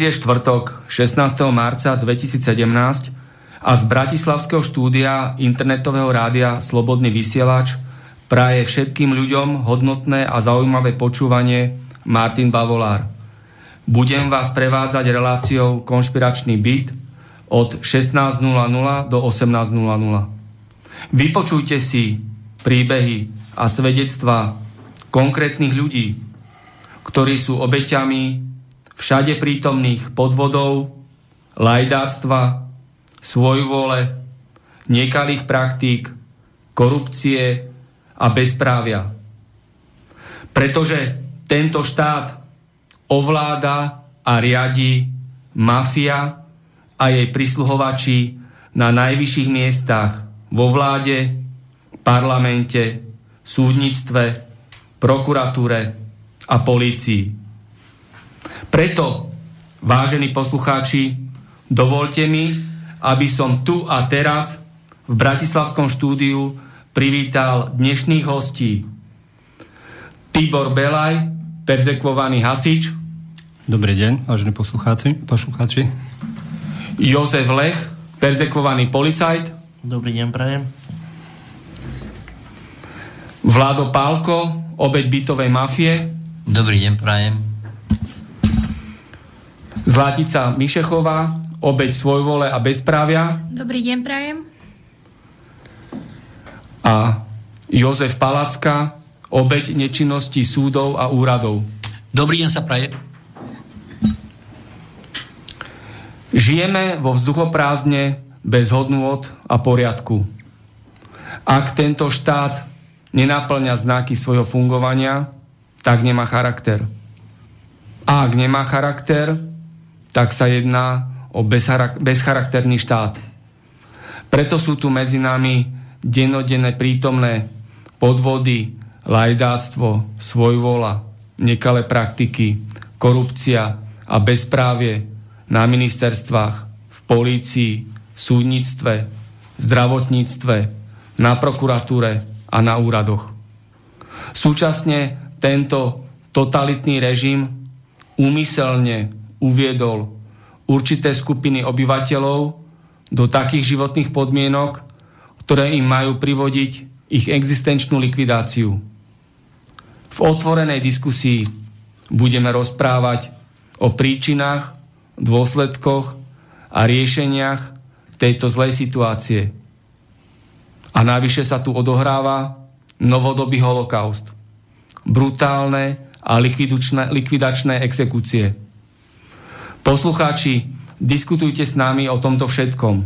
Je štvrtok, 16. marca 2017 a z Bratislavského štúdia internetového rádia Slobodný vysielač praje všetkým ľuďom hodnotné a zaujímavé počúvanie Martin Bavolár. Budem vás prevádzať reláciou Konšpiračný byt od 16.00 do 18.00. Vypočujte si príbehy a svedectva konkrétnych ľudí, ktorí sú obeťami všade prítomných podvodov, lajdáctva, svojvôle, nekalých praktík, korupcie a bezprávia. Pretože tento štát ovláda a riadi mafia a jej prisluhovači na najvyšších miestach vo vláde, parlamente, súdnictve, prokuratúre a polícii. Preto, vážení poslucháči, dovolte mi, aby som tu a teraz v Bratislavskom štúdiu privítal dnešných hostí. Tibor Belaj, perzekvovaný hasič. Dobrý deň, vážení poslucháči. poslucháči. Jozef Lech, perzekvovaný policajt. Dobrý deň, prajem. Vlado Pálko, obeď bytovej mafie. Dobrý deň, prajem. Zlatica Mišechová, obeď svojvole a bezprávia. Dobrý deň, prajem. A Jozef Palacka, obeď nečinnosti súdov a úradov. Dobrý deň sa praje. Žijeme vo vzduchoprázdne bez hodnôt a poriadku. Ak tento štát nenaplňa znaky svojho fungovania, tak nemá charakter. A ak nemá charakter, tak sa jedná o bezcharakterný štát. Preto sú tu medzi nami denodenné prítomné podvody, lajdáctvo, svojvola, nekalé praktiky, korupcia a bezprávie na ministerstvách, v polícii, súdnictve, zdravotníctve, na prokuratúre a na úradoch. Súčasne tento totalitný režim úmyselne uviedol určité skupiny obyvateľov do takých životných podmienok, ktoré im majú privodiť ich existenčnú likvidáciu. V otvorenej diskusii budeme rozprávať o príčinách, dôsledkoch a riešeniach tejto zlej situácie. A navyše sa tu odohráva novodobý holokaust. Brutálne a likvidačné exekúcie Poslucháči, diskutujte s nami o tomto všetkom.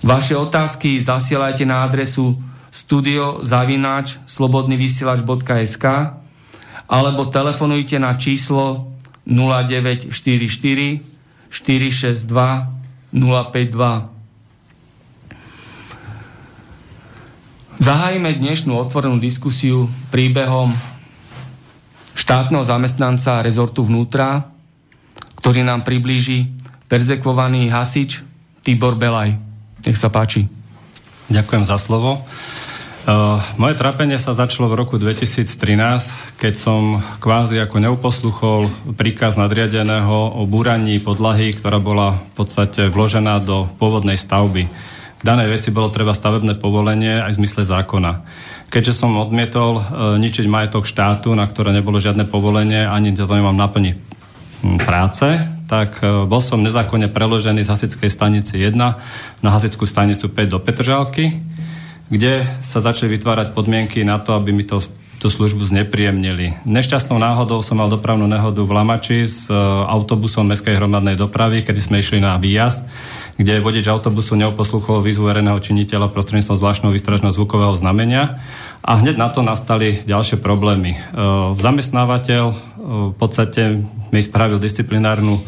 Vaše otázky zasielajte na adresu studiozavináč slobodnyvysielač.sk alebo telefonujte na číslo 0944 462 052. Zahájime dnešnú otvorenú diskusiu príbehom štátneho zamestnanca rezortu vnútra, ktorý nám priblíži perzekvovaný hasič Tibor Belaj. Nech sa páči. Ďakujem za slovo. Uh, moje trápenie sa začalo v roku 2013, keď som kvázi ako neuposluchol príkaz nadriadeného o búraní podlahy, ktorá bola v podstate vložená do pôvodnej stavby. K danej veci bolo treba stavebné povolenie aj v zmysle zákona. Keďže som odmietol uh, ničiť majetok štátu, na ktoré nebolo žiadne povolenie, ani to nemám naplniť práce, tak uh, bol som nezákonne preložený z hasickej stanice 1 na hasickú stanicu 5 do Petržalky kde sa začali vytvárať podmienky na to, aby mi to tú službu znepríjemnili. Nešťastnou náhodou som mal dopravnú nehodu v Lamači s e, autobusom mestskej hromadnej dopravy, kedy sme išli na výjazd, kde vodič autobusu neoposluchol výzvu verejného činiteľa prostredníctvom zvláštneho výstražného zvukového znamenia a hneď na to nastali ďalšie problémy. E, zamestnávateľ e, v podstate mi spravil disciplinárnu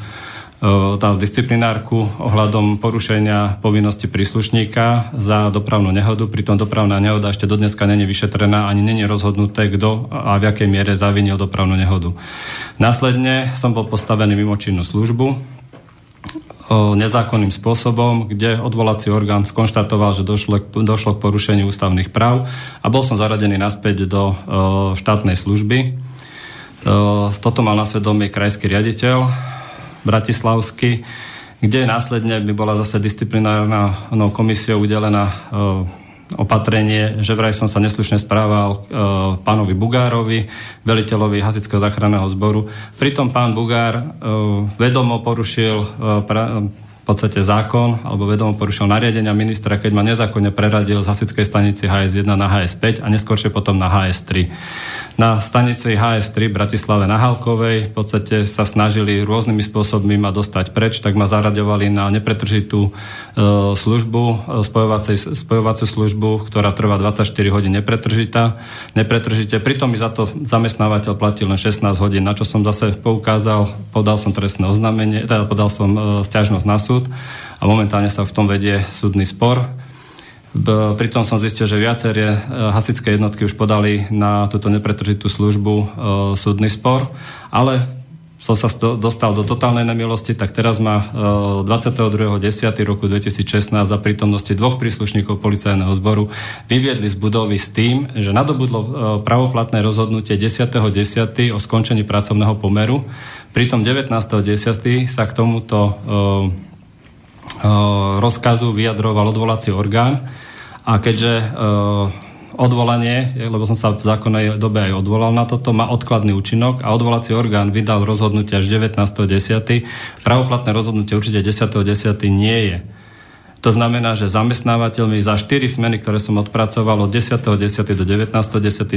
tá disciplinárku ohľadom porušenia povinnosti príslušníka za dopravnú nehodu. Pritom dopravná nehoda ešte dodneska není vyšetrená, ani není rozhodnuté, kto a v akej miere zavinil dopravnú nehodu. Následne som bol postavený mimo činnú službu, nezákonným spôsobom, kde odvolací orgán skonštatoval, že došlo, došlo k porušeniu ústavných práv a bol som zaradený naspäť do štátnej služby. Toto mal na svedomie krajský riaditeľ Bratislavsky, kde následne by bola zase disciplinárna no, komisiou udelená opatrenie, že vraj som sa neslušne správal e, pánovi Bugárovi, veliteľovi Hasického záchranného zboru. Pritom pán Bugár e, vedomo porušil e, pra, v podstate zákon, alebo vedomo porušil nariadenia ministra, keď ma nezákonne preradil z hasickej stanici HS1 na HS5 a neskôršie potom na HS3 na stanici HS3 v Bratislave na Halkovej. V podstate sa snažili rôznymi spôsobmi ma dostať preč, tak ma zaraďovali na nepretržitú e, službu, e, spojovaciu službu, ktorá trvá 24 hodín nepretržitá, nepretržite. Pritom mi za to zamestnávateľ platil len 16 hodín, na čo som zase poukázal, podal som trestné oznámenie, teda podal som e, stiažnosť na súd a momentálne sa v tom vedie súdny spor Pritom som zistil, že viaceré e, hasičské jednotky už podali na túto nepretržitú službu e, súdny spor, ale som sa dostal do totálnej nemilosti, tak teraz ma 22.10. E, roku 2016 za prítomnosti dvoch príslušníkov policajného zboru vyviedli z budovy s tým, že nadobudlo pravoplatné rozhodnutie 10.10. o skončení pracovného pomeru. Pritom 19.10. sa k tomuto rozkazu vyjadroval odvolací orgán a keďže odvolanie, lebo som sa v zákonnej dobe aj odvolal na toto, má odkladný účinok a odvolací orgán vydal rozhodnutie až 19.10. Pravoplatné rozhodnutie určite 10.10. nie je. To znamená, že zamestnávateľ mi za 4 smeny, ktoré som odpracoval od 10.10. do 19.10.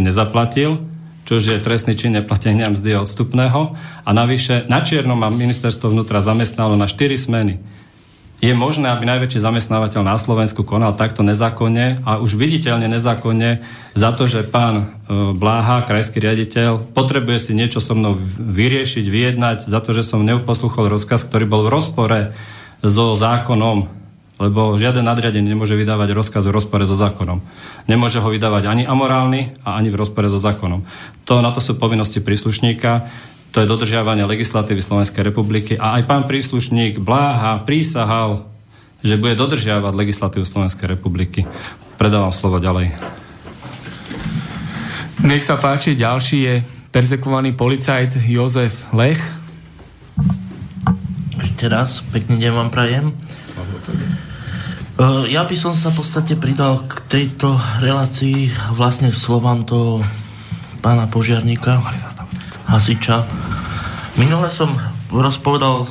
nezaplatil, čo je trestný čin neplatenia mzdy a odstupného. A navyše na čierno ma ministerstvo vnútra zamestnalo na 4 smeny je možné, aby najväčší zamestnávateľ na Slovensku konal takto nezákonne a už viditeľne nezákonne za to, že pán e, Bláha, krajský riaditeľ, potrebuje si niečo so mnou vyriešiť, vyjednať, za to, že som neposluchol rozkaz, ktorý bol v rozpore so zákonom, lebo žiaden nadriadený nemôže vydávať rozkaz v rozpore so zákonom. Nemôže ho vydávať ani amorálny a ani v rozpore so zákonom. To, na to sú povinnosti príslušníka to je dodržiavanie legislatívy Slovenskej republiky a aj pán príslušník Bláha prísahal, že bude dodržiavať legislatívu Slovenskej republiky. Predávam slovo ďalej. Nech sa páči, ďalší je perzekovaný policajt Jozef Lech. Ešte raz, pekný deň vám prajem. E, ja by som sa v podstate pridal k tejto relácii vlastne slovám toho pána požiarníka hasiča. Minule som rozpovedal uh,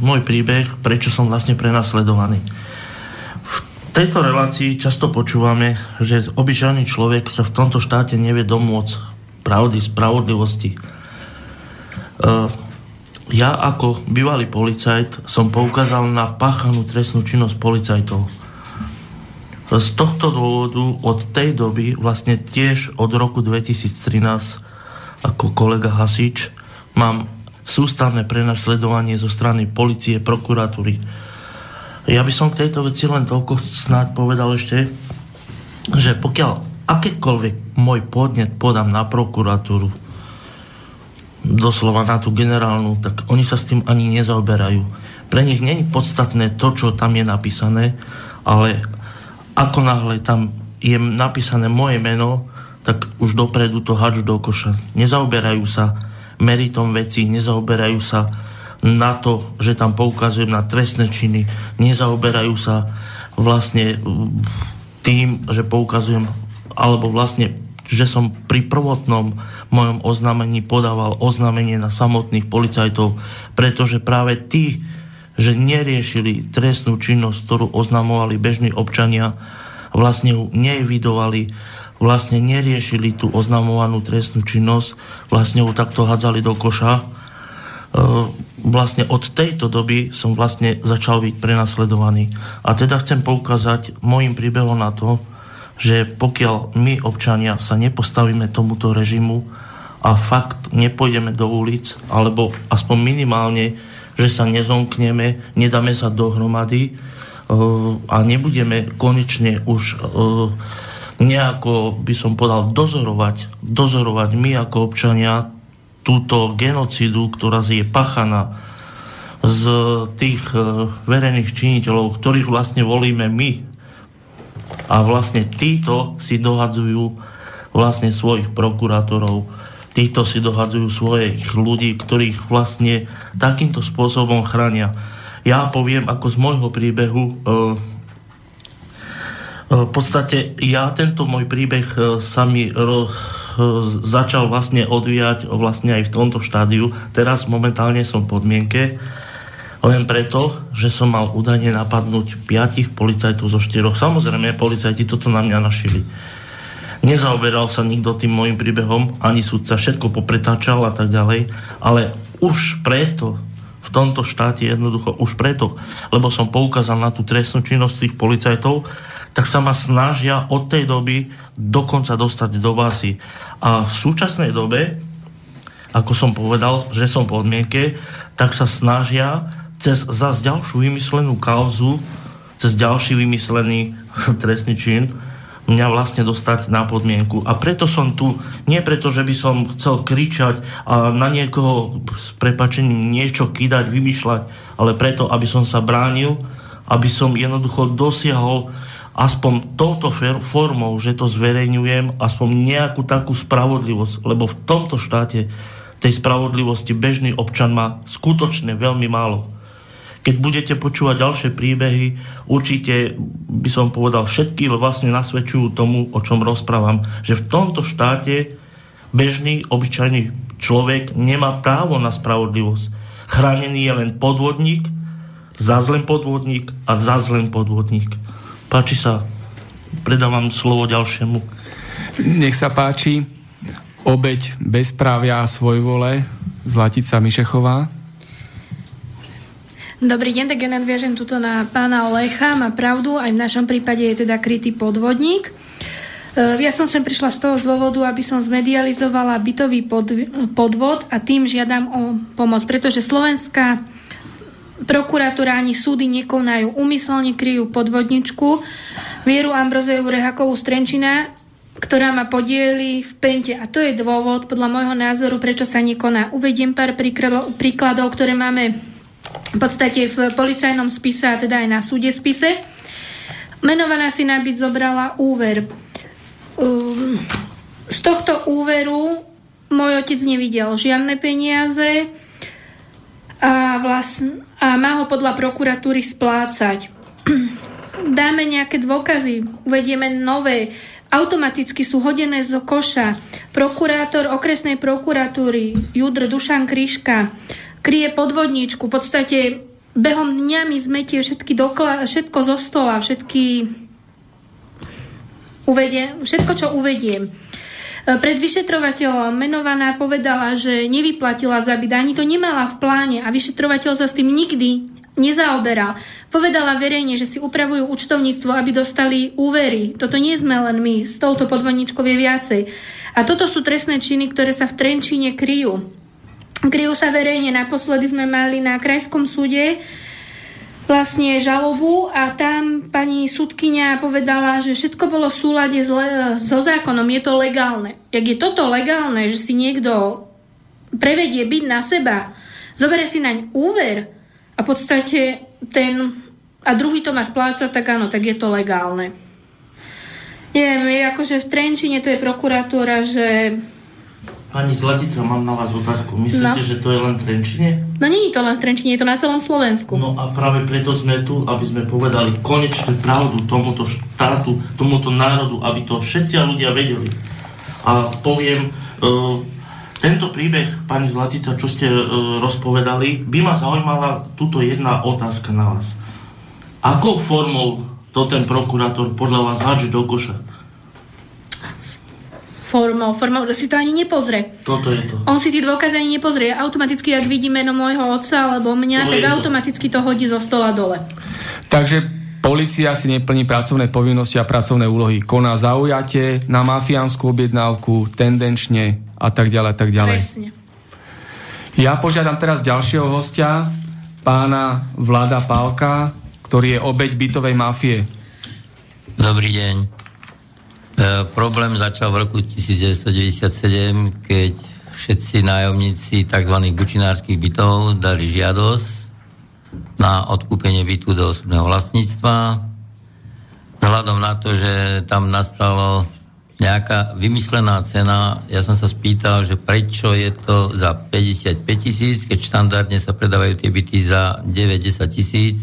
môj príbeh, prečo som vlastne prenasledovaný. V tejto relácii často počúvame, že obyčajný človek sa v tomto štáte nevie domôcť pravdy, spravodlivosti. Uh, ja ako bývalý policajt som poukázal na páchanú trestnú činnosť policajtov. Z tohto dôvodu od tej doby, vlastne tiež od roku 2013, ako kolega Hasič, mám sústavné prenasledovanie zo strany policie, prokuratúry. Ja by som k tejto veci len toľko snáď povedal ešte, že pokiaľ akékoľvek môj podnet podám na prokuratúru, doslova na tú generálnu, tak oni sa s tým ani nezaoberajú. Pre nich není podstatné to, čo tam je napísané, ale ako náhle tam je napísané moje meno, tak už dopredu to hádžu do koša. Nezaoberajú sa meritom veci, nezaoberajú sa na to, že tam poukazujem na trestné činy, nezaoberajú sa vlastne tým, že poukazujem, alebo vlastne, že som pri prvotnom mojom oznámení podával oznámenie na samotných policajtov, pretože práve tí, že neriešili trestnú činnosť, ktorú oznamovali bežní občania, vlastne ju neevidovali, vlastne neriešili tú oznamovanú trestnú činnosť, vlastne ju takto hádzali do koša. E, vlastne od tejto doby som vlastne začal byť prenasledovaný. A teda chcem poukázať môjim príbehom na to, že pokiaľ my občania sa nepostavíme tomuto režimu a fakt nepôjdeme do ulic, alebo aspoň minimálne, že sa nezomkneme, nedáme sa dohromady uh, a nebudeme konečne už uh, nejako, by som povedal, dozorovať, dozorovať my ako občania túto genocidu, ktorá je pachaná z tých e, verejných činiteľov, ktorých vlastne volíme my. A vlastne títo si dohadzujú vlastne svojich prokurátorov, títo si dohadzujú svojich ľudí, ktorých vlastne takýmto spôsobom chránia. Ja poviem ako z môjho príbehu, e, v podstate ja tento môj príbeh e, sa mi ro, e, začal vlastne odvíjať vlastne aj v tomto štádiu. Teraz momentálne som v podmienke, len preto, že som mal údajne napadnúť piatich policajtov zo štyroch. Samozrejme, policajti toto na mňa našili. Nezaoberal sa nikto tým môjim príbehom, ani súdca všetko popretáčal a tak ďalej, ale už preto, v tomto štáte jednoducho, už preto, lebo som poukázal na tú trestnú činnosť tých policajtov, tak sa ma snažia od tej doby dokonca dostať do basy. A v súčasnej dobe, ako som povedal, že som v podmienke, tak sa snažia cez zase ďalšiu vymyslenú kauzu, cez ďalší vymyslený trestný čin, mňa vlastne dostať na podmienku. A preto som tu, nie preto, že by som chcel kričať a na niekoho s prepačením niečo kýdať, vymýšľať, ale preto, aby som sa bránil, aby som jednoducho dosiahol aspoň touto formou, že to zverejňujem, aspoň nejakú takú spravodlivosť, lebo v tomto štáte tej spravodlivosti bežný občan má skutočne veľmi málo. Keď budete počúvať ďalšie príbehy, určite by som povedal, všetky vlastne nasvedčujú tomu, o čom rozprávam, že v tomto štáte bežný, obyčajný človek nemá právo na spravodlivosť. Chránený je len podvodník, zazlen podvodník a zazlen podvodník. Páči sa. Predávam slovo ďalšiemu. Nech sa páči. Obeď bezprávia a svojvole. Zlatica Mišechová. Dobrý deň, tak ja nadviažem tuto na pána Olecha. Má pravdu, aj v našom prípade je teda krytý podvodník. E, ja som sem prišla z toho dôvodu, aby som zmedializovala bytový podvod a tým žiadam o pomoc, pretože Slovenská prokuratúra ani súdy nekonajú. Umyselne kryjú podvodničku Vieru Ambrozeju Rehakovú Strenčina, ktorá ma podieli v pente. A to je dôvod, podľa môjho názoru, prečo sa nekoná. Uvediem pár príkladov, ktoré máme v podstate v policajnom spise a teda aj na súde spise. Menovaná si nábyt zobrala úver. Um, z tohto úveru môj otec nevidel žiadne peniaze, a, vlastn- a má ho podľa prokuratúry splácať. Dáme nejaké dôkazy, uvedieme nové, automaticky sú hodené zo koša. Prokurátor okresnej prokuratúry Judr Dušan Kryška kryje podvodníčku, v podstate behom dňa mi zmetie všetky dokla- všetko zo stola, všetky uvedie, všetko, čo uvediem. E, pred vyšetrovateľom menovaná povedala, že nevyplatila za byt, ani to nemala v pláne a vyšetrovateľ sa s tým nikdy nezaoberal. Povedala verejne, že si upravujú účtovníctvo, aby dostali úvery. Toto nie sme len my, s touto podvodničkou je viacej. A toto sú trestné činy, ktoré sa v Trenčíne kryjú. Kryjú sa verejne. Naposledy sme mali na krajskom súde vlastne žalobu a tam pani sudkynia povedala, že všetko bolo v súlade so zákonom, je to legálne. Jak je toto legálne, že si niekto prevedie byť na seba, zoberie si naň úver a v podstate ten a druhý to má splácať, tak áno, tak je to legálne. Neviem, akože v Trenčine to je prokuratúra, že Pani Zlatica, mám na vás otázku. Myslíte, No. že to je len v Trenčine? No nie je to len v Trenčine, je to na celom Slovensku. No a práve preto sme tu, aby sme povedali konečne pravdu tomuto štátu, tomuto národu, aby to všetci ľudia vedeli. A poviem, uh, tento príbeh, pani Zlatica, čo ste uh, rozpovedali, by ma zaujímala túto jedna otázka na vás. Akou formou to ten prokurátor podľa vás hádže do koša? Formou, formou, že si to ani nepozrie. Toto je to. On si tie dôkazy ani nepozrie. Automaticky, ak vidí meno môjho otca alebo To mňa, tak je to. automaticky to hodí zo stola dole. Takže policia si neplní pracovné povinnosti a pracovné úlohy. Koná zaujate na mafiánsku objednávku, tendenčne a tak ďalej, a tak ďalej. Presne. Ja požiadam teraz ďalšieho hostia, pána Vlada Pálka, ktorý je obeď bytovej mafie. Dobrý deň. E, problém začal v roku 1997, keď všetci nájomníci tzv. bučinárskych bytov dali žiadosť na odkúpenie bytu do osobného vlastníctva. Vzhľadom na to, že tam nastalo nejaká vymyslená cena, ja som sa spýtal, že prečo je to za 55 tisíc, keď štandardne sa predávajú tie byty za 9-10 tisíc.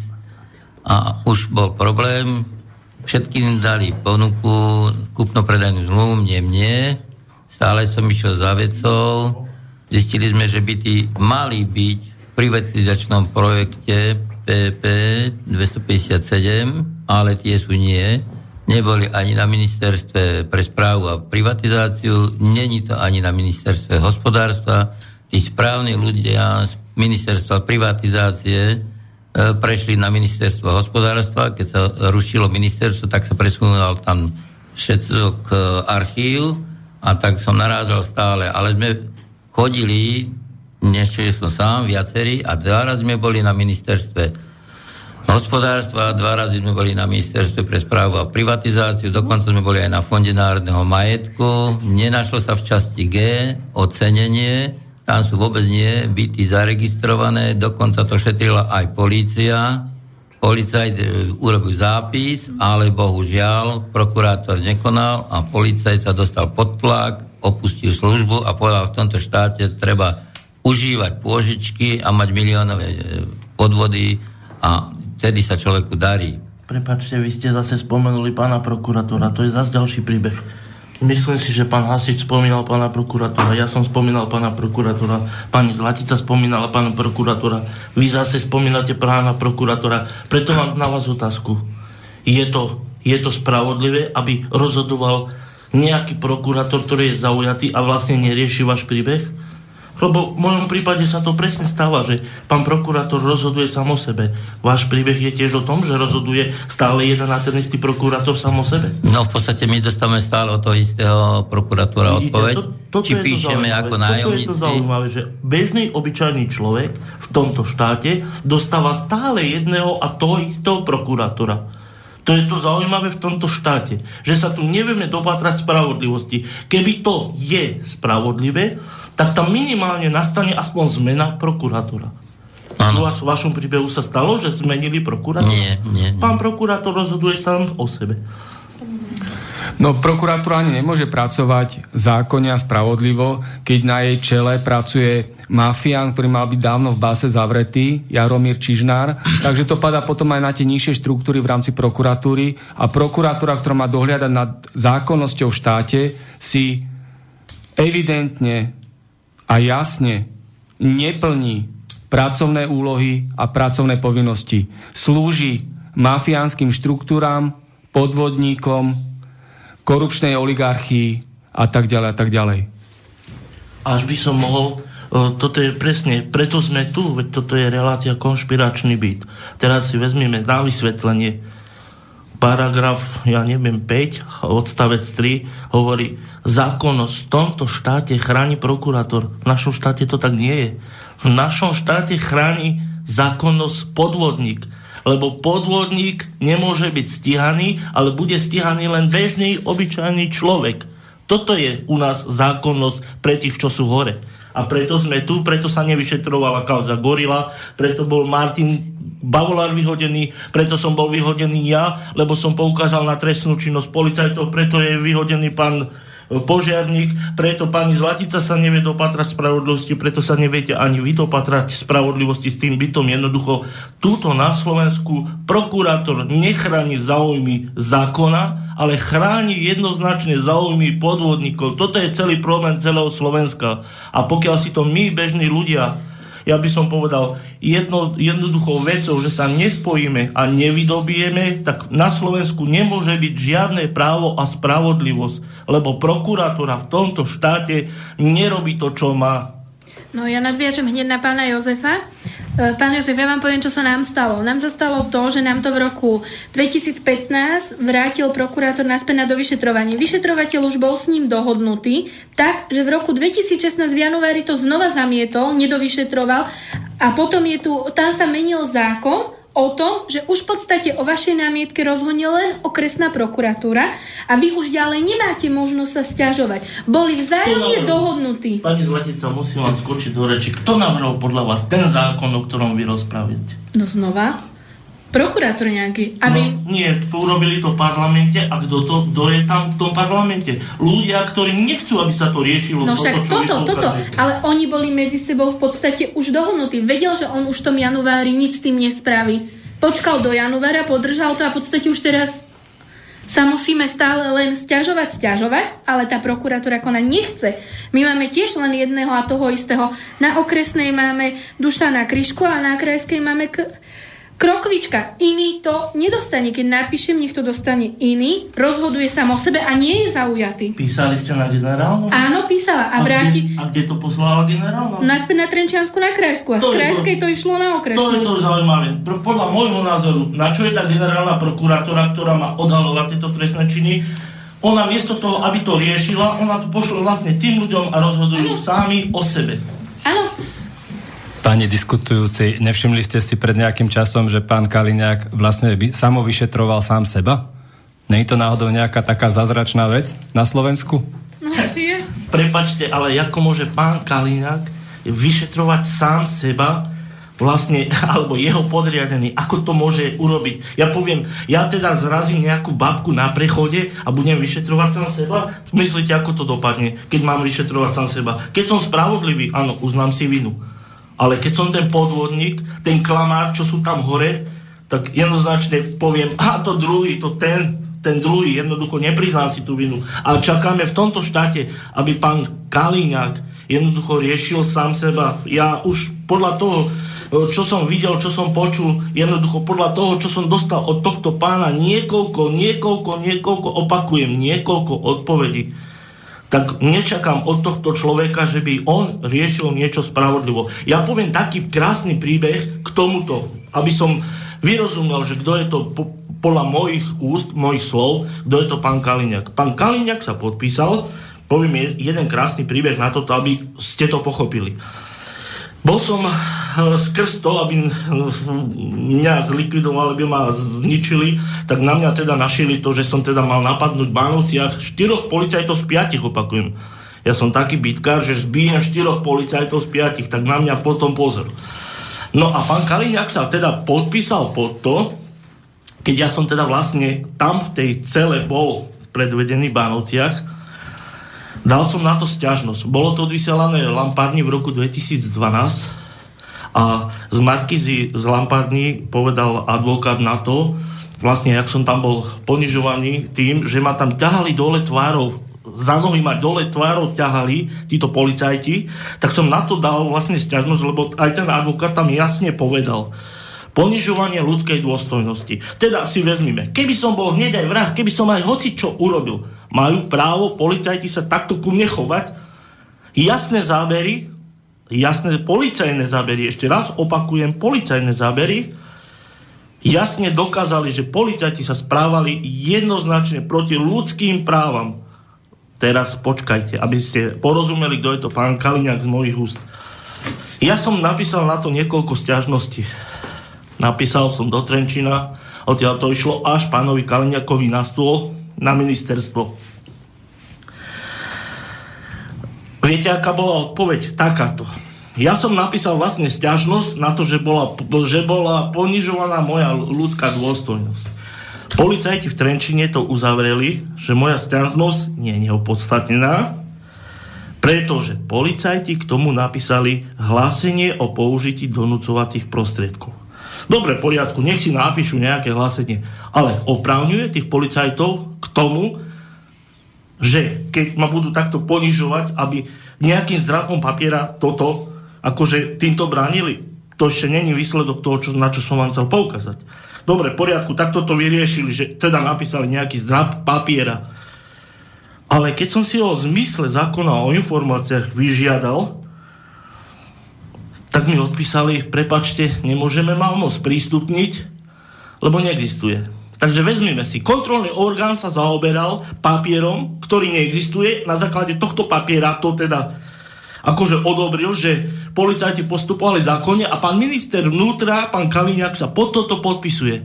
A už bol problém, všetkým dali ponuku, kúpno-predajnú zmluvu, mne, mne. Stále som išiel za vecou. Zistili sme, že byty mali byť v privatizačnom projekte PP 257, ale tie sú nie. Neboli ani na ministerstve pre správu a privatizáciu, není to ani na ministerstve hospodárstva. Tí správni ľudia z ministerstva privatizácie prešli na ministerstvo hospodárstva. Keď sa rušilo ministerstvo, tak sa presunul tam všetok e, archív a tak som narážal stále. Ale sme chodili, niečo som sám, viacerí a dva raz sme boli na ministerstve hospodárstva, dva razy sme boli na ministerstve pre správu a privatizáciu, dokonca sme boli aj na Fonde národného majetku. Nenašlo sa v časti G ocenenie, tam sú vôbec nie byty zaregistrované, dokonca to šetrila aj polícia. Policajt e, urobil zápis, ale bohužiaľ prokurátor nekonal a policajt sa dostal pod tlak, opustil službu a povedal, v tomto štáte treba užívať pôžičky a mať miliónové e, podvody a vtedy sa človeku darí. Prepačte, vy ste zase spomenuli pána prokurátora, to je zase ďalší príbeh. Myslím si, že pán Hasič spomínal pána prokurátora, ja som spomínal pána prokurátora, pani Zlatica spomínala pána prokurátora, vy zase spomínate pána prokurátora, preto mám na vás otázku. Je to, je to spravodlivé, aby rozhodoval nejaký prokurátor, ktorý je zaujatý a vlastne nerieši váš príbeh? Lebo v mojom prípade sa to presne stáva, že pán prokurátor rozhoduje sám o sebe. Váš príbeh je tiež o tom, že rozhoduje stále jeden a ten istý prokurátor sám o sebe. No v podstate my dostávame stále od toho istého prokuratúra Vidíte, odpoveď, to- toto či je to píšeme zaujímavé. ako Toto je to nájomníci. zaujímavé, že bežný, obyčajný človek v tomto štáte dostáva stále jedného a toho istého prokurátora. To je to zaujímavé v tomto štáte, že sa tu nevieme dopatrať spravodlivosti. Keby to je spravodlivé, tak tam minimálne nastane aspoň zmena prokurátora. U Áno. vás v vašom príbehu sa stalo, že zmenili prokurátora? Nie, nie, nie. Pán prokurátor rozhoduje sám o sebe. No prokuratúra ani nemôže pracovať zákonne a spravodlivo, keď na jej čele pracuje mafián, ktorý mal byť dávno v báse zavretý, Jaromír Čižnár. Takže to padá potom aj na tie nižšie štruktúry v rámci prokuratúry a prokuratúra, ktorá má dohliadať nad zákonnosťou v štáte, si evidentne a jasne neplní pracovné úlohy a pracovné povinnosti. Slúži mafiánskym štruktúram, podvodníkom, korupčnej oligarchii a tak ďalej a tak ďalej. Až by som mohol, e, toto je presne, preto sme tu, veď toto je relácia konšpiračný byt. Teraz si vezmeme na vysvetlenie. Paragraf, ja neviem, 5, odstavec 3 hovorí, zákonnosť v tomto štáte chráni prokurátor. V našom štáte to tak nie je. V našom štáte chráni zákonnosť podvodník lebo podvodník nemôže byť stíhaný, ale bude stíhaný len bežný, obyčajný človek. Toto je u nás zákonnosť pre tých, čo sú hore. A preto sme tu, preto sa nevyšetrovala kauza Gorila, preto bol Martin Bavolár vyhodený, preto som bol vyhodený ja, lebo som poukázal na trestnú činnosť policajtov, preto je vyhodený pán požiarník, preto pani Zlatica sa nevie dopatrať spravodlivosti, preto sa neviete ani vy dopatrať spravodlivosti s tým bytom. Jednoducho, túto na Slovensku prokurátor nechráni záujmy zákona, ale chráni jednoznačne záujmy podvodníkov. Toto je celý problém celého Slovenska. A pokiaľ si to my, bežní ľudia, ja by som povedal, jedno, jednoduchou vecou, že sa nespojíme a nevydobijeme, tak na Slovensku nemôže byť žiadne právo a spravodlivosť, lebo prokuratúra v tomto štáte nerobí to, čo má. No ja nadviažem hneď na pána Jozefa. E, pán Jozef, ja vám poviem, čo sa nám stalo. Nám sa stalo to, že nám to v roku 2015 vrátil prokurátor naspäť na dovyšetrovanie. Vyšetrovateľ už bol s ním dohodnutý, tak, že v roku 2016 v januári to znova zamietol, nedovyšetroval a potom je tu, tam sa menil zákon o tom, že už v podstate o vašej námietke rozhodne len okresná prokuratúra a vy už ďalej nemáte možnosť sa stiažovať. Boli vzájomne dohodnutí. Pani Zlatica, musím vám skočiť do reči. Kto navrhol podľa vás ten zákon, o ktorom vy rozprávate? No znova, Prokurátor nejaký. Aby... No, nie, urobili to v parlamente a kto, to, kto je tam v tom parlamente? Ľudia, ktorí nechcú, aby sa to riešilo. No však toto, toto, ale oni boli medzi sebou v podstate už dohodnutí. Vedel, že on už v tom januári nič s tým nespraví. Počkal do januára, podržal to a v podstate už teraz sa musíme stále len stiažovať, stiažovať, ale tá prokuratúra koná nechce. My máme tiež len jedného a toho istého. Na okresnej máme Dušana Kryšku a na krajskej máme k- Krokvička, iný to nedostane. Keď napíšem, nech to dostane iný, rozhoduje sa o sebe a nie je zaujatý. Písali ste na generálnu? Áno, písala. A, a, vráti... kde, a kde to poslala generálna? Naspäť na Trenčiansku na Krajsku. A to z Krajskej to... to išlo na okresnú. To je to zaujímavé. Podľa môjho názoru, na čo je tá generálna prokurátora, ktorá má odhalovať tieto trestné činy, ona miesto toho, aby to riešila, ona to pošlo vlastne tým ľuďom a rozhodujú ano. sami o sebe. Áno, Pani diskutujúci, nevšimli ste si pred nejakým časom, že pán Kaliňák vlastne samo vyšetroval sám seba? Nie je to náhodou nejaká taká zázračná vec na Slovensku? No. Prepačte, ale ako môže pán Kaliňák vyšetrovať sám seba, vlastne, alebo jeho podriadený, ako to môže urobiť. Ja poviem, ja teda zrazím nejakú babku na prechode a budem vyšetrovať sám seba? Myslíte, ako to dopadne, keď mám vyšetrovať sám seba? Keď som spravodlivý, áno, uznám si vinu ale keď som ten podvodník, ten klamár, čo sú tam hore, tak jednoznačne poviem, a to druhý, to ten, ten druhý, jednoducho nepriznám si tú vinu. Ale čakáme v tomto štáte, aby pán Kalíňák jednoducho riešil sám seba. Ja už podľa toho, čo som videl, čo som počul, jednoducho podľa toho, čo som dostal od tohto pána niekoľko, niekoľko, niekoľko, opakujem, niekoľko odpovedí tak nečakám od tohto človeka, že by on riešil niečo spravodlivo. Ja poviem taký krásny príbeh k tomuto, aby som vyrozumel, že kto je to po, podľa mojich úst, mojich slov, kto je to pán Kaliňák. Pán Kaliňák sa podpísal, poviem jeden krásny príbeh na toto, aby ste to pochopili. Bol som eh, skrz to, aby mňa zlikvidovali, aby ma zničili, tak na mňa teda našili to, že som teda mal napadnúť v Bánovciach štyroch policajtov z piatich, opakujem. Ja som taký bytkár, že zbijem štyroch policajtov z piatich, tak na mňa potom pozor. No a pán Kaliňák sa teda podpísal pod to, keď ja som teda vlastne tam v tej cele bol predvedený v Bánovciach, Dal som na to stiažnosť. Bolo to vysielané Lampárni v roku 2012 a z Markizy z Lampárni povedal advokát na to, vlastne, jak som tam bol ponižovaný tým, že ma tam ťahali dole tvárov, za nohy ma dole tvárov ťahali títo policajti, tak som na to dal vlastne stiažnosť, lebo aj ten advokát tam jasne povedal, ponižovanie ľudskej dôstojnosti. Teda si vezmime, keby som bol hneď aj vrah, keby som aj hoci čo urobil, majú právo policajti sa takto ku mne chovať. Jasné zábery, jasné policajné zábery, ešte raz opakujem, policajné zábery, jasne dokázali, že policajti sa správali jednoznačne proti ľudským právam. Teraz počkajte, aby ste porozumeli, kto je to pán Kaliňák z mojich úst. Ja som napísal na to niekoľko stiažností. Napísal som do Trenčina, odtiaľ to išlo až pánovi Kaliňakovi na stôl, na ministerstvo. Viete, aká bola odpoveď? Takáto. Ja som napísal vlastne stiažnosť na to, že bola, že bola ponižovaná moja ľudská dôstojnosť. Policajti v Trenčine to uzavreli, že moja stiažnosť nie je neopodstatnená, pretože policajti k tomu napísali hlásenie o použití donúcovacích prostriedkov. Dobre, poriadku, nech si napíšu nejaké hlásenie, ale oprávňuje tých policajtov k tomu, že keď ma budú takto ponižovať, aby nejakým zdravkom papiera toto akože týmto bránili. To ešte není výsledok toho, čo, na čo som vám chcel poukázať. Dobre, poriadku, tak toto vyriešili, že teda napísali nejaký zdrab papiera. Ale keď som si v zmysle zákona o informáciách vyžiadal, tak mi odpísali, prepačte, nemôžeme ho sprístupniť, lebo neexistuje. Takže vezmime si, kontrolný orgán sa zaoberal papierom, ktorý neexistuje, na základe tohto papiera to teda akože odobril, že policajti postupovali zákonne a pán minister vnútra, pán Kaliňák sa pod toto podpisuje.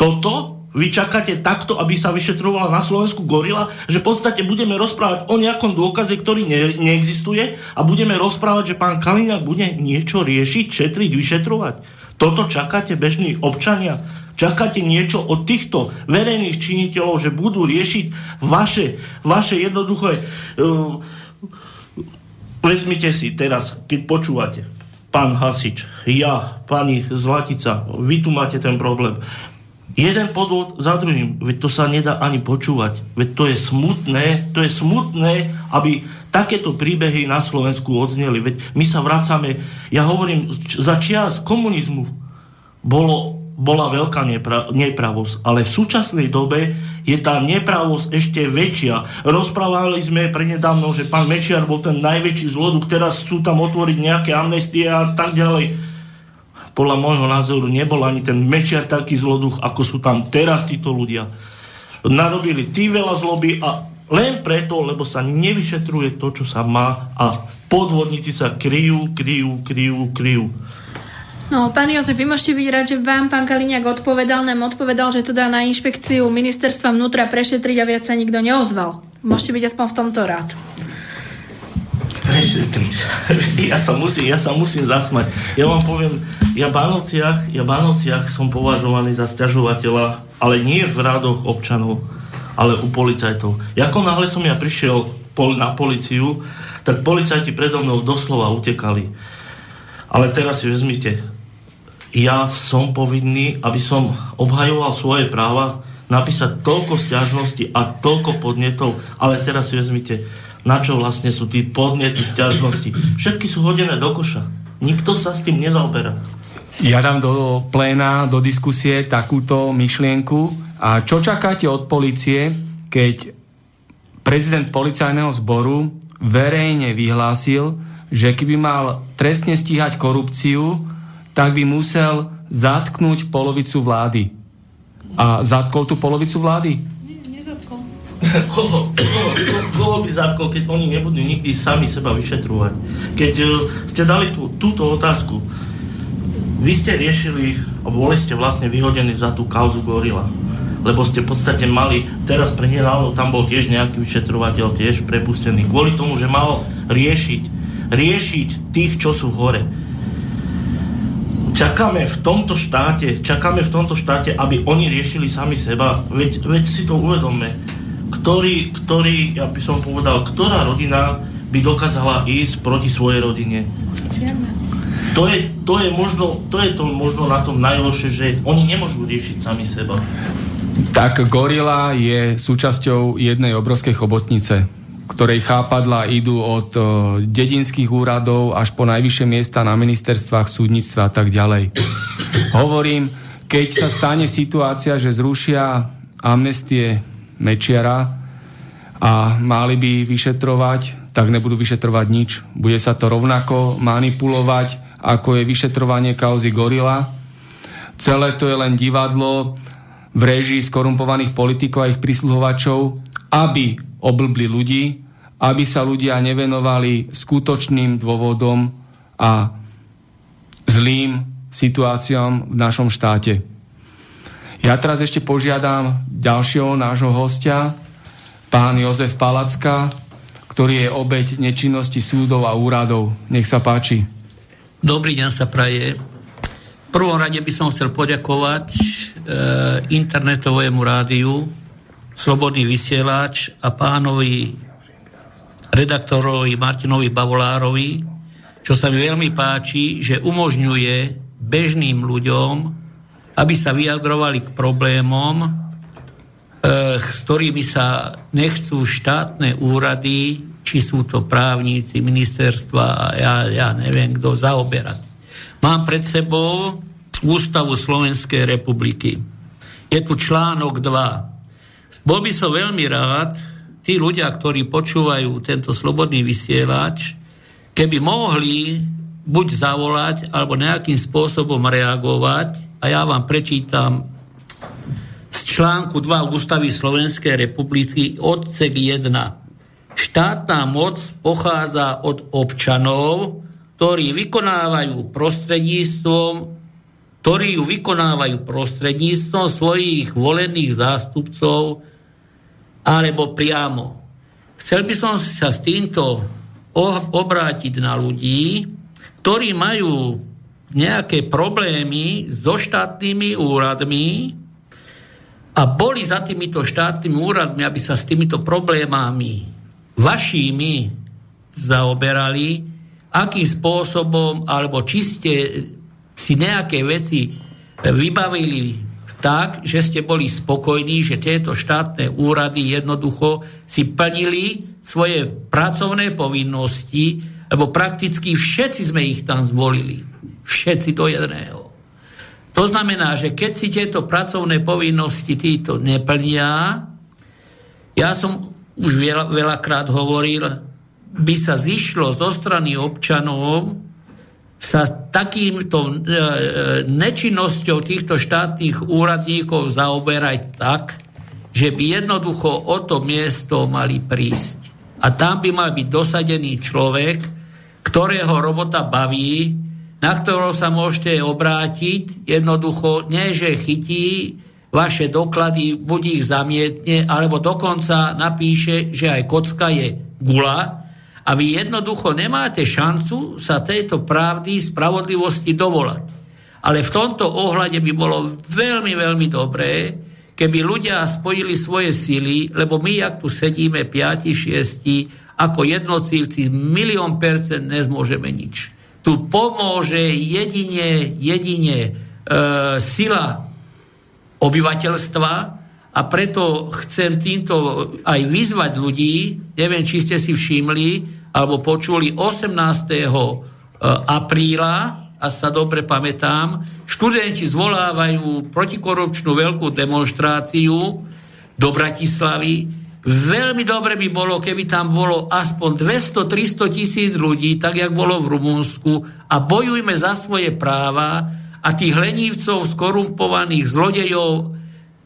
Toto vy čakáte takto, aby sa vyšetrovala na Slovensku gorila, že v podstate budeme rozprávať o nejakom dôkaze, ktorý ne, neexistuje a budeme rozprávať, že pán Kaliňák bude niečo riešiť, šetriť, vyšetrovať. Toto čakáte bežní občania? Čakáte niečo od týchto verejných činiteľov, že budú riešiť vaše, vaše jednoduché uh, si teraz, keď počúvate, pán Hasič, ja, pani Zlatica, vy tu máte ten problém. Jeden podvod za druhým, veď to sa nedá ani počúvať. Veď to je smutné, to je smutné, aby takéto príbehy na Slovensku odzneli. Veď my sa vracame, ja hovorím, za čias komunizmu bolo, bola veľká nepra, nepravosť, ale v súčasnej dobe je tá nepravosť ešte väčšia. Rozprávali sme prednedávno, že pán Mečiar bol ten najväčší zloduch, teraz chcú tam otvoriť nejaké amnestie a tak ďalej. Podľa môjho názoru nebol ani ten Mečiar taký zloduch, ako sú tam teraz títo ľudia. Narobili tí veľa zloby a len preto, lebo sa nevyšetruje to, čo sa má a podvodníci sa kryjú, kryjú, kryjú, kryjú. No, pán Jozef, vy môžete byť rád, že vám pán Kaliňák odpovedal, nám odpovedal, že to dá na inšpekciu ministerstva vnútra prešetriť a viac sa nikto neozval. Môžete byť aspoň v tomto rád. Prešetriť. Ja sa musím, ja sa musím zasmať. Ja vám poviem, ja v ja v som považovaný za stiažovateľa, ale nie v rádoch občanov, ale u policajtov. Ako náhle som ja prišiel na policiu, tak policajti predo mnou doslova utekali. Ale teraz si vezmite, ja som povinný, aby som obhajoval svoje práva, napísať toľko stiažností a toľko podnetov, ale teraz si vezmite, na čo vlastne sú tí podnety, stiažnosti. Všetky sú hodené do koša. Nikto sa s tým nezaoberá. Ja dám do pléna, do diskusie takúto myšlienku. A čo čakáte od policie, keď prezident policajného zboru verejne vyhlásil, že keby mal trestne stíhať korupciu, tak by musel zatknúť polovicu vlády. A zatkol tú polovicu vlády? Koho, koho, koho by zatkol, keď oni nebudú nikdy sami seba vyšetrovať? Keď uh, ste dali tú, túto otázku, vy ste riešili, alebo boli ste vlastne vyhodení za tú kauzu Gorila. Lebo ste v podstate mali, teraz pre nedávno tam bol tiež nejaký vyšetrovateľ, tiež prepustený, kvôli tomu, že mal riešiť, riešiť tých, čo sú hore čakáme v tomto štáte, čakáme v tomto štáte, aby oni riešili sami seba. Veď, veď si to uvedomme. Ktorý, ktorý, ja by som povedal, ktorá rodina by dokázala ísť proti svojej rodine? To je, to je, možno, to je to možno na tom najhoršie, že oni nemôžu riešiť sami seba. Tak gorila je súčasťou jednej obrovskej chobotnice ktorej chápadla idú od o, dedinských úradov až po najvyššie miesta na ministerstvách, súdnictva a tak ďalej. Hovorím, keď sa stane situácia, že zrušia amnestie Mečiara a mali by vyšetrovať, tak nebudú vyšetrovať nič. Bude sa to rovnako manipulovať, ako je vyšetrovanie kauzy Gorila. Celé to je len divadlo v režii skorumpovaných politikov a ich prisluhovačov, aby oblbli ľudí, aby sa ľudia nevenovali skutočným dôvodom a zlým situáciám v našom štáte. Ja teraz ešte požiadam ďalšieho nášho hostia, pán Jozef Palacka, ktorý je obeď nečinnosti súdov a úradov. Nech sa páči. Dobrý deň sa praje. V prvom rade by som chcel poďakovať e, internetovému rádiu Slobodný vysielač a pánovi redaktorovi Martinovi Bavolárovi, čo sa mi veľmi páči, že umožňuje bežným ľuďom, aby sa vyjadrovali k problémom, e, s ktorými sa nechcú štátne úrady, či sú to právníci, ministerstva a ja, ja neviem kto, zaoberať. Mám pred sebou Ústavu Slovenskej republiky. Je tu článok 2. Bol by som veľmi rád, tí ľudia, ktorí počúvajú tento slobodný vysielač, keby mohli buď zavolať, alebo nejakým spôsobom reagovať, a ja vám prečítam z článku 2 Ústavy Slovenskej republiky odsek 1. Štátna moc pochádza od občanov, ktorí vykonávajú prostredníctvom ktorí ju vykonávajú prostredníctvom svojich volených zástupcov alebo priamo. Chcel by som sa s týmto obrátiť na ľudí, ktorí majú nejaké problémy so štátnymi úradmi a boli za týmito štátnymi úradmi, aby sa s týmito problémami vašimi zaoberali, akým spôsobom, alebo či ste si nejaké veci vybavili tak, že ste boli spokojní, že tieto štátne úrady jednoducho si plnili svoje pracovné povinnosti, lebo prakticky všetci sme ich tam zvolili. Všetci do jedného. To znamená, že keď si tieto pracovné povinnosti títo neplnia, ja som už veľa, veľakrát hovoril, by sa zišlo zo strany občanov sa takýmto e, e, nečinnosťou týchto štátnych úradníkov zaoberať tak, že by jednoducho o to miesto mali prísť. A tam by mal byť dosadený človek, ktorého robota baví, na ktorého sa môžete obrátiť, jednoducho nie, že chytí vaše doklady, buď ich zamietne, alebo dokonca napíše, že aj kocka je gula, a vy jednoducho nemáte šancu sa tejto pravdy, spravodlivosti dovolať. Ale v tomto ohľade by bolo veľmi, veľmi dobré, keby ľudia spojili svoje sily, lebo my, ak tu sedíme 5, 6, ako jednotlivci, milión percent nezmôžeme nič. Tu pomôže jedine, jedine e, sila obyvateľstva a preto chcem týmto aj vyzvať ľudí, neviem, či ste si všimli, alebo počuli 18. E, apríla, a sa dobre pamätám, študenti zvolávajú protikorupčnú veľkú demonstráciu do Bratislavy. Veľmi dobre by bolo, keby tam bolo aspoň 200-300 tisíc ľudí, tak jak bolo v Rumunsku, a bojujme za svoje práva a tých lenívcov, skorumpovaných zlodejov,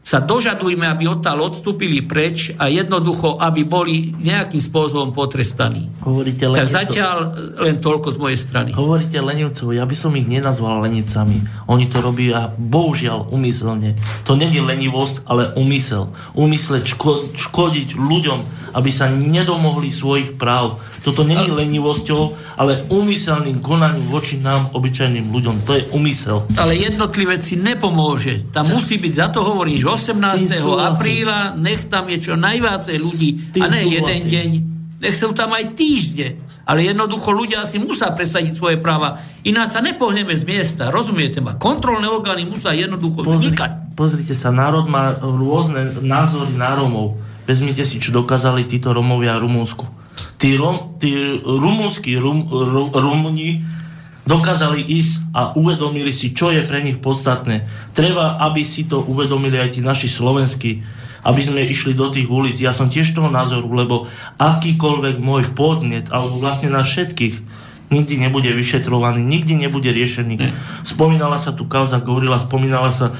sa dožadujme, aby odtiaľ odstúpili preč a jednoducho, aby boli nejakým spôsobom potrestaní. Hovoríte tak zatiaľ len toľko z mojej strany. Hovoríte lenivcov, ja by som ich nenazval lenivcami. Oni to robia bohužiaľ umyselne. To není lenivosť, ale umysel. Umysle ško- škodiť ľuďom, aby sa nedomohli svojich práv toto není ale... lenivosťou, ale úmyselným konaním voči nám, obyčajným ľuďom. To je úmysel. Ale jednotlivec si nepomôže. Tam musí byť, za to hovoríš, 18. apríla, nech tam je čo najviacej ľudí, a ne súhlasím. jeden deň. Nech sú tam aj týždne. Ale jednoducho ľudia si musia presadiť svoje práva. Ináč sa nepohneme z miesta, rozumiete ma? Kontrolné orgány musia jednoducho Pozri, vznikať. Pozrite sa, národ má rôzne názory na Romov. Vezmite si, čo dokázali títo Romovia v Rumúnsku tí, rom, tí rumúnsky rum, rum, Rumuni dokázali ísť a uvedomili si, čo je pre nich podstatné. Treba, aby si to uvedomili aj tí naši slovenskí, aby sme išli do tých ulic. Ja som tiež toho názoru, lebo akýkoľvek môj podnet, alebo vlastne na všetkých, nikdy nebude vyšetrovaný, nikdy nebude riešený. Spomínala sa tu kauza Gorila, spomínala sa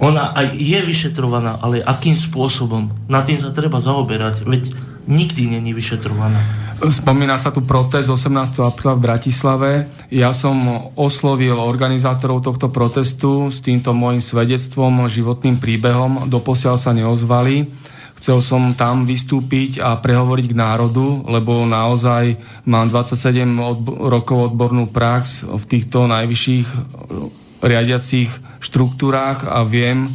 ona aj je vyšetrovaná, ale akým spôsobom? Na tým sa treba zaoberať, veď nikdy není vyšetrovaná. Spomína sa tu protest 18. apríla v Bratislave. Ja som oslovil organizátorov tohto protestu s týmto môjim svedectvom, životným príbehom. Doposiaľ sa neozvali. Chcel som tam vystúpiť a prehovoriť k národu, lebo naozaj mám 27 odbo- rokov odbornú prax v týchto najvyšších riadiacich štruktúrách a viem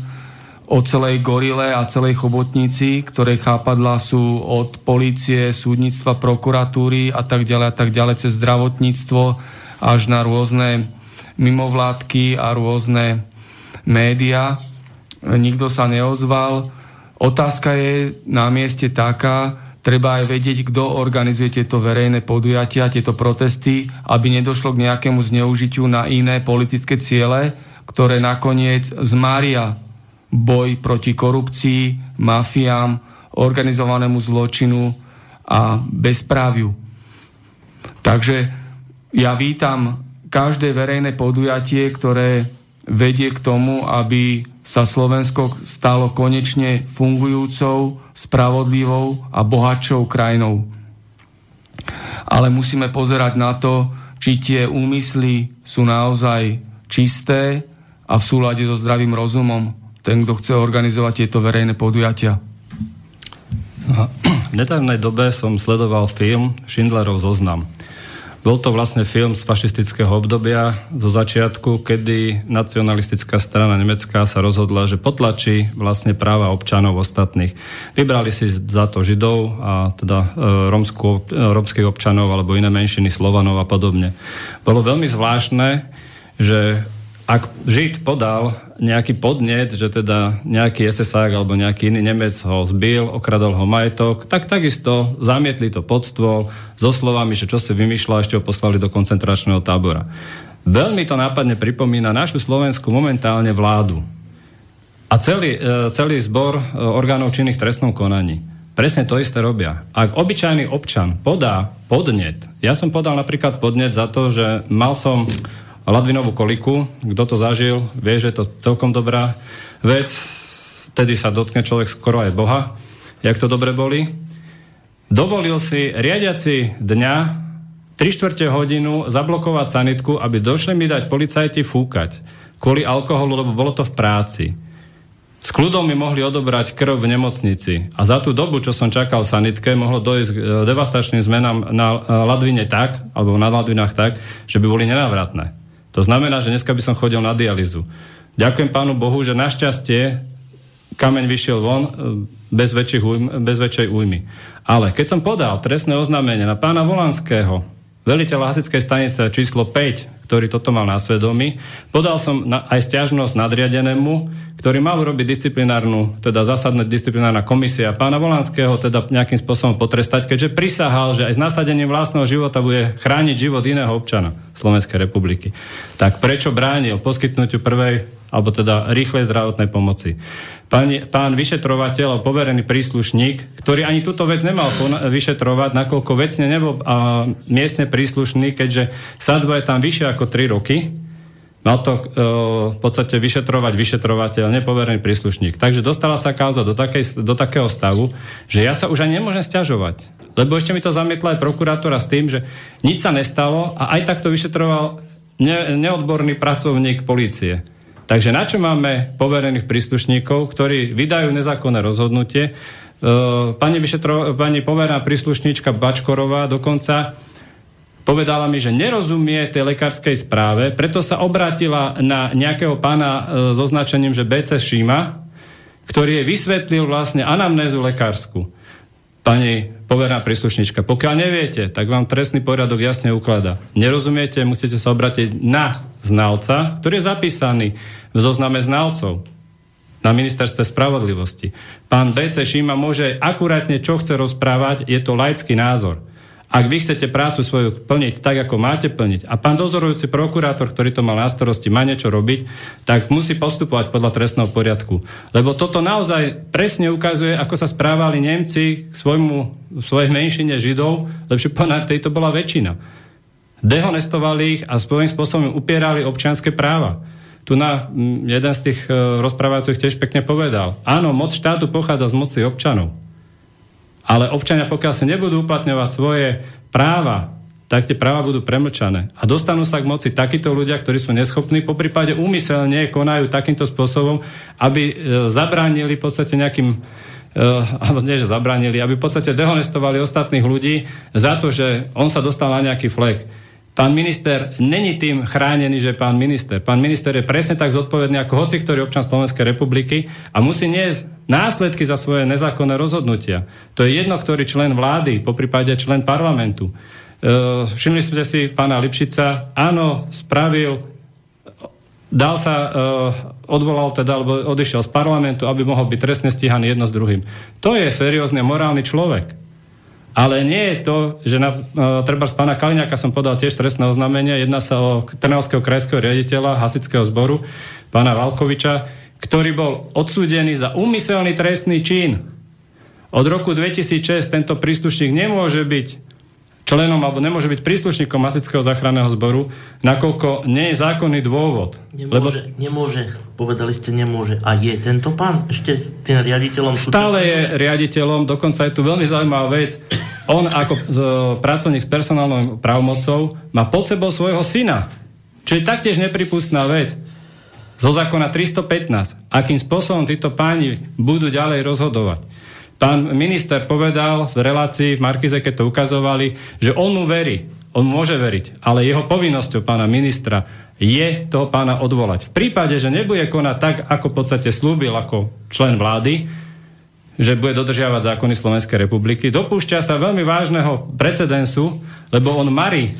o celej gorile a celej chobotnici, ktoré chápadla sú od polície, súdnictva, prokuratúry a tak ďalej a tak ďalej cez zdravotníctvo až na rôzne mimovládky a rôzne média. Nikto sa neozval Otázka je na mieste taká, treba aj vedieť, kto organizuje tieto verejné podujatia, tieto protesty, aby nedošlo k nejakému zneužitiu na iné politické ciele, ktoré nakoniec zmária boj proti korupcii, mafiám, organizovanému zločinu a bezpráviu. Takže ja vítam každé verejné podujatie, ktoré vedie k tomu, aby sa Slovensko stalo konečne fungujúcou, spravodlivou a bohatšou krajinou. Ale musíme pozerať na to, či tie úmysly sú naozaj čisté a v súlade so zdravým rozumom ten, kto chce organizovať tieto verejné podujatia. V nedávnej dobe som sledoval film Schindlerov zoznam. Bol to vlastne film z fašistického obdobia zo začiatku, kedy nacionalistická strana nemecká sa rozhodla, že potlačí vlastne práva občanov ostatných. Vybrali si za to Židov a teda e, romskú, e, romských občanov alebo iné menšiny Slovanov a podobne. Bolo veľmi zvláštne, že ak Žid podal nejaký podnet, že teda nejaký SSák alebo nejaký iný Nemec ho zbil, okradol ho majetok, tak takisto zamietli to pod stôl so slovami, že čo si vymýšľa, ešte ho poslali do koncentračného tábora. Veľmi to nápadne pripomína našu Slovensku momentálne vládu. A celý, e, celý zbor e, orgánov činných trestnom konaní. Presne to isté robia. Ak obyčajný občan podá podnet, ja som podal napríklad podnet za to, že mal som Ladvinovú koliku. Kto to zažil, vie, že je to celkom dobrá vec. Vtedy sa dotkne človek skoro aj Boha, jak to dobre boli. Dovolil si riadiaci dňa 3 čtvrte hodinu zablokovať sanitku, aby došli mi dať policajti fúkať kvôli alkoholu, lebo bolo to v práci. S kľudom mi mohli odobrať krv v nemocnici. A za tú dobu, čo som čakal v sanitke, mohlo dojsť k e, devastačným zmenám na e, Ladvine tak, alebo na Ladvinách tak, že by boli nenávratné. To znamená, že dneska by som chodil na dializu. Ďakujem pánu Bohu, že našťastie kameň vyšiel von e, bez, újmy, bez väčšej újmy. Ale keď som podal trestné oznámenie na pána Volanského, veliteľa hasickej stanice číslo 5, ktorý toto mal na svedomí, podal som na, aj stiažnosť nadriadenému, ktorý mal urobiť disciplinárnu, teda zásadná disciplinárna komisia pána Volanského teda nejakým spôsobom potrestať, keďže prisahal, že aj s nasadením vlastného života bude chrániť život iného občana Slovenskej republiky. Tak prečo bránil poskytnutiu prvej alebo teda rýchlej zdravotnej pomoci. Pán, pán vyšetrovateľ a poverený príslušník, ktorý ani túto vec nemal vyšetrovať, nakoľko vecne nebol a, miestne príslušný, keďže sadzba je tam vyššie ako 3 roky, Mal to uh, v podstate vyšetrovať vyšetrovateľ, nepoverený príslušník. Takže dostala sa kauza do, takej, do takého stavu, že ja sa už ani nemôžem stiažovať. Lebo ešte mi to zamietla aj prokurátora s tým, že nič sa nestalo a aj tak to vyšetroval ne, neodborný pracovník policie. Takže na čo máme poverených príslušníkov, ktorí vydajú nezákonné rozhodnutie? Uh, pani, vyšetro, pani poverená príslušníčka Bačkorová dokonca povedala mi, že nerozumie tej lekárskej správe, preto sa obrátila na nejakého pána e, s označením, že BC Šíma, ktorý jej vysvetlil vlastne anamnézu lekárskú. Pani poverná príslušnička, pokiaľ neviete, tak vám trestný poriadok jasne uklada. Nerozumiete, musíte sa obrátiť na znalca, ktorý je zapísaný v zozname znalcov na ministerstve spravodlivosti. Pán BC Šíma môže akurátne, čo chce rozprávať, je to laický názor. Ak vy chcete prácu svoju plniť tak, ako máte plniť, a pán dozorujúci prokurátor, ktorý to mal na starosti, má niečo robiť, tak musí postupovať podľa trestného poriadku. Lebo toto naozaj presne ukazuje, ako sa správali Nemci k svojmu, svojej menšine Židov, lepšie povedať, tejto bola väčšina. Dehonestovali ich a svojím spôsobom upierali občianské práva. Tu na jeden z tých e, rozprávajúcich tiež pekne povedal. Áno, moc štátu pochádza z moci občanov. Ale občania, pokiaľ sa nebudú uplatňovať svoje práva, tak tie práva budú premlčané. A dostanú sa k moci takíto ľudia, ktorí sú neschopní, po prípade úmyselne konajú takýmto spôsobom, aby e, zabránili v podstate nejakým alebo nie, že zabranili, aby v podstate dehonestovali ostatných ľudí za to, že on sa dostal na nejaký flek. Pán minister není tým chránený, že pán minister. Pán minister je presne tak zodpovedný ako hoci ktorý občan Slovenskej republiky a musí niesť následky za svoje nezákonné rozhodnutia. To je jedno, ktorý člen vlády, po prípade člen parlamentu. E, všimli ste si pána Lipšica, áno, spravil, dal sa, e, odvolal teda, alebo odišiel z parlamentu, aby mohol byť trestne stíhaný jedno s druhým. To je seriózne morálny človek. Ale nie je to, že na, uh, treba z pána Kaliňáka som podal tiež trestné oznámenie, jedná sa o Trnavského krajského riaditeľa hasického zboru, pána Valkoviča, ktorý bol odsúdený za úmyselný trestný čin. Od roku 2006 tento príslušník nemôže byť členom alebo nemôže byť príslušníkom Hasického záchranného zboru, nakoľko nie je zákonný dôvod. Nemôže, lebo... nemôže, povedali ste nemôže. A je tento pán ešte tým riaditeľom? Stále je riaditeľom, dokonca je tu veľmi zaujímavá vec. On ako e, pracovník s personálnou právomocou má pod sebou svojho syna, čo je taktiež nepripustná vec. Zo zákona 315. Akým spôsobom títo páni budú ďalej rozhodovať. Pán minister povedal v relácii v Markize, keď to ukazovali, že on mu verí. On môže veriť, ale jeho povinnosťou pána ministra je toho pána odvolať. V prípade, že nebude konať tak, ako v podstate slúbil ako člen vlády, že bude dodržiavať zákony Slovenskej republiky, dopúšťa sa veľmi vážneho precedensu, lebo on marí e,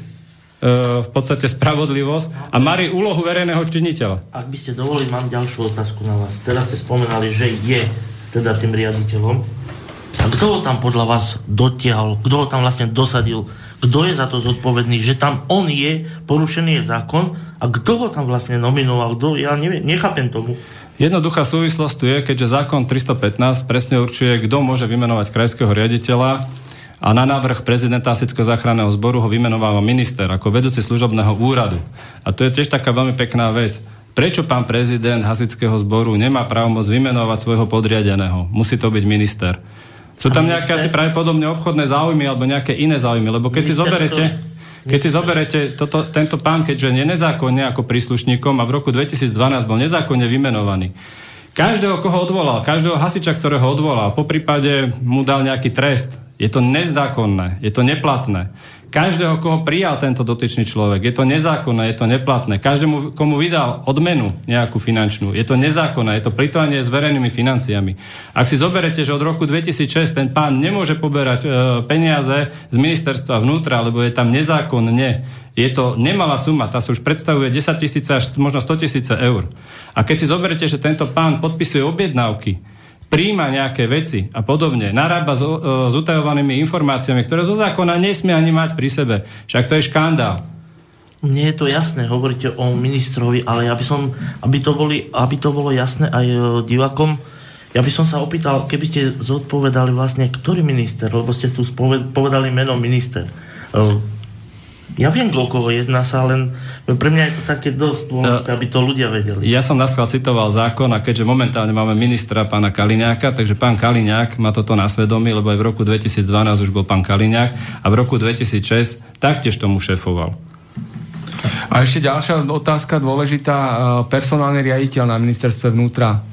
v podstate spravodlivosť a marí úlohu verejného činiteľa. Ak by ste dovolili, mám ďalšiu otázku na vás. Teraz ste spomenali, že je teda tým riaditeľom. A kto ho tam podľa vás dotiahol? Kto ho tam vlastne dosadil? Kto je za to zodpovedný? Že tam on je, porušený je zákon a kto ho tam vlastne nominoval? Kto? Ja neviem, nechápem tomu. Jednoduchá súvislosť tu je, keďže zákon 315 presne určuje, kto môže vymenovať krajského riaditeľa a na návrh prezidenta Asického záchranného zboru ho vymenováva minister ako vedúci služobného úradu. A to je tiež taká veľmi pekná vec. Prečo pán prezident Hasického zboru nemá právomoc vymenovať svojho podriadeného? Musí to byť minister. Sú tam nejaké asi pravdepodobne obchodné záujmy alebo nejaké iné záujmy, lebo keď si zoberete, keď si zoberete toto, tento pán, keďže je nezákonne ako príslušníkom a v roku 2012 bol nezákonne vymenovaný, každého, koho odvolal, každého hasiča, ktorého odvolal, po prípade mu dal nejaký trest, je to nezákonné, je to neplatné každého, koho prijal tento dotyčný človek. Je to nezákonné, je to neplatné. Každému, komu vydal odmenu nejakú finančnú, je to nezákonné, je to plitvanie s verejnými financiami. Ak si zoberete, že od roku 2006 ten pán nemôže poberať e, peniaze z ministerstva vnútra, lebo je tam nezákonne, je to nemalá suma, tá sa už predstavuje 10 tisíce až možno 100 tisíce eur. A keď si zoberete, že tento pán podpisuje objednávky, príjma nejaké veci a podobne, narába s, e, s utajovanými informáciami, ktoré zo zákona nesmie ani mať pri sebe. Však to je škandál. Mne je to jasné, hovoríte o ministrovi, ale ja by som, aby to, boli, aby to bolo jasné aj e, divakom, ja by som sa opýtal, keby ste zodpovedali vlastne, ktorý minister, lebo ste tu povedali meno minister. Ja viem, koho jedná sa, len pre mňa je to také dosť dôležité, aby to ľudia vedeli. Ja som naschvál citoval zákon a keďže momentálne máme ministra pána Kaliňáka, takže pán Kaliňák má toto na svedomí, lebo aj v roku 2012 už bol pán Kaliňák a v roku 2006 taktiež tomu šéfoval. A ešte ďalšia otázka dôležitá. E, personálny riaditeľ na ministerstve vnútra.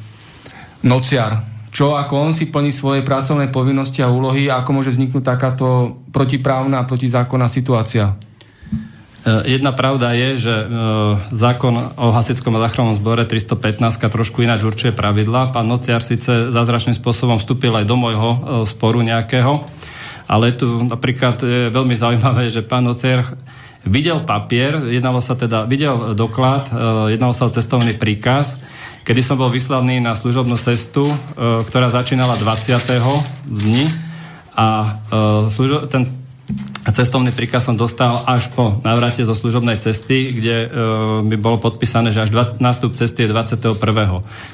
Nociar. Čo ako on si plní svoje pracovné povinnosti a úlohy a ako môže vzniknúť takáto protiprávna a protizákonná situácia? Eh, jedna pravda je, že eh, zákon o hasickom a záchrannom zbore 315 trošku ináč určuje pravidla. Pán Nociar síce zázračným spôsobom vstúpil aj do môjho eh, sporu nejakého, ale tu napríklad je veľmi zaujímavé, že pán Nociar videl papier, jednalo sa teda, videl doklad, jednalo sa o cestovný príkaz, kedy som bol vyslaný na služobnú cestu, ktorá začínala 20. dni a ten cestovný príkaz som dostal až po návrate zo služobnej cesty, kde e, mi bolo podpísané, že až dva, nástup cesty je 21.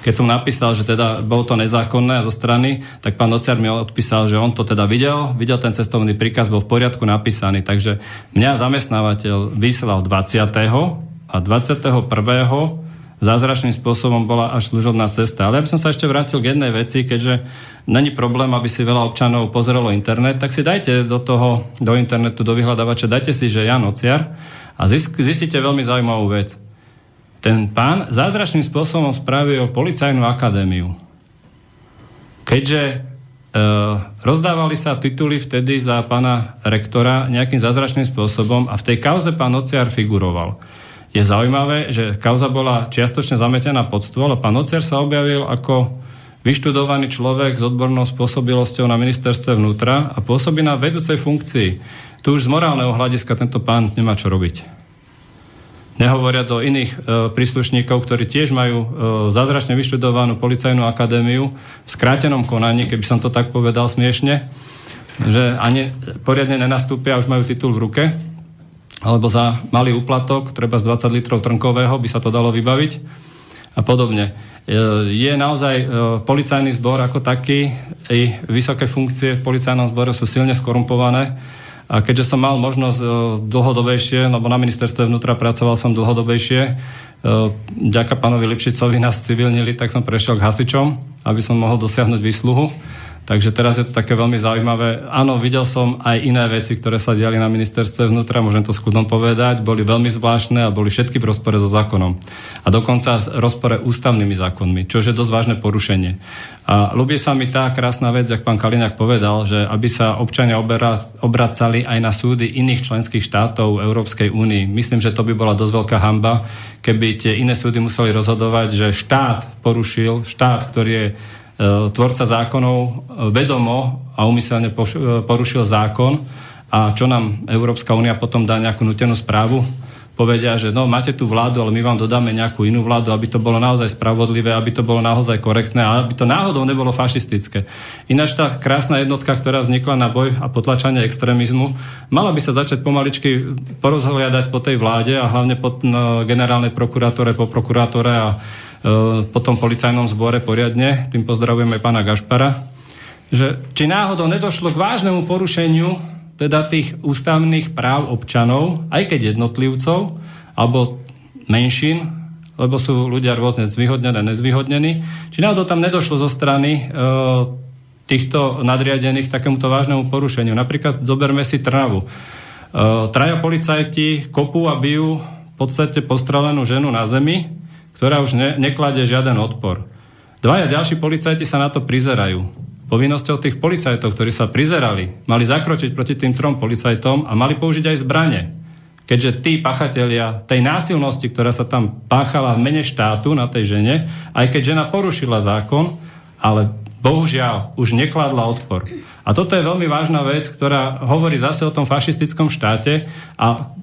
Keď som napísal, že teda bolo to nezákonné zo strany, tak pán Nociar mi odpísal, že on to teda videl, videl ten cestovný príkaz, bol v poriadku napísaný, takže mňa zamestnávateľ vyslal 20. a 21 zázračným spôsobom bola až služobná cesta. Ale ja by som sa ešte vrátil k jednej veci, keďže není problém, aby si veľa občanov pozrelo internet, tak si dajte do toho, do internetu, do vyhľadávača, dajte si, že Jan Ociar a zistíte veľmi zaujímavú vec. Ten pán zázračným spôsobom spravil policajnú akadémiu. Keďže rozdávali sa tituly vtedy za pána rektora nejakým zázračným spôsobom a v tej kauze pán Ociar figuroval. Je zaujímavé, že kauza bola čiastočne zametená pod stôl a pán Ociar sa objavil ako vyštudovaný človek s odbornou spôsobilosťou na ministerstve vnútra a pôsobí na vedúcej funkcii. Tu už z morálneho hľadiska tento pán nemá čo robiť. Nehovoriac o iných e, príslušníkov, ktorí tiež majú e, zázračne vyštudovanú policajnú akadémiu v skrátenom konaní, keby som to tak povedal smiešne, že ani poriadne nenastúpia už majú titul v ruke, alebo za malý úplatok, treba z 20 litrov trnkového, by sa to dalo vybaviť a podobne. E, je naozaj e, policajný zbor ako taký, i vysoké funkcie v policajnom zbore sú silne skorumpované a keďže som mal možnosť uh, dlhodobejšie, lebo na ministerstve vnútra pracoval som dlhodobejšie, ďaká pánovi Lipšicovi nás civilnili, tak som prešiel k hasičom, aby som mohol dosiahnuť výsluhu. Takže teraz je to také veľmi zaujímavé. Áno, videl som aj iné veci, ktoré sa diali na ministerstve vnútra, môžem to skudom povedať, boli veľmi zvláštne a boli všetky v rozpore so zákonom. A dokonca v rozpore ústavnými zákonmi, čo je dosť vážne porušenie. A ľubí sa mi tá krásna vec, jak pán Kaliňák povedal, že aby sa občania obracali aj na súdy iných členských štátov Európskej únii. Myslím, že to by bola dosť veľká hamba, keby tie iné súdy museli rozhodovať, že štát porušil, štát, ktorý je tvorca zákonov e, vedomo a umyselne e, porušil zákon a čo nám Európska únia potom dá nejakú nutenú správu, povedia, že no, máte tú vládu, ale my vám dodáme nejakú inú vládu, aby to bolo naozaj spravodlivé, aby to bolo naozaj korektné a aby to náhodou nebolo fašistické. Ináč tá krásna jednotka, ktorá vznikla na boj a potlačanie extrémizmu, mala by sa začať pomaličky porozhliadať po tej vláde a hlavne po no, generálnej prokurátore, po prokurátore a E, po tom policajnom zbore poriadne, tým pozdravujeme pána Gašpara, že či náhodou nedošlo k vážnemu porušeniu teda tých ústavných práv občanov, aj keď jednotlivcov, alebo menšín, lebo sú ľudia rôzne zvýhodnené, nezvýhodnení, či náhodou tam nedošlo zo strany e, týchto nadriadených takémuto vážnemu porušeniu. Napríklad zoberme si Trnavu. E, traja policajti kopú a bijú v podstate postrelenú ženu na zemi, ktorá už ne, nekladie žiaden odpor. Dvaja ďalší policajti sa na to prizerajú. Povinnosťou tých policajtov, ktorí sa prizerali, mali zakročiť proti tým trom policajtom a mali použiť aj zbranie. Keďže tí pachatelia tej násilnosti, ktorá sa tam páchala v mene štátu na tej žene, aj keď žena porušila zákon, ale bohužiaľ už nekladla odpor. A toto je veľmi vážna vec, ktorá hovorí zase o tom fašistickom štáte a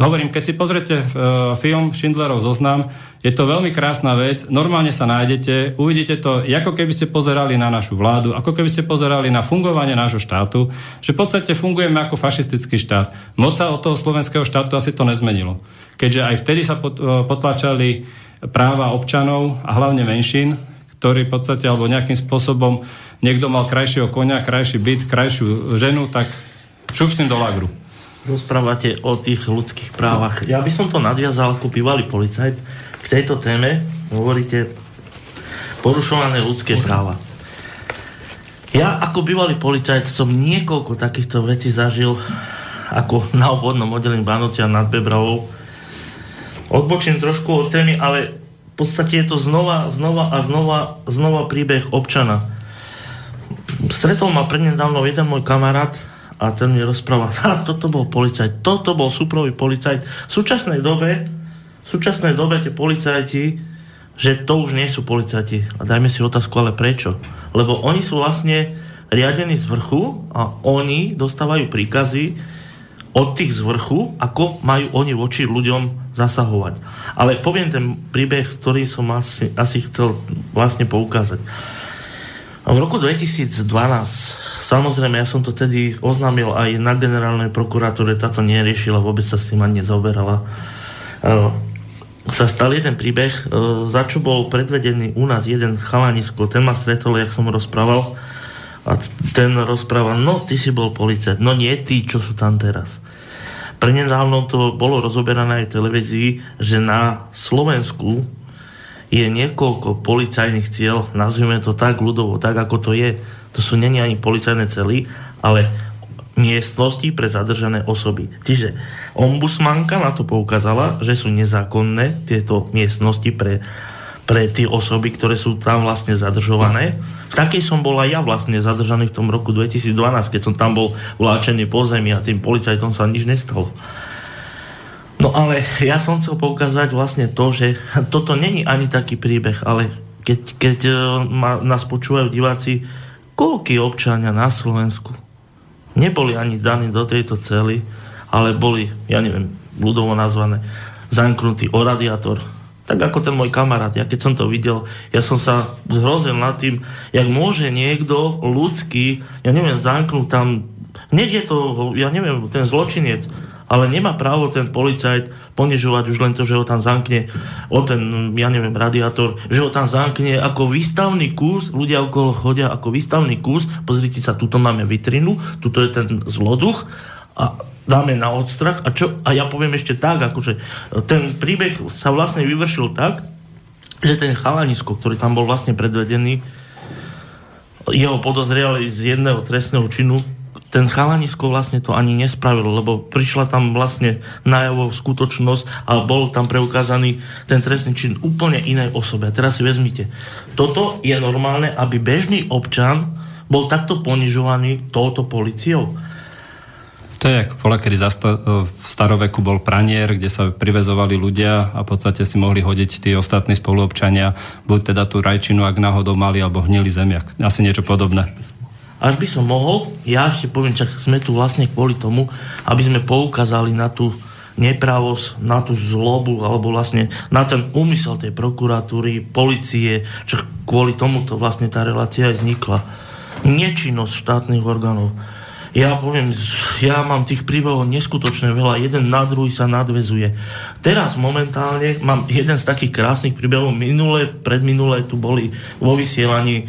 hovorím, keď si pozrete uh, film Schindlerov zoznam, je to veľmi krásna vec, normálne sa nájdete, uvidíte to, ako keby ste pozerali na našu vládu, ako keby ste pozerali na fungovanie nášho štátu, že v podstate fungujeme ako fašistický štát. Moc sa od toho slovenského štátu asi to nezmenilo. Keďže aj vtedy sa e, potlačali práva občanov a hlavne menšín, ktorí v podstate, alebo nejakým spôsobom niekto mal krajšieho konia, krajší byt, krajšiu ženu, tak šup do lagru rozprávate o tých ľudských právach. Ja by som to nadviazal ako bývalý policajt k tejto téme. Hovoríte porušované ľudské práva. Ja ako bývalý policajt som niekoľko takýchto vecí zažil ako na obvodnom oddelení Vánocia nad Bebravou. Odbočím trošku od témy, ale v podstate je to znova, znova a znova, znova príbeh občana. Stretol ma prednedávno jeden môj kamarát, a ten mi rozpráva, a toto bol policajt, toto bol súprový policajt. V súčasnej dobe, v súčasnej dobe tie policajti, že to už nie sú policajti. A dajme si otázku, ale prečo? Lebo oni sú vlastne riadení z vrchu a oni dostávajú príkazy od tých z vrchu, ako majú oni voči ľuďom zasahovať. Ale poviem ten príbeh, ktorý som asi, asi chcel vlastne poukázať. V roku 2012 Samozrejme, ja som to tedy oznámil aj na generálnej prokuratúre, táto neriešila, vôbec sa s tým ani nezaoberala. Uh, sa stal jeden príbeh, uh, za čo bol predvedený u nás jeden chalanisko, ten ma stretol, jak som rozprával, a ten rozprával, no ty si bol policajt, no nie tí, čo sú tam teraz. Prenedávno to bolo rozoberané aj v televízii, že na Slovensku je niekoľko policajných cieľ, nazvime to tak ľudovo, tak ako to je to sú není ani policajné cely, ale miestnosti pre zadržané osoby. Čiže ombudsmanka na to poukázala, že sú nezákonné tieto miestnosti pre, pre tie osoby, ktoré sú tam vlastne zadržované. V takej som bol aj ja vlastne zadržaný v tom roku 2012, keď som tam bol vláčený po zemi a tým policajtom sa nič nestalo. No ale ja som chcel poukázať vlastne to, že toto není ani taký príbeh, ale keď, keď e, ma, nás počúvajú diváci, koľky občania na Slovensku neboli ani daní do tejto cely, ale boli, ja neviem, ľudovo nazvané, zanknutí o radiátor. Tak ako ten môj kamarát. Ja keď som to videl, ja som sa zhrozil nad tým, jak môže niekto ľudský, ja neviem, zanknúť tam, nech je to, ja neviem, ten zločinec, ale nemá právo ten policajt ponižovať už len to, že ho tam zamkne o ten, ja neviem, radiátor, že ho tam zamkne ako výstavný kus, ľudia okolo chodia ako výstavný kus, pozrite sa, tuto máme vitrinu, tuto je ten zloduch a dáme na odstrach. A, čo, a ja poviem ešte tak, akože ten príbeh sa vlastne vyvršil tak, že ten chalanisko, ktorý tam bol vlastne predvedený, jeho podozriali z jedného trestného činu, ten chalanisko vlastne to ani nespravil, lebo prišla tam vlastne najavo skutočnosť a bol tam preukázaný ten trestný čin úplne inej osobe. A teraz si vezmite, toto je normálne, aby bežný občan bol takto ponižovaný touto policiou. To je ako bola, kedy v staroveku bol pranier, kde sa privezovali ľudia a v podstate si mohli hodiť tí ostatní spoluobčania, buď teda tú rajčinu, ak náhodou mali, alebo hnili zemiak. Asi niečo podobné až by som mohol, ja ešte poviem, čak sme tu vlastne kvôli tomu, aby sme poukázali na tú nepravosť, na tú zlobu, alebo vlastne na ten úmysel tej prokuratúry, policie, čo kvôli tomuto vlastne tá relácia aj vznikla. Nečinnosť štátnych orgánov. Ja poviem, ja mám tých príbehov neskutočne veľa, jeden na druhý sa nadvezuje. Teraz momentálne mám jeden z takých krásnych príbehov, minulé, predminulé tu boli vo vysielaní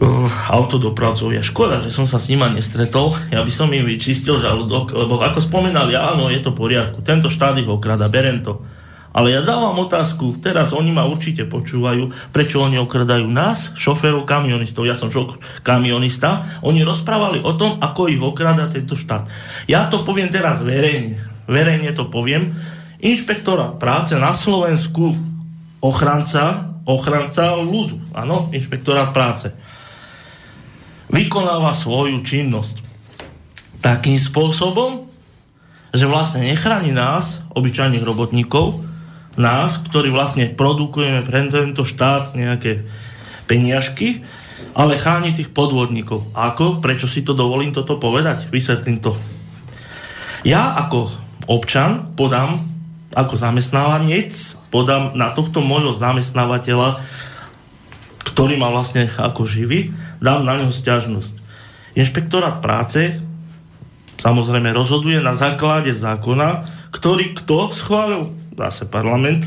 uh, autodopravcovia. Škoda, že som sa s nima nestretol. Ja by som im vyčistil žalúdok, lebo ako spomenali, áno, je to poriadku. Tento štát ich okrada, berem to. Ale ja dávam otázku, teraz oni ma určite počúvajú, prečo oni okradajú nás, šoférov, kamionistov. Ja som šok, kamionista. Oni rozprávali o tom, ako ich okrada tento štát. Ja to poviem teraz verejne. Verejne to poviem. Inšpektora práce na Slovensku, ochranca, ochranca ľudu. Áno, inšpektorát práce vykonáva svoju činnosť takým spôsobom, že vlastne nechráni nás, obyčajných robotníkov, nás, ktorí vlastne produkujeme pre tento štát nejaké peniažky, ale chráni tých podvodníkov. Ako? Prečo si to dovolím toto povedať? Vysvetlím to. Ja ako občan podám, ako zamestnávanec, podám na tohto môjho zamestnávateľa, ktorý ma vlastne ako živí, dám na neho stiažnosť. Inšpektorát práce samozrejme rozhoduje na základe zákona, ktorý kto schválil? Zase parlament.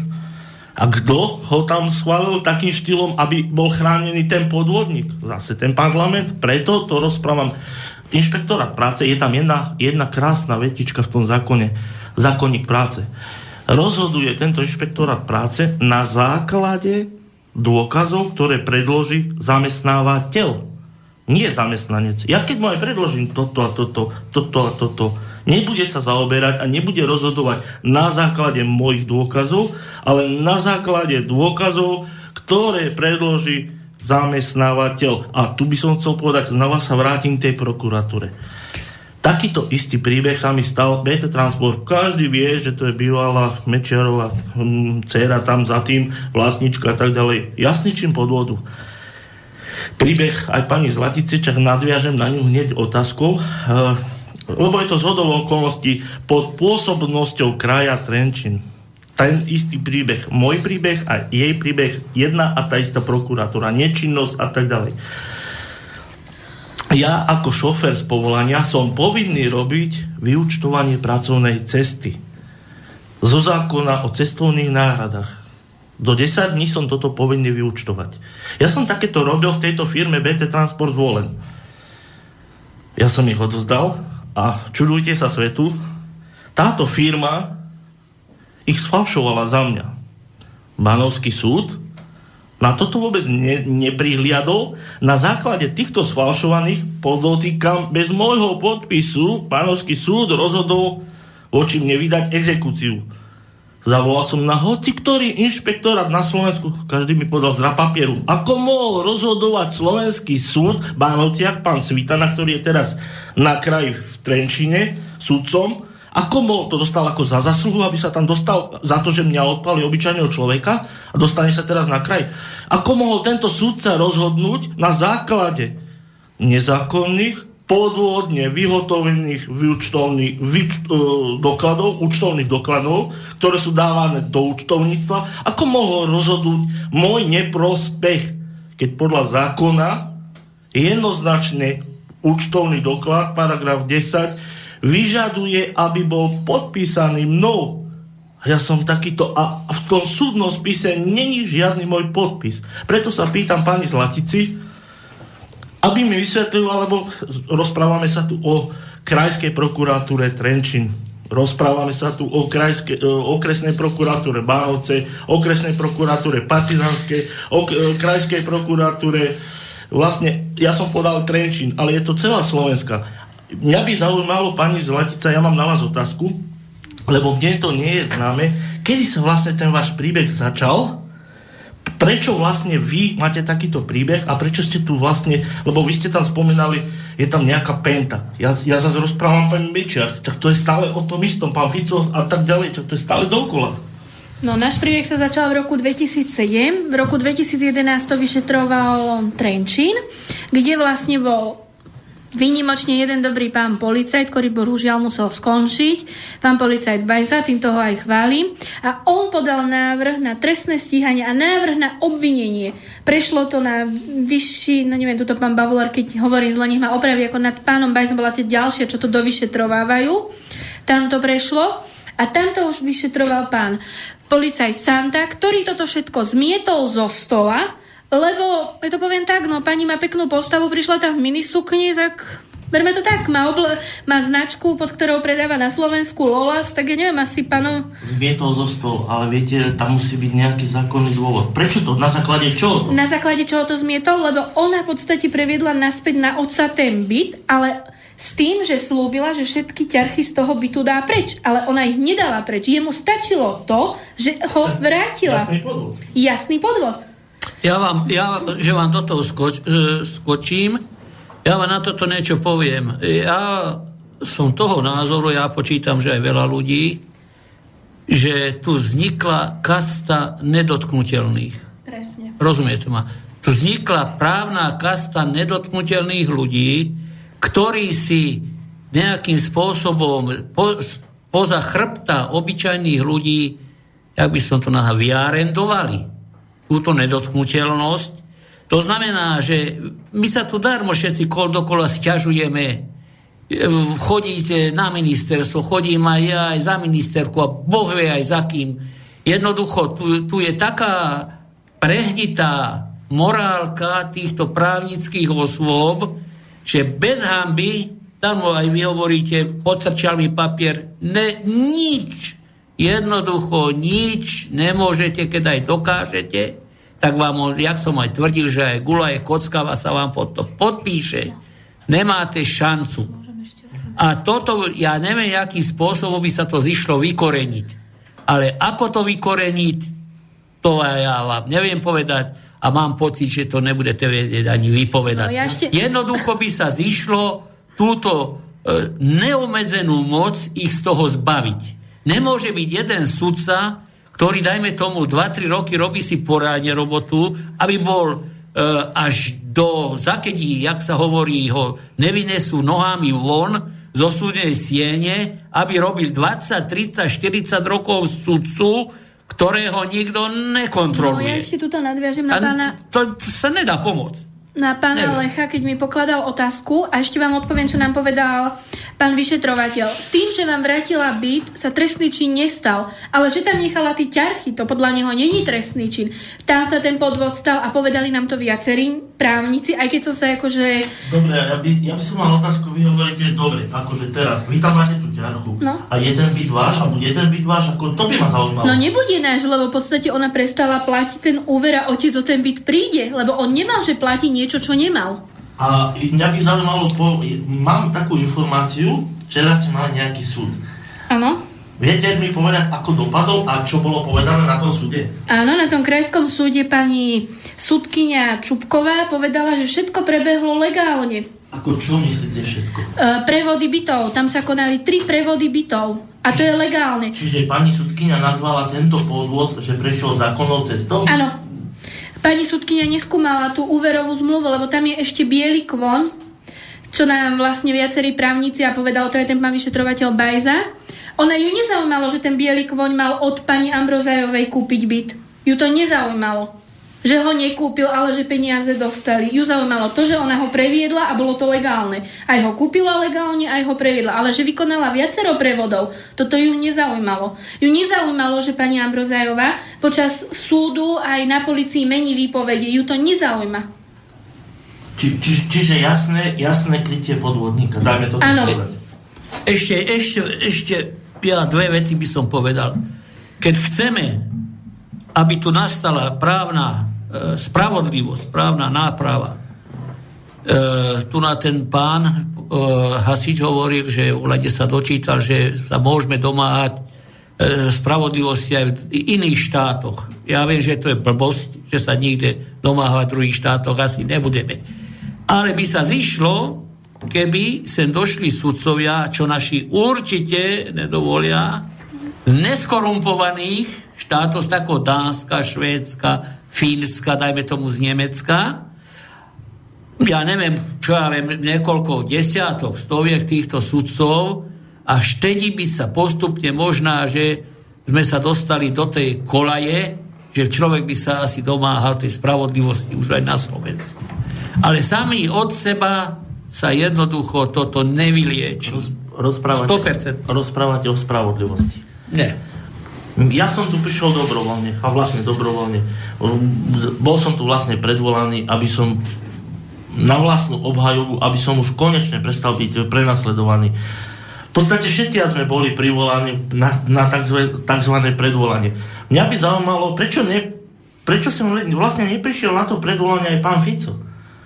A kto ho tam schválil takým štýlom, aby bol chránený ten podvodník? Zase ten parlament. Preto to rozprávam. Inšpektorát práce, je tam jedna, jedna krásna vetička v tom zákone, zákonník práce. Rozhoduje tento inšpektorát práce na základe dôkazov, ktoré predloží zamestnávateľ. Nie zamestnanec. Ja keď mu aj predložím toto a toto, toto a toto, nebude sa zaoberať a nebude rozhodovať na základe mojich dôkazov, ale na základe dôkazov, ktoré predloží zamestnávateľ. A tu by som chcel povedať, znova sa vrátim k tej prokuratúre. Takýto istý príbeh sa mi stal BT Transport. Každý vie, že to je bývalá Mečiarová hm, dcera tam za tým, vlastnička a tak ďalej. Jasničím podvodu. Príbeh aj pani Zlatice, čak nadviažem na ňu hneď otázkou, e, lebo je to zhodou okolností pod pôsobnosťou kraja Trenčín. Ten istý príbeh, môj príbeh a jej príbeh, jedna a tá istá prokuratúra, nečinnosť a tak ďalej ja ako šofér z povolania som povinný robiť vyučtovanie pracovnej cesty. Zo zákona o cestovných náhradách. Do 10 dní som toto povinný vyučtovať. Ja som takéto robil v tejto firme BT Transport zvolen. Ja som ich odozdal a čudujte sa svetu, táto firma ich sfalšovala za mňa. Banovský súd na toto vôbec ne, neprihliadol. Na základe týchto sfalšovaných podotýkam bez môjho podpisu pánovský súd rozhodol voči mne vydať exekúciu. Zavolal som na hoci ktorý inšpektorát na Slovensku, každý mi podal zra papieru. Ako mohol rozhodovať slovenský súd v Bánovciach, pán Svitana, ktorý je teraz na kraji v Trenčine, sudcom, ako mohol to dostal ako za zasluhu, aby sa tam dostal za to, že mňa odpali obyčajného človeka a dostane sa teraz na kraj. Ako mohol tento súdca rozhodnúť na základe nezákonných podvodne vyhotovených výučtovných výč, uh, dokladov, účtovných dokladov, ktoré sú dávané do účtovníctva, ako mohol rozhodnúť môj neprospech, keď podľa zákona jednoznačne účtovný doklad, paragraf 10, vyžaduje, aby bol podpísaný mnou. Ja som takýto, a v tom súdnom spise není žiadny môj podpis. Preto sa pýtam pani Zlatici, aby mi vysvetlil, alebo rozprávame sa tu o krajskej prokuratúre Trenčín. Rozprávame sa tu o krajske, okresnej prokuratúre Bánovce, okresnej prokuratúre Partizanskej, ok, krajskej prokuratúre vlastne, ja som podal Trenčín, ale je to celá Slovenska. Mňa by zaujímalo, pani Zlatica, ja mám na vás otázku, lebo mne to nie je známe, kedy sa vlastne ten váš príbeh začal prečo vlastne vy máte takýto príbeh a prečo ste tu vlastne, lebo vy ste tam spomínali, je tam nejaká penta. Ja, ja zase rozprávam pani Mečiar, tak to je stále o tom istom, pán Fico a tak ďalej, to je stále dokola. No, náš príbeh sa začal v roku 2007. V roku 2011 to vyšetroval Trenčín, kde vlastne bol Výnimočne jeden dobrý pán policajt, ktorý bohužiaľ musel skončiť, pán policajt Bajza, týmto ho aj chválim, a on podal návrh na trestné stíhanie a návrh na obvinenie. Prešlo to na vyšší, no neviem, tuto pán Bavulár, keď hovorím zle, nech ma opraví, ako nad pánom Bajzom bola tie ďalšie, čo to dovyšetrovávajú. Tam to prešlo a tam to už vyšetroval pán policajt Santa, ktorý toto všetko zmietol zo stola, lebo, ja to poviem tak, no pani má peknú postavu, prišla tam v minisukni, tak Berme to tak, má, obl- má značku, pod ktorou predáva na Slovensku Lolas, tak ja neviem, asi pánom... Zmietol zo stolu, ale viete, tam musí byť nejaký zákonný dôvod. Prečo to? Na základe čoho to? Na základe čoho to zmietol? Lebo ona v podstate previedla naspäť na otca ten byt, ale s tým, že slúbila, že všetky ťarchy z toho bytu dá preč. Ale ona ich nedala preč. Jemu stačilo to, že ho vrátila. Jasný podvod. Jasný podvod. Ja vám, ja, že vám toto skoč, e, skočím, ja vám na toto niečo poviem. Ja som toho názoru, ja počítam, že aj veľa ľudí, že tu vznikla kasta nedotknutelných. Presne. Rozumiete ma? Tu vznikla právna kasta nedotknutelných ľudí, ktorí si nejakým spôsobom po, poza chrbta obyčajných ľudí, jak by som to nazval, vyarendovali túto nedotknutelnosť. To znamená, že my sa tu darmo všetci kol dokola sťažujeme, e, chodíte na ministerstvo, chodím aj ja aj za ministerku a Boh vie aj za kým. Jednoducho, tu, tu je taká prehnitá morálka týchto právnických osôb, že bez hamby, tam aj vy hovoríte, potrčal mi papier, ne, nič Jednoducho nič nemôžete, keď aj dokážete, tak vám, on, jak som aj tvrdil, že aj gula je kockava, sa vám pod to podpíše. Nemáte šancu. A toto, ja neviem, akým spôsobom by sa to zišlo vykoreniť. Ale ako to vykoreniť, to ja vám neviem povedať a mám pocit, že to nebudete vedieť ani vypovedať. No, ja ešte... Jednoducho by sa zišlo túto e, neomedzenú moc ich z toho zbaviť. Nemôže byť jeden sudca, ktorý, dajme tomu, 2-3 roky robí si porádne robotu, aby bol e, až do zakedí, jak sa hovorí, ho nevynesú nohami von zo súdnej siene, aby robil 20, 30, 40 rokov sudcu, ktorého nikto nekontroluje. No, ja ešte tuto nadviažem na pána... To, to sa nedá pomôcť na pána Neviem. Lecha, keď mi pokladal otázku a ešte vám odpoviem, čo nám povedal pán vyšetrovateľ. Tým, že vám vrátila byt, sa trestný čin nestal, ale že tam nechala tí ťarchy, to podľa neho není trestný čin. Tam sa ten podvod stal a povedali nám to viacerí právnici, aj keď som sa akože... Dobre, ja by, ja by som mal otázku, vy hovoríte, dobre, akože teraz, vy tam máte tú ťarchu no. a jeden byt váš, alebo jeden byt váš, ako to by ma zaujímalo. No nebude náš, lebo v podstate ona prestala platiť ten úver a otec o ten byt príde, lebo on nemal, že platí niečo, čo nemal. A mňa by zaujímalo, po, mám takú informáciu, že raz ste mali nejaký súd. Áno. Viete mi povedať, ako dopadol a čo bolo povedané na tom súde? Áno, na tom krajskom súde pani sudkynia Čupková povedala, že všetko prebehlo legálne. Ako čo myslíte všetko? E, prevody bytov. Tam sa konali tri prevody bytov. A to je legálne. Čiže pani sudkynia nazvala tento podvod, že prešiel zákonnou cestou? Áno. Pani sudkynia neskúmala tú úverovú zmluvu, lebo tam je ešte biely kvon, čo nám vlastne viacerí právnici a povedal, to je ten pán vyšetrovateľ Bajza, ona ju nezaujímalo, že ten biely kvoň mal od pani Ambrozajovej kúpiť byt. Ju to nezaujímalo. Že ho nekúpil, ale že peniaze dostali. Ju zaujímalo to, že ona ho previedla a bolo to legálne. Aj ho kúpila legálne, aj ho previedla. Ale že vykonala viacero prevodov, toto ju nezaujímalo. Ju nezaujímalo, že pani Ambrozajová počas súdu aj na policii mení výpovede. Ju to nezaujíma. Či, či, čiže jasné, jasné krytie podvodníka. Dajme to Áno. Ešte, ešte, ešte ja dve vety by som povedal. Keď chceme, aby tu nastala právna spravodlivosť, právna náprava, e, tu na ten pán e, Hasič hovoril, že v sa dočítal, že sa môžeme domáhať e, spravodlivosti aj v iných štátoch. Ja viem, že to je blbosť, že sa nikde domáhať v druhých štátoch asi nebudeme. Ale by sa zišlo, keby sem došli sudcovia, čo naši určite nedovolia, neskorumpovaných štátov, ako Dánska, Švédska, Fínska, dajme tomu z Nemecka, ja neviem, čo ja viem, niekoľko desiatok, stoviek týchto sudcov, až vtedy by sa postupne možná, že sme sa dostali do tej kolaje, že človek by sa asi domáhal tej spravodlivosti už aj na Slovensku. Ale sami od seba sa jednoducho toto nevylieči. rozprávate, 100%. rozprávate o spravodlivosti. Nie. Ja som tu prišiel dobrovoľne, a vlastne dobrovoľne. Bol som tu vlastne predvolaný, aby som na vlastnú obhajovu, aby som už konečne prestal byť prenasledovaný. V podstate všetci sme boli privolaní na, na tzv. tzv. predvolanie. Mňa by zaujímalo, prečo, ne, prečo som vlastne neprišiel na to predvolanie aj pán Fico.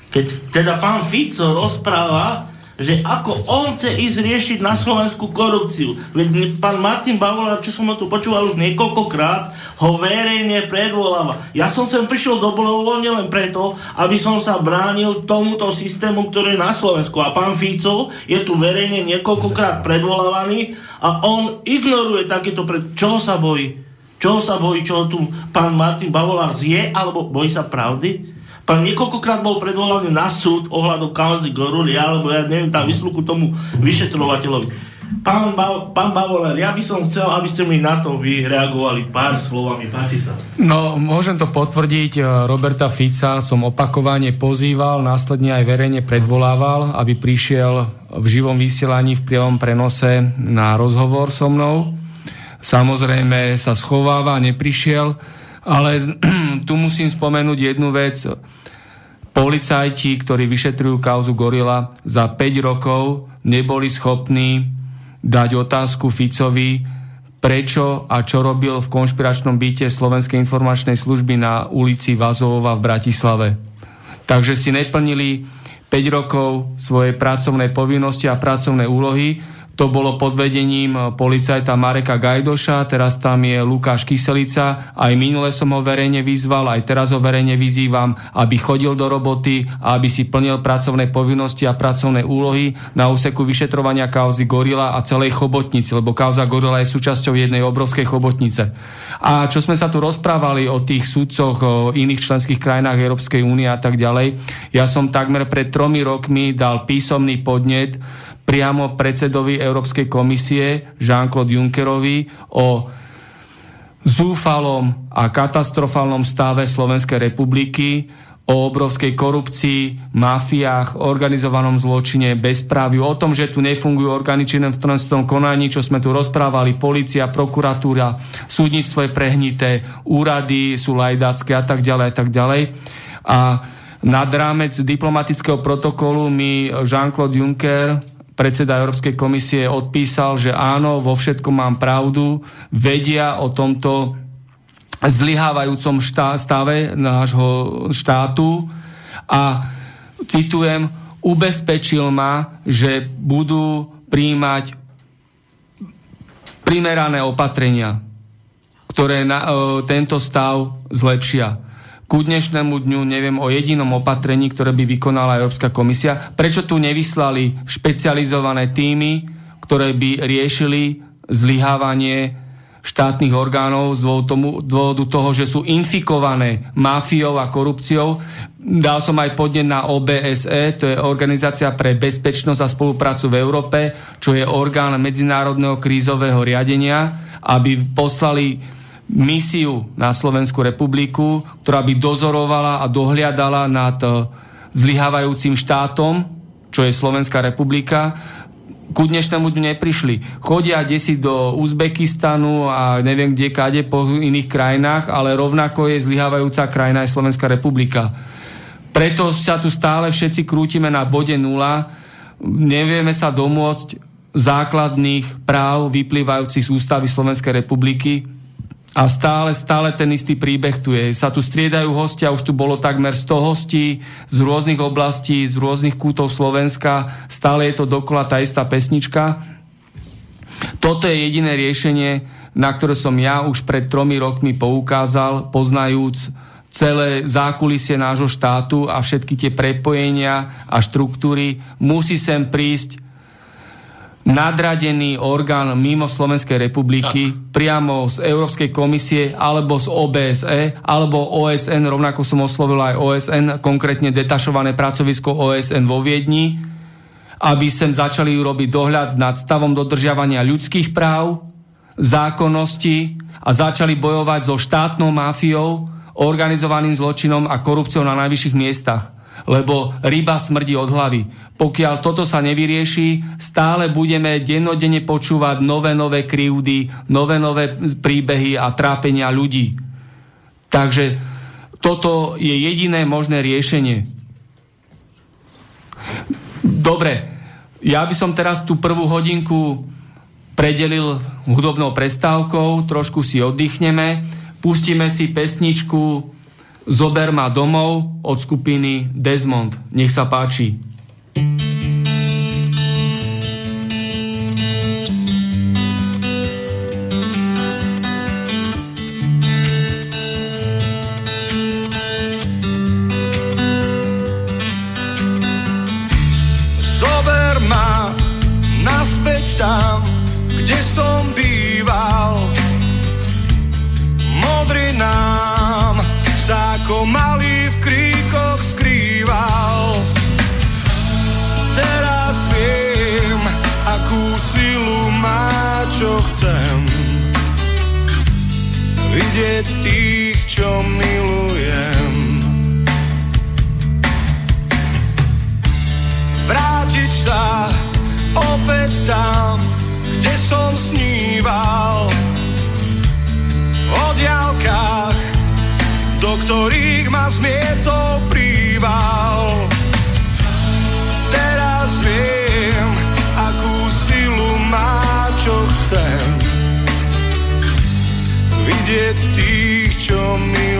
Keď teda pán Fico rozpráva, že ako on chce ísť riešiť na Slovensku korupciu. Veď pán Martin Bavolár, čo som ho tu počúval už niekoľkokrát, ho verejne predvoláva. Ja som sem prišiel dobrovoľne len preto, aby som sa bránil tomuto systému, ktorý je na Slovensku. A pán Fico je tu verejne niekoľkokrát predvolávaný a on ignoruje takéto pred... Čo sa bojí? Čo sa bojí, čo tu pán Martin Bavolár zje, alebo bojí sa pravdy? Pán niekoľkokrát bol predvolaný na súd ohľadom kauzy Goruli, alebo ja neviem, tam vysluku tomu vyšetrovateľovi. Pán, ba- pán Bavoler, ja by som chcel, aby ste mi na to vy reagovali pár slovami. Páči sa. No, môžem to potvrdiť. Roberta Fica som opakovane pozýval, následne aj verejne predvolával, aby prišiel v živom vysielaní v priamom prenose na rozhovor so mnou. Samozrejme sa schováva, neprišiel ale tu musím spomenúť jednu vec. Policajti, ktorí vyšetrujú kauzu Gorila, za 5 rokov neboli schopní dať otázku Ficovi, prečo a čo robil v konšpiračnom byte Slovenskej informačnej služby na ulici Vazovova v Bratislave. Takže si neplnili 5 rokov svoje pracovné povinnosti a pracovné úlohy to bolo pod vedením eh, policajta Mareka Gajdoša, teraz tam je Lukáš Kyselica. Aj minule som ho verejne vyzval, aj teraz ho verejne vyzývam, aby chodil do roboty a aby si plnil pracovné povinnosti a pracovné úlohy na úseku vyšetrovania kauzy Gorila a celej chobotnici, lebo kauza Gorila je súčasťou jednej obrovskej chobotnice. A čo sme sa tu rozprávali o tých súdcoch o iných členských krajinách Európskej únie a tak ďalej, ja som takmer pred tromi rokmi dal písomný podnet priamo predsedovi Európskej komisie Jean-Claude Junckerovi o zúfalom a katastrofálnom stave Slovenskej republiky, o obrovskej korupcii, mafiách, organizovanom zločine, bezpráviu, o tom, že tu nefungujú orgány činné v trestnom konaní, čo sme tu rozprávali, policia, prokuratúra, súdnictvo je prehnité, úrady sú lajdácké a tak ďalej a tak ďalej. A nad rámec diplomatického protokolu mi Jean-Claude Juncker predseda Európskej komisie odpísal, že áno, vo všetkom mám pravdu, vedia o tomto zlyhávajúcom stave nášho štátu a citujem, ubezpečil ma, že budú príjmať primerané opatrenia, ktoré na, e, tento stav zlepšia. Ku dnešnému dňu neviem o jedinom opatrení, ktoré by vykonala Európska komisia. Prečo tu nevyslali špecializované týmy, ktoré by riešili zlyhávanie štátnych orgánov z dôvodu, tomu, dôvodu toho, že sú infikované mafiou a korupciou. Dal som aj podnet na OBSE, to je Organizácia pre bezpečnosť a spoluprácu v Európe, čo je orgán medzinárodného krízového riadenia, aby poslali misiu na Slovensku republiku, ktorá by dozorovala a dohliadala nad zlyhávajúcim štátom, čo je Slovenská republika ku dnešnému dňu neprišli. Chodia desi do Uzbekistanu a neviem kde kade po iných krajinách, ale rovnako je zlyhávajúca krajina aj Slovenská republika. Preto sa tu stále všetci krútime na bode nula. Nevieme sa domôcť základných práv vyplývajúcich z ústavy Slovenskej republiky a stále, stále ten istý príbeh tu je. Sa tu striedajú hostia, už tu bolo takmer 100 hostí z rôznych oblastí, z rôznych kútov Slovenska. Stále je to dokola tá istá pesnička. Toto je jediné riešenie, na ktoré som ja už pred tromi rokmi poukázal, poznajúc celé zákulisie nášho štátu a všetky tie prepojenia a štruktúry. Musí sem prísť nadradený orgán mimo Slovenskej republiky, tak. priamo z Európskej komisie, alebo z OBSE, alebo OSN, rovnako som oslovil aj OSN, konkrétne detašované pracovisko OSN vo Viedni, aby sem začali urobiť dohľad nad stavom dodržiavania ľudských práv, zákonnosti a začali bojovať so štátnou mafiou, organizovaným zločinom a korupciou na najvyšších miestach. Lebo ryba smrdí od hlavy pokiaľ toto sa nevyrieši, stále budeme dennodenne počúvať nové, nové krivdy, nové, nové príbehy a trápenia ľudí. Takže toto je jediné možné riešenie. Dobre, ja by som teraz tú prvú hodinku predelil hudobnou prestávkou, trošku si oddychneme, pustíme si pesničku Zober ma domov od skupiny Desmond. Nech sa páči. Zober ma naspäť tam, kde som tých, čo milujem. Vrátiť sa opäť tam, kde som sníval. O diálkach, do ktorých ma zmietol príval. Teraz viem, akú silu má, čo chcem vidieť show me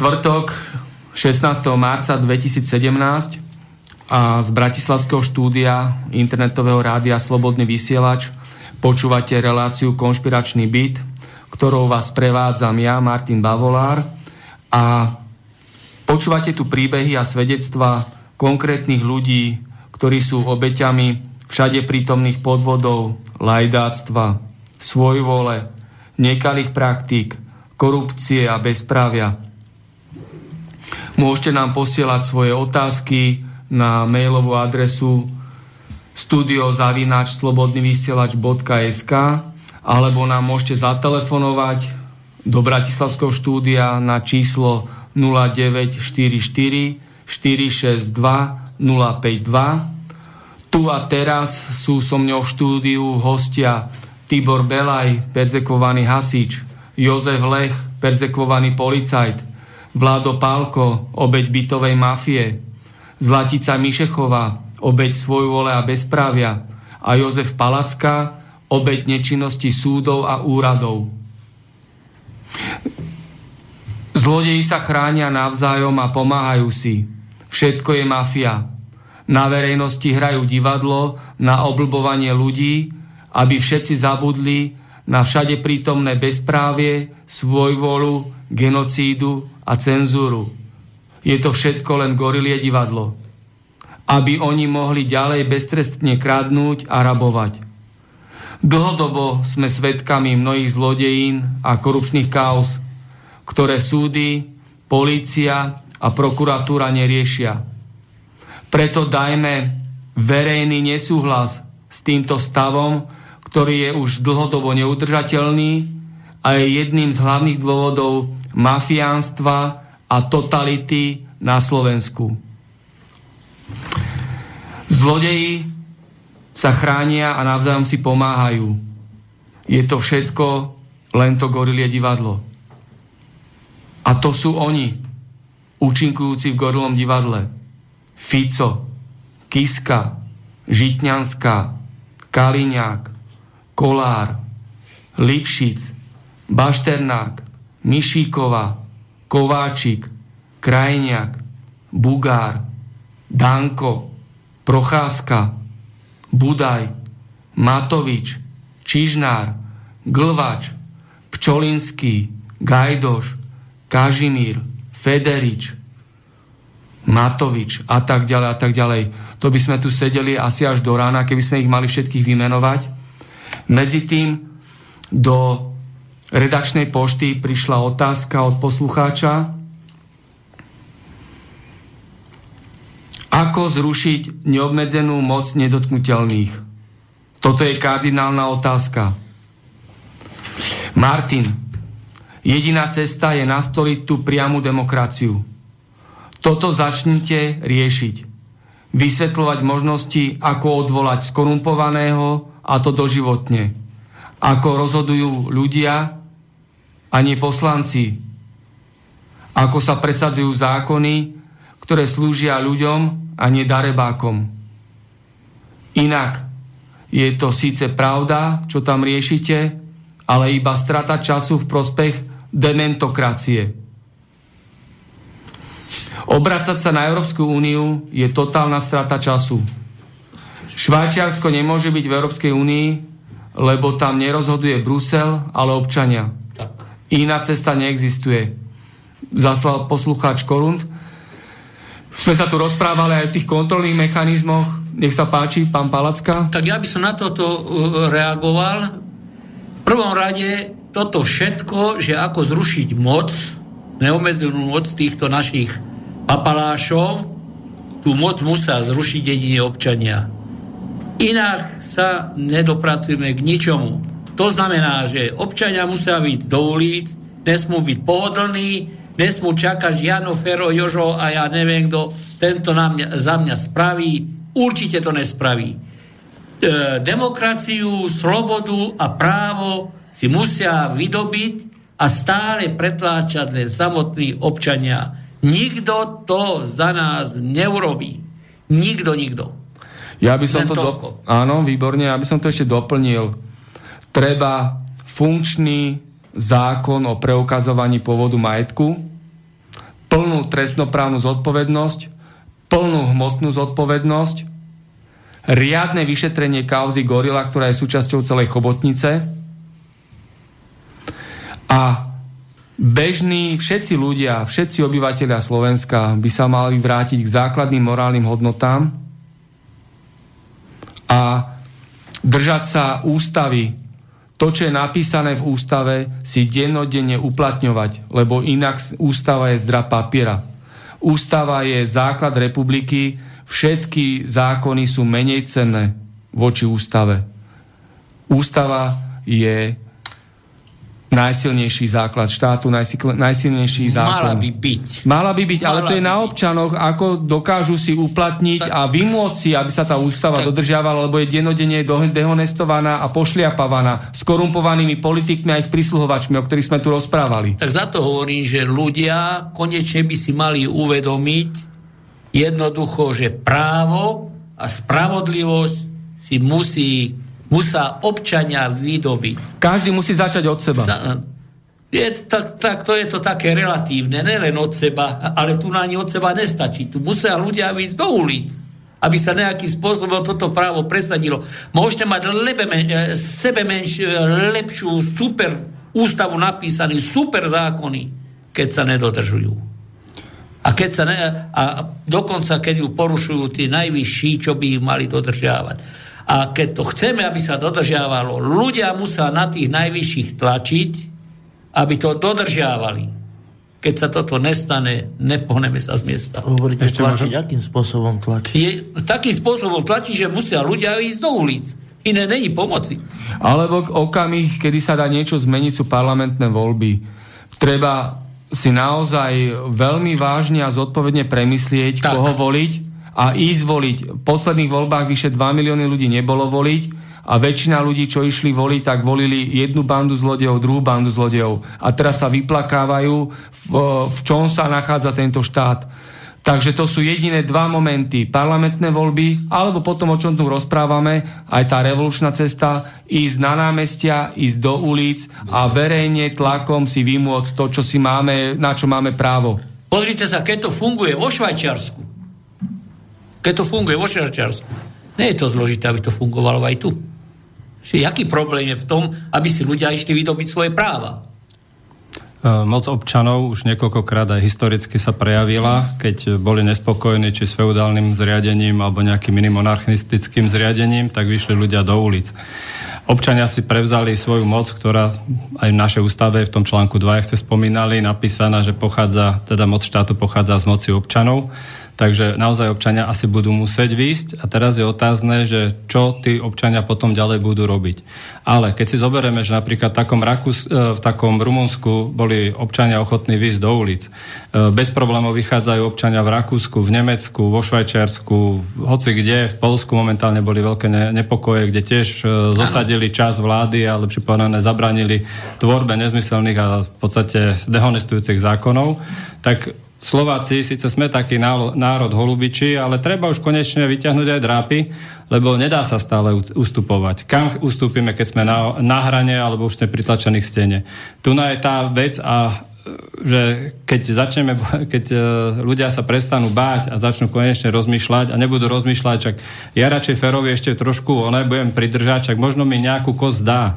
štvrtok 16. marca 2017 a z Bratislavského štúdia internetového rádia Slobodný vysielač počúvate reláciu Konšpiračný byt, ktorou vás prevádzam ja, Martin Bavolár a počúvate tu príbehy a svedectva konkrétnych ľudí, ktorí sú obeťami všade prítomných podvodov, lajdáctva, svojvole, nekalých praktík, korupcie a bezprávia. Môžete nám posielať svoje otázky na mailovú adresu studiozavináčslobodnyvysielač.sk alebo nám môžete zatelefonovať do Bratislavského štúdia na číslo 0944 462 052. Tu a teraz sú so mňou v štúdiu hostia Tibor Belaj, perzekvovaný hasič, Jozef Lech, perzekvovaný policajt, Vlado Pálko, obeď bytovej mafie, Zlatica Mišechová, obeď svojvole a bezprávia a Jozef Palacka, obeď nečinnosti súdov a úradov. Zlodeji sa chránia navzájom a pomáhajú si. Všetko je mafia. Na verejnosti hrajú divadlo na oblbovanie ľudí, aby všetci zabudli na všade prítomné bezprávie, svojvolu, genocídu a cenzúru. Je to všetko len gorilie divadlo. Aby oni mohli ďalej beztrestne kradnúť a rabovať. Dlhodobo sme svedkami mnohých zlodejín a korupčných kaos, ktoré súdy, polícia a prokuratúra neriešia. Preto dajme verejný nesúhlas s týmto stavom, ktorý je už dlhodobo neudržateľný a je jedným z hlavných dôvodov mafiánstva a totality na Slovensku. Zlodeji sa chránia a navzájom si pomáhajú. Je to všetko len to gorilie divadlo. A to sú oni, účinkujúci v gorilom divadle. Fico, Kiska, Žitňanská, Kaliňák, Kolár, Lipšic, Bašternák, Mišíková, Kováčik, Krajniak, Bugár, Danko, Procházka, Budaj, Matovič, Čižnár, Glvač, Pčolinský, Gajdoš, Kažimír, Federič, Matovič a tak ďalej a tak ďalej. To by sme tu sedeli asi až do rána, keby sme ich mali všetkých vymenovať. Medzi tým do redakčnej pošty prišla otázka od poslucháča, ako zrušiť neobmedzenú moc nedotknutelných. Toto je kardinálna otázka. Martin, jediná cesta je nastoliť tú priamu demokraciu. Toto začnite riešiť. Vysvetľovať možnosti, ako odvolať skorumpovaného a to doživotne. Ako rozhodujú ľudia a nie poslanci. Ako sa presadzujú zákony, ktoré slúžia ľuďom a nie darebákom. Inak Je to síce pravda, čo tam riešite, ale iba strata času v prospech dementokracie. Obracať sa na Európsku úniu je totálna strata času. Švajčiarsko nemôže byť v Európskej únii, lebo tam nerozhoduje Brusel, ale občania. Iná cesta neexistuje. Zaslal poslucháč Korund. Sme sa tu rozprávali aj o tých kontrolných mechanizmoch. Nech sa páči, pán Palacka. Tak ja by som na toto uh, reagoval. V prvom rade toto všetko, že ako zrušiť moc, neobmedzenú moc týchto našich papalášov, tú moc musia zrušiť jedine občania. Inak sa nedopracujeme k ničomu. To znamená, že občania musia byť do ulic, nesmú byť pohodlní, nesmú čakať Jano, Fero, Jožo a ja neviem kto, tento mňa, za mňa spraví. Určite to nespraví. E, demokraciu, slobodu a právo si musia vydobiť a stále pretláčať len samotní občania. Nikto to za nás neurobí. Nikto, nikto. Ja by som Len to... toľko. Do... Áno, výborne, ja by som to ešte doplnil. Treba funkčný zákon o preukazovaní pôvodu majetku, plnú trestnoprávnu zodpovednosť, plnú hmotnú zodpovednosť, riadne vyšetrenie kauzy Gorila, ktorá je súčasťou celej chobotnice a bežní všetci ľudia, všetci obyvateľia Slovenska by sa mali vrátiť k základným morálnym hodnotám a držať sa ústavy. To, čo je napísané v ústave, si dennodenne uplatňovať, lebo inak ústava je zdra papiera. Ústava je základ republiky, všetky zákony sú menej cenné voči ústave. Ústava je najsilnejší základ štátu, najsikl- najsilnejší zákon. Mala by byť. Mala by byť, ale Mala to je na občanoch, ako dokážu si uplatniť Tak- a vymôcť si, aby sa tá ústava Tak- dodržiavala, lebo je denodenne do- dehonestovaná a pošliapavaná s korumpovanými politikmi a ich prisluhovačmi, o ktorých sme tu rozprávali. Tak za to hovorím, že ľudia konečne by si mali uvedomiť jednoducho, že právo a spravodlivosť si musí, musia občania vydobiť. Každý musí začať od seba. Sa, je, tak, tak to je to také relatívne, nelen od seba, ale tu na ani od seba nestačí. Tu musia ľudia ísť do ulic, aby sa nejakým spôsobom toto právo presadilo. Môžete mať lebe, e, sebe menš, e, lepšiu super ústavu napísaný, super zákony, keď sa nedodržujú. A, keď sa ne, a dokonca, keď ju porušujú tí najvyšší, čo by ich mali dodržiavať. A keď to chceme, aby sa dodržiavalo, ľudia musia na tých najvyšších tlačiť, aby to dodržiavali. Keď sa toto nestane, nepohneme sa z miesta. Hovoríte Ešte tlačiť, akým spôsobom tlačiť? Je, takým spôsobom tlačí, že musia ľudia ísť do ulic. Iné není pomoci. Alebo k- okamih, kedy sa dá niečo zmeniť, sú parlamentné voľby. Treba si naozaj veľmi vážne a zodpovedne premyslieť, Tak. koho voliť a ísť voliť. V posledných voľbách vyše 2 milióny ľudí nebolo voliť a väčšina ľudí, čo išli voliť, tak volili jednu bandu zlodejov, druhú bandu zlodejov. A teraz sa vyplakávajú, v, v čom sa nachádza tento štát. Takže to sú jediné dva momenty. Parlamentné voľby, alebo potom, o čom tu rozprávame, aj tá revolučná cesta, ísť na námestia, ísť do ulic a verejne tlakom si vymôcť to, čo si máme, na čo máme právo. Pozrite sa, keď to funguje vo Švajčiarsku. Keď to funguje vo Švajčiarsku. Nie je to zložité, aby to fungovalo aj tu. Čiže Jaký problém je v tom, aby si ľudia išli vydobiť svoje práva? E, Moc občanov už niekoľkokrát aj historicky sa prejavila, keď boli nespokojní či s feudálnym zriadením alebo nejakým iným monarchistickým zriadením, tak vyšli ľudia do ulic. Občania si prevzali svoju moc, ktorá aj v našej ústave v tom článku 2, jak ste spomínali, napísaná, že pochádza, teda moc štátu pochádza z moci občanov. Takže naozaj občania asi budú musieť výjsť a teraz je otázne, že čo tí občania potom ďalej budú robiť. Ale keď si zoberieme, že napríklad v takom, Rakus, e, v takom Rumunsku boli občania ochotní výjsť do ulic, e, bez problémov vychádzajú občania v Rakúsku, v Nemecku, vo Švajčiarsku, hoci kde, v Polsku momentálne boli veľké ne- nepokoje, kde tiež e, zosadili čas vlády a lepšie povedané zabranili tvorbe nezmyselných a v podstate dehonestujúcich zákonov, tak Slováci, síce sme taký národ holubiči, ale treba už konečne vyťahnuť aj drápy, lebo nedá sa stále ustupovať. Kam ustúpime, keď sme na, na hrane, alebo už sme pritlačení k stene. Tu je tá vec a e, že keď začneme, keď e, ľudia sa prestanú báť a začnú konečne rozmýšľať a nebudú rozmýšľať, čak ja radšej Ferovi ešte trošku, onaj budem pridržať, čak možno mi nejakú kost dá.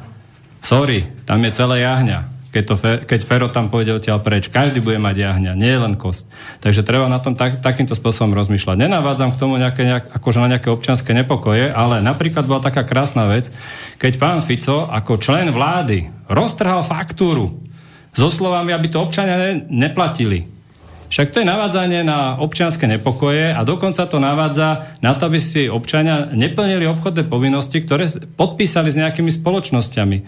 Sorry, tam je celé jahňa keď, to, keď Fero tam pôjde odtiaľ preč. Každý bude mať jahňa, nie len kost. Takže treba na tom tak, takýmto spôsobom rozmýšľať. Nenavádzam k tomu nejaké, nejak, akože na nejaké občianské nepokoje, ale napríklad bola taká krásna vec, keď pán Fico ako člen vlády roztrhal faktúru so slovami, aby to občania ne, neplatili. Však to je navádzanie na občianske nepokoje a dokonca to navádza na to, aby si občania neplnili obchodné povinnosti, ktoré podpísali s nejakými spoločnosťami.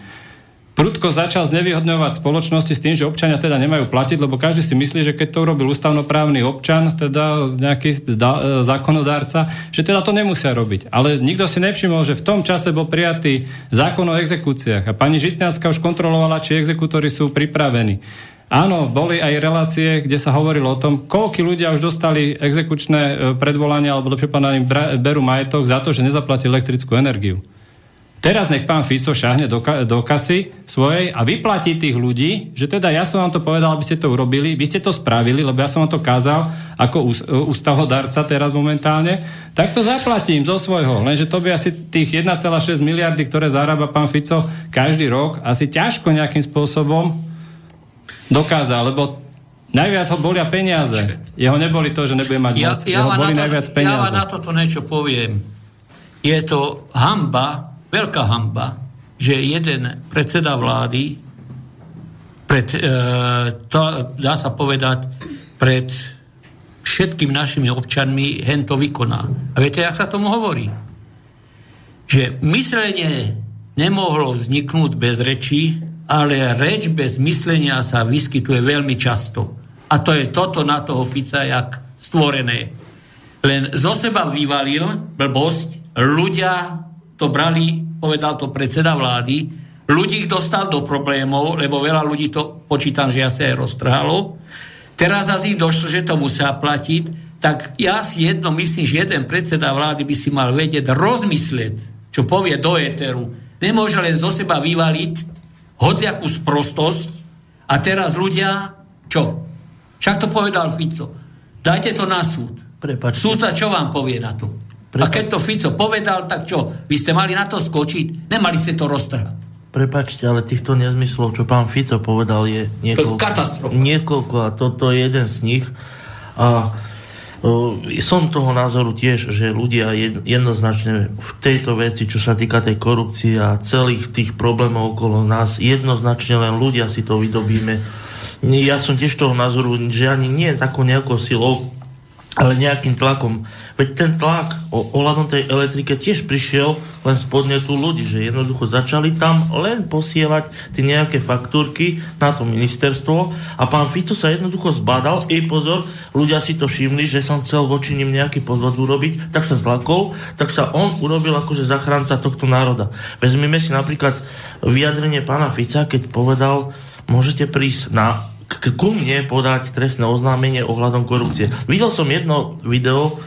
Prudko začal znevýhodňovať spoločnosti s tým, že občania teda nemajú platiť, lebo každý si myslí, že keď to urobil ústavnoprávny občan, teda nejaký da, e, zákonodárca, že teda to nemusia robiť. Ale nikto si nevšimol, že v tom čase bol prijatý zákon o exekúciách a pani Žitňanská už kontrolovala, či exekútory sú pripravení. Áno, boli aj relácie, kde sa hovorilo o tom, koľko ľudia už dostali exekučné e, predvolania, alebo lepšie povedané, berú majetok za to, že nezaplatili elektrickú energiu. Teraz nech pán Fico šahne do, ka- do kasy svojej a vyplatí tých ľudí, že teda ja som vám to povedal, aby ste to urobili, vy ste to spravili, lebo ja som vám to kázal ako ústavodárca teraz momentálne, tak to zaplatím zo svojho. Lenže to by asi tých 1,6 miliardy, ktoré zarába pán Fico každý rok, asi ťažko nejakým spôsobom dokázal, lebo najviac ho bolia peniaze. Jeho neboli to, že nebude mať Ja, moc. ja, Jeho boli na to, najviac ja peniaze. vám na toto niečo poviem. Je to hamba, veľká hamba, že jeden predseda vlády pred, e, to, dá sa povedať, pred všetkým našimi občanmi hen to vykoná. A viete, jak sa tomu hovorí? Že myslenie nemohlo vzniknúť bez reči, ale reč bez myslenia sa vyskytuje veľmi často. A to je toto na toho Fica jak stvorené. Len zo seba vyvalil blbosť, ľudia to brali, povedal to predseda vlády, ľudí dostal do problémov, lebo veľa ľudí to, počítam, že asi aj roztrhalo. Teraz asi došlo, že to musia platiť, tak ja si jedno myslím, že jeden predseda vlády by si mal vedieť rozmyslieť, čo povie do éteru. Nemôže len zo seba vyvaliť hociakú sprostosť a teraz ľudia, čo? Však to povedal Fico. Dajte to na súd. Prepačte. Súdca čo vám povie na to? A keď to Fico povedal, tak čo? Vy ste mali na to skočiť? Nemali ste to roztrhať. Prepačte, ale týchto nezmyslov, čo pán Fico povedal, je niekoľko. Katastrofa. Niekoľko a toto je jeden z nich. A som toho názoru tiež, že ľudia jed- jednoznačne v tejto veci, čo sa týka tej korupcie a celých tých problémov okolo nás, jednoznačne len ľudia si to vydobíme. Ja som tiež toho názoru, že ani nie takou nejakou silou, ale nejakým tlakom. Veď ten tlak o, ohľadom tej elektrike tiež prišiel len z podnetu ľudí, že jednoducho začali tam len posielať tie nejaké faktúrky na to ministerstvo a pán Fico sa jednoducho zbadal, i pozor, ľudia si to všimli, že som chcel voči nim nejaký podvod urobiť, tak sa zlakol, tak sa on urobil akože zachránca tohto národa. Vezmime si napríklad vyjadrenie pána Fica, keď povedal, môžete prísť na ku mne podať trestné oznámenie ohľadom korupcie. Videl som jedno video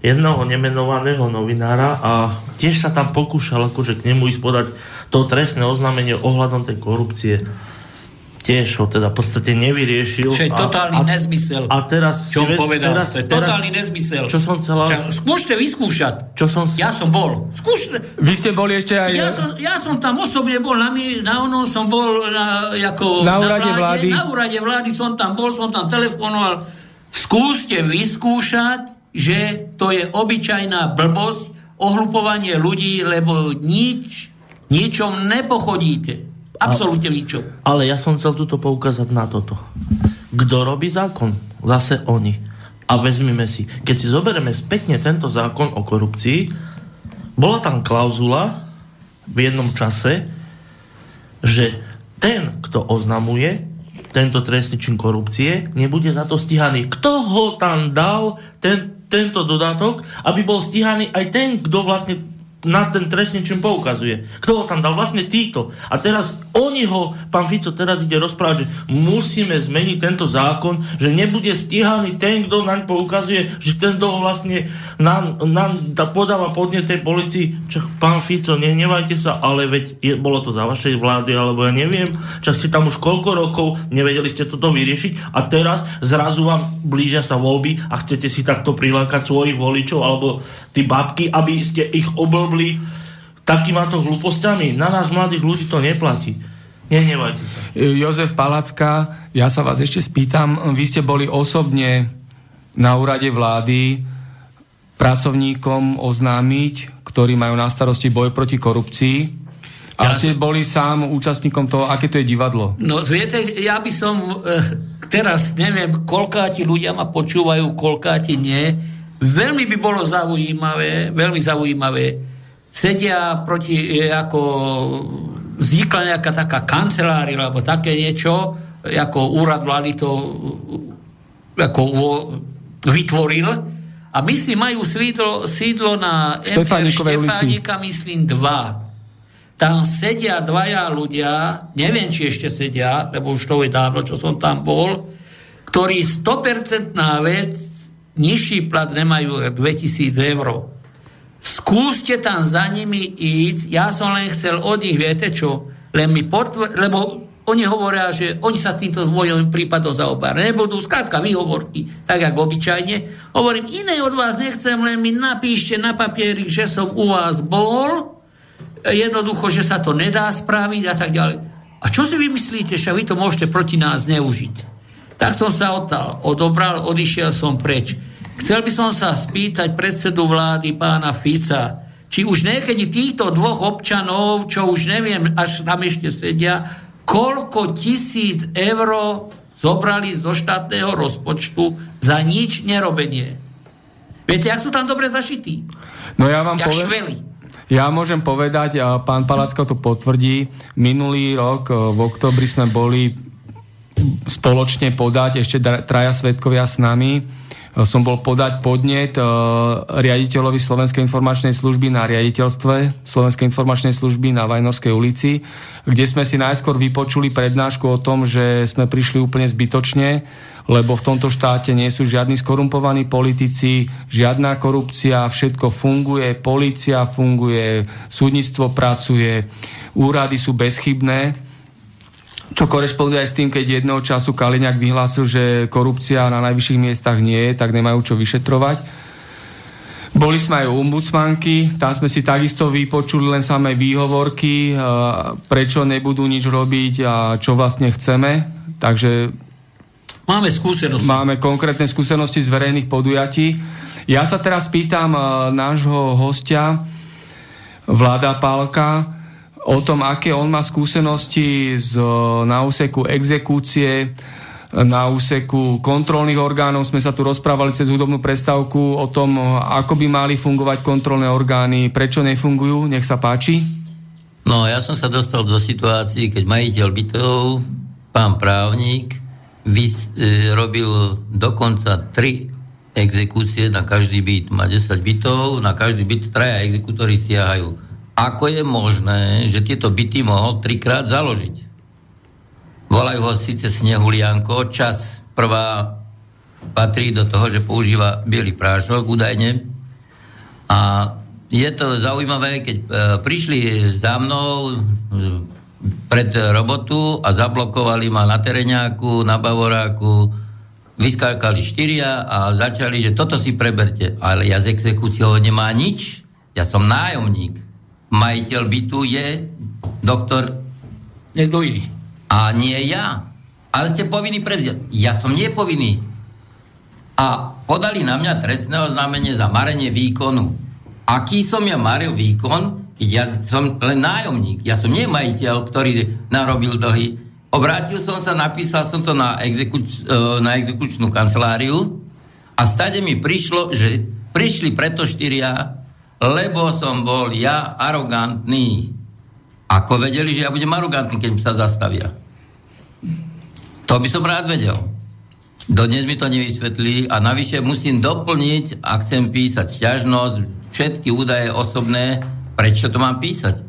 jednoho nemenovaného novinára a tiež sa tam pokúšal akože k nemu ísť podať to trestné oznámenie ohľadom tej korupcie. Tiež ho teda v podstate nevyriešil. Čo je A- totálny a, nezmysel. A teraz... Čo on povedal? Teraz, to je teraz, totálny nezmysel. Čo som chcela... Však Skúšte vyskúšať. Čo som... Ja som bol. Skúšte. Vy ste boli ešte aj... Ja som, ja som tam osobne bol, na, mi, na onom som bol na, ako, Na úrade vlády. Na úrade vlády som tam bol, som tam telefonoval. Skúste vyskúšať, že to je obyčajná blbosť, ohlupovanie ľudí, lebo nič, ničom nepochodíte. Absolútne ničom. Ale ja som chcel tuto poukázať na toto. Kto robí zákon? Zase oni. A vezmime si, keď si zoberieme spätne tento zákon o korupcii, bola tam klauzula v jednom čase, že ten, kto oznamuje tento trestný čin korupcie, nebude za to stíhaný. Kto ho tam dal, ten, tento dodatok, aby bol stíhaný aj ten, kto vlastne na ten trestný čin poukazuje. Kto ho tam dal? Vlastne títo. A teraz oni ho, pán Fico teraz ide rozprávať, že musíme zmeniť tento zákon, že nebude stíhaný ten, kto naň poukazuje, že ten, kto vlastne nám, nám da, podáva podnet tej policii. Čak, pán Fico, nehnevajte sa, ale veď je, bolo to za vašej vlády, alebo ja neviem, čak ste tam už koľko rokov, nevedeli ste toto vyriešiť a teraz zrazu vám blížia sa voľby a chcete si takto prilákať svojich voličov alebo tí babky, aby ste ich oblbli takýmato hlúpostiami. Na nás mladých ľudí to neplatí. Nehnevajte sa. Jozef Palacka, ja sa vás ešte spýtam, vy ste boli osobne na úrade vlády pracovníkom oznámiť, ktorí majú na starosti boj proti korupcii. A Ja ste boli sám účastníkom toho, aké to je divadlo. No viete, ja by som e, teraz neviem, koľkáti ľudia ma počúvajú, koľkáti nie. Veľmi by bolo zaujímavé, veľmi zaujímavé. Sedia proti, e, ako vznikla nejaká taká kancelária, alebo také niečo, ako úrad vlády to ako vytvoril. A myslím, majú sídlo, sídlo na Štefánikovej. Štefánika, myslím, dva. Tam sedia dvaja ľudia, neviem, či ešte sedia, lebo už to je dávno, čo som tam bol, ktorí 100% vec, nižší plat nemajú 2000 eur. Skúste tam za nimi ísť, ja som len chcel od nich, viete čo, len mi potvr... lebo oni hovoria, že oni sa týmto vojovým prípadom zaoberať nebudú, skrátka výhovorky, tak ako obyčajne. Hovorím, iné od vás nechcem, len mi napíšte na papierik, že som u vás bol, jednoducho, že sa to nedá spraviť a tak ďalej. A čo si vy myslíte, že vy to môžete proti nás neužiť? Tak som sa odtal, odobral, odišiel som preč. Chcel by som sa spýtať predsedu vlády pána Fica, či už niekedy týchto dvoch občanov, čo už neviem, až tam ešte sedia, koľko tisíc eur zobrali zo štátneho rozpočtu za nič nerobenie. Viete, jak sú tam dobre zašití? No ja vám Jak poviem... šveli. Ja môžem povedať, a pán Palacko to potvrdí, minulý rok e, v oktobri sme boli spoločne podať, ešte traja svetkovia s nami, som bol podať podnet e, riaditeľovi Slovenskej informačnej služby na riaditeľstve Slovenskej informačnej služby na Vajnorskej ulici, kde sme si najskôr vypočuli prednášku o tom, že sme prišli úplne zbytočne, lebo v tomto štáte nie sú žiadni skorumpovaní politici, žiadna korupcia, všetko funguje, polícia funguje, súdnictvo pracuje, úrady sú bezchybné, čo korešponduje aj s tým, keď jedného času Kaliňák vyhlásil, že korupcia na najvyšších miestach nie je, tak nemajú čo vyšetrovať. Boli sme aj u ombudsmanky, tam sme si takisto vypočuli len samé výhovorky, e, prečo nebudú nič robiť a čo vlastne chceme. Takže Máme skúsenosti. Máme konkrétne skúsenosti z verejných podujatí. Ja sa teraz pýtam e, nášho hostia, Vláda Pálka, o tom, aké on má skúsenosti z, na úseku exekúcie, na úseku kontrolných orgánov. Sme sa tu rozprávali cez hudobnú prestávku o tom, ako by mali fungovať kontrolné orgány, prečo nefungujú. Nech sa páči. No, ja som sa dostal do situácií, keď majiteľ bytov, pán právnik, vys, e, robil dokonca tri exekúcie na každý byt. Má 10 bytov, na každý byt traja exekútory siahajú. Ako je možné, že tieto byty mohol trikrát založiť? Volajú ho síce Snehulianko, čas prvá patrí do toho, že používa biely prášok údajne. A je to zaujímavé, keď e, prišli za mnou e, pred robotu a zablokovali ma na tereňáku, na Bavoráku, vyskákali štyria a začali, že toto si preberte. Ale ja z exekúciou nemá nič. Ja som nájomník. Majiteľ bytu je doktor Niekto iný. a nie ja. Ale ste povinní prevziať. Ja som nepovinný. A podali na mňa trestné oznámenie za marenie výkonu. Aký som ja maril výkon, ja som len nájomník. Ja som nie majiteľ, ktorý narobil dlhy. Obrátil som sa, napísal som to na, exekuč, e, na exekučnú kanceláriu a stade mi prišlo, že prišli preto štyria, lebo som bol ja arogantný. Ako vedeli, že ja budem arogantný, keď sa zastavia? To by som rád vedel. Dodnes mi to nevysvetlí a navyše musím doplniť, ak chcem písať sťažnosť, všetky údaje osobné, prečo to mám písať?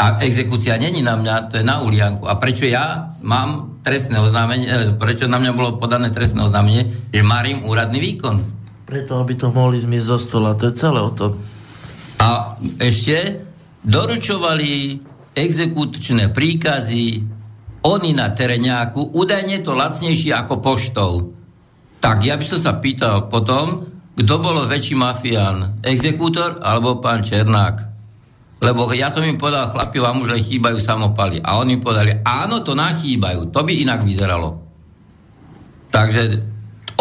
A exekúcia není na mňa, to je na Ulianku. A prečo ja mám trestné oznámenie, eh, prečo na mňa bolo podané trestné oznámenie, že marím úradný výkon? Preto, aby to mohli zmiesť zo stola. To je celé o tom. A ešte doručovali exekučné príkazy oni na tereňáku, údajne to lacnejšie ako poštou. Tak ja by som sa pýtal potom, kto bol väčší mafián, exekútor alebo pán Černák. Lebo ja som im povedal, chlapi, vám už aj chýbajú samopaly. A oni povedali, áno, to nachýbajú. To by inak vyzeralo. Takže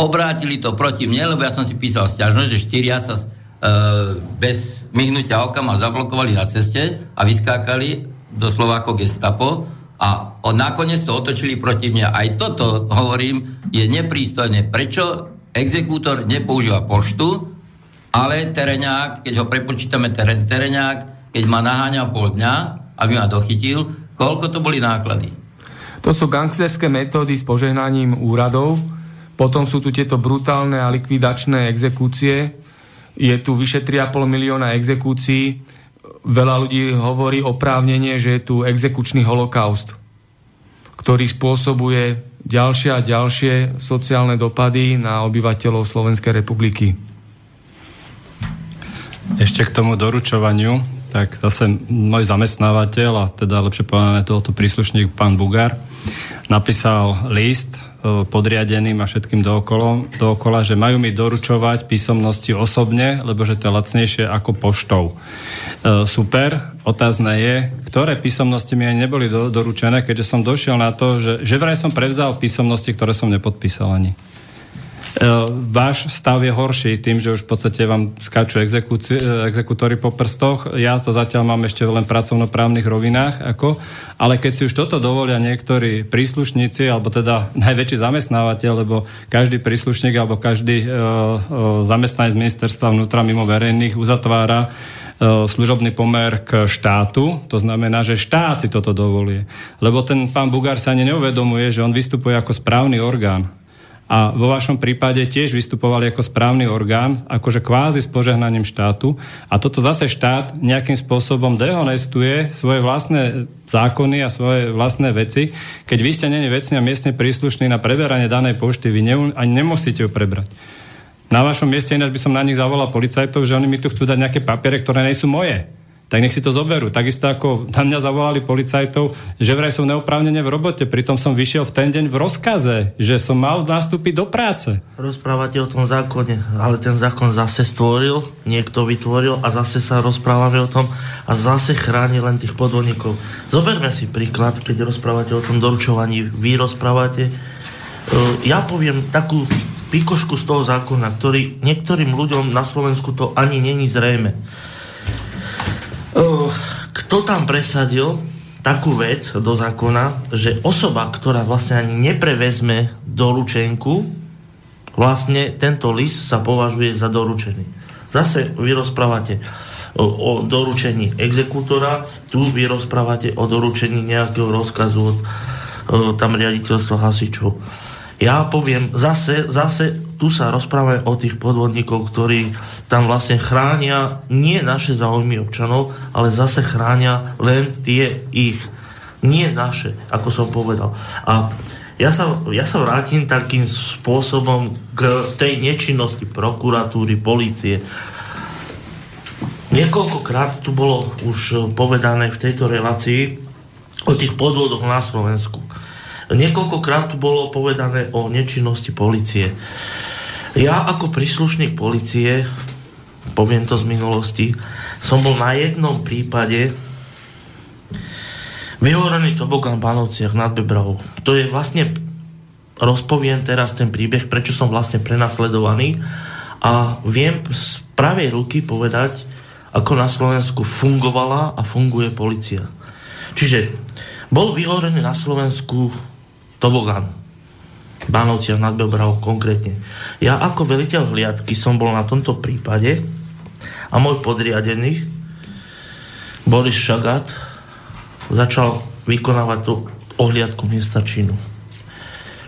obrátili to proti mne, lebo ja som si písal stiažnosť, že štyria sa e, bez myhnutia oka ma zablokovali na ceste a vyskákali doslova ako gestapo a o, nakoniec to otočili proti mne. Aj toto, hovorím, je neprístojné. Prečo exekútor nepoužíva poštu, ale tereňák, keď ho prepočítame teren, tereňák, keď ma naháňal pol dňa, aby ma dochytil, koľko to boli náklady? To sú gangsterské metódy s požehnaním úradov, potom sú tu tieto brutálne a likvidačné exekúcie, je tu vyše 3,5 milióna exekúcií, veľa ľudí hovorí oprávnenie, že je tu exekučný holokaust, ktorý spôsobuje ďalšie a ďalšie sociálne dopady na obyvateľov Slovenskej republiky. Ešte k tomu doručovaniu tak zase môj zamestnávateľ, a teda lepšie povedané tohoto príslušník, pán Bugár, napísal list podriadeným a všetkým dookolo, dookola, že majú mi doručovať písomnosti osobne, lebo že to je lacnejšie ako poštou. E, super, otázne je, ktoré písomnosti mi aj neboli do, doručené, keďže som došiel na to, že, že vraj som prevzal písomnosti, ktoré som nepodpísal ani. E, váš stav je horší tým, že už v podstate vám skáču exekútory po prstoch. Ja to zatiaľ mám ešte len pracovnoprávnych rovinách, ako, ale keď si už toto dovolia niektorí príslušníci, alebo teda najväčší zamestnávateľ, lebo každý príslušník alebo každý uh, uh, zamestnanec ministerstva vnútra mimo verejných uzatvára služobný pomer k štátu, to znamená, že štát si toto dovolie. Lebo ten pán Bugár sa ani neuvedomuje, že on vystupuje ako správny orgán a vo vašom prípade tiež vystupovali ako správny orgán, akože kvázi s požehnaním štátu a toto zase štát nejakým spôsobom dehonestuje svoje vlastné zákony a svoje vlastné veci. Keď vy ste není vecne a miestne príslušní na preberanie danej pošty, vy ne, ani nemusíte ju prebrať. Na vašom mieste ináč by som na nich zavolal policajtov, že oni mi tu chcú dať nejaké papiere, ktoré nie sú moje tak nech si to zoberú. Takisto ako na mňa zavolali policajtov, že vraj som neoprávnene v robote, pritom som vyšiel v ten deň v rozkaze, že som mal nastúpiť do práce. Rozprávate o tom zákone, ale ten zákon zase stvoril, niekto vytvoril a zase sa rozprávame o tom a zase chráni len tých podvodníkov. Zoberme si príklad, keď rozprávate o tom doručovaní, vy rozprávate. E, ja poviem takú pikošku z toho zákona, ktorý niektorým ľuďom na Slovensku to ani není zrejme kto tam presadil takú vec do zákona, že osoba, ktorá vlastne ani neprevezme doručenku, vlastne tento list sa považuje za doručený. Zase vy rozprávate o, doručení exekútora, tu vy rozprávate o doručení nejakého rozkazu od o, tam riaditeľstva hasičov. Ja poviem, zase, zase tu sa rozprávame o tých podvodníkov, ktorí tam vlastne chránia nie naše záujmy občanov, ale zase chránia len tie ich. Nie naše, ako som povedal. A ja sa, ja sa vrátim takým spôsobom k tej nečinnosti prokuratúry, policie. Niekoľkokrát tu bolo už povedané v tejto relácii o tých podvodoch na Slovensku. Niekoľkokrát tu bolo povedané o nečinnosti policie. Ja ako príslušník policie, poviem to z minulosti, som bol na jednom prípade vyhorený tobogán v Banovciach nad Bebravou. To je vlastne, rozpoviem teraz ten príbeh, prečo som vlastne prenasledovaný a viem z pravej ruky povedať, ako na Slovensku fungovala a funguje policia. Čiže bol vyhorený na Slovensku tobogán Bánovciach nad Bebrahou konkrétne. Ja ako veliteľ hliadky som bol na tomto prípade a môj podriadený Boris Šagat začal vykonávať tú ohliadku miesta činu.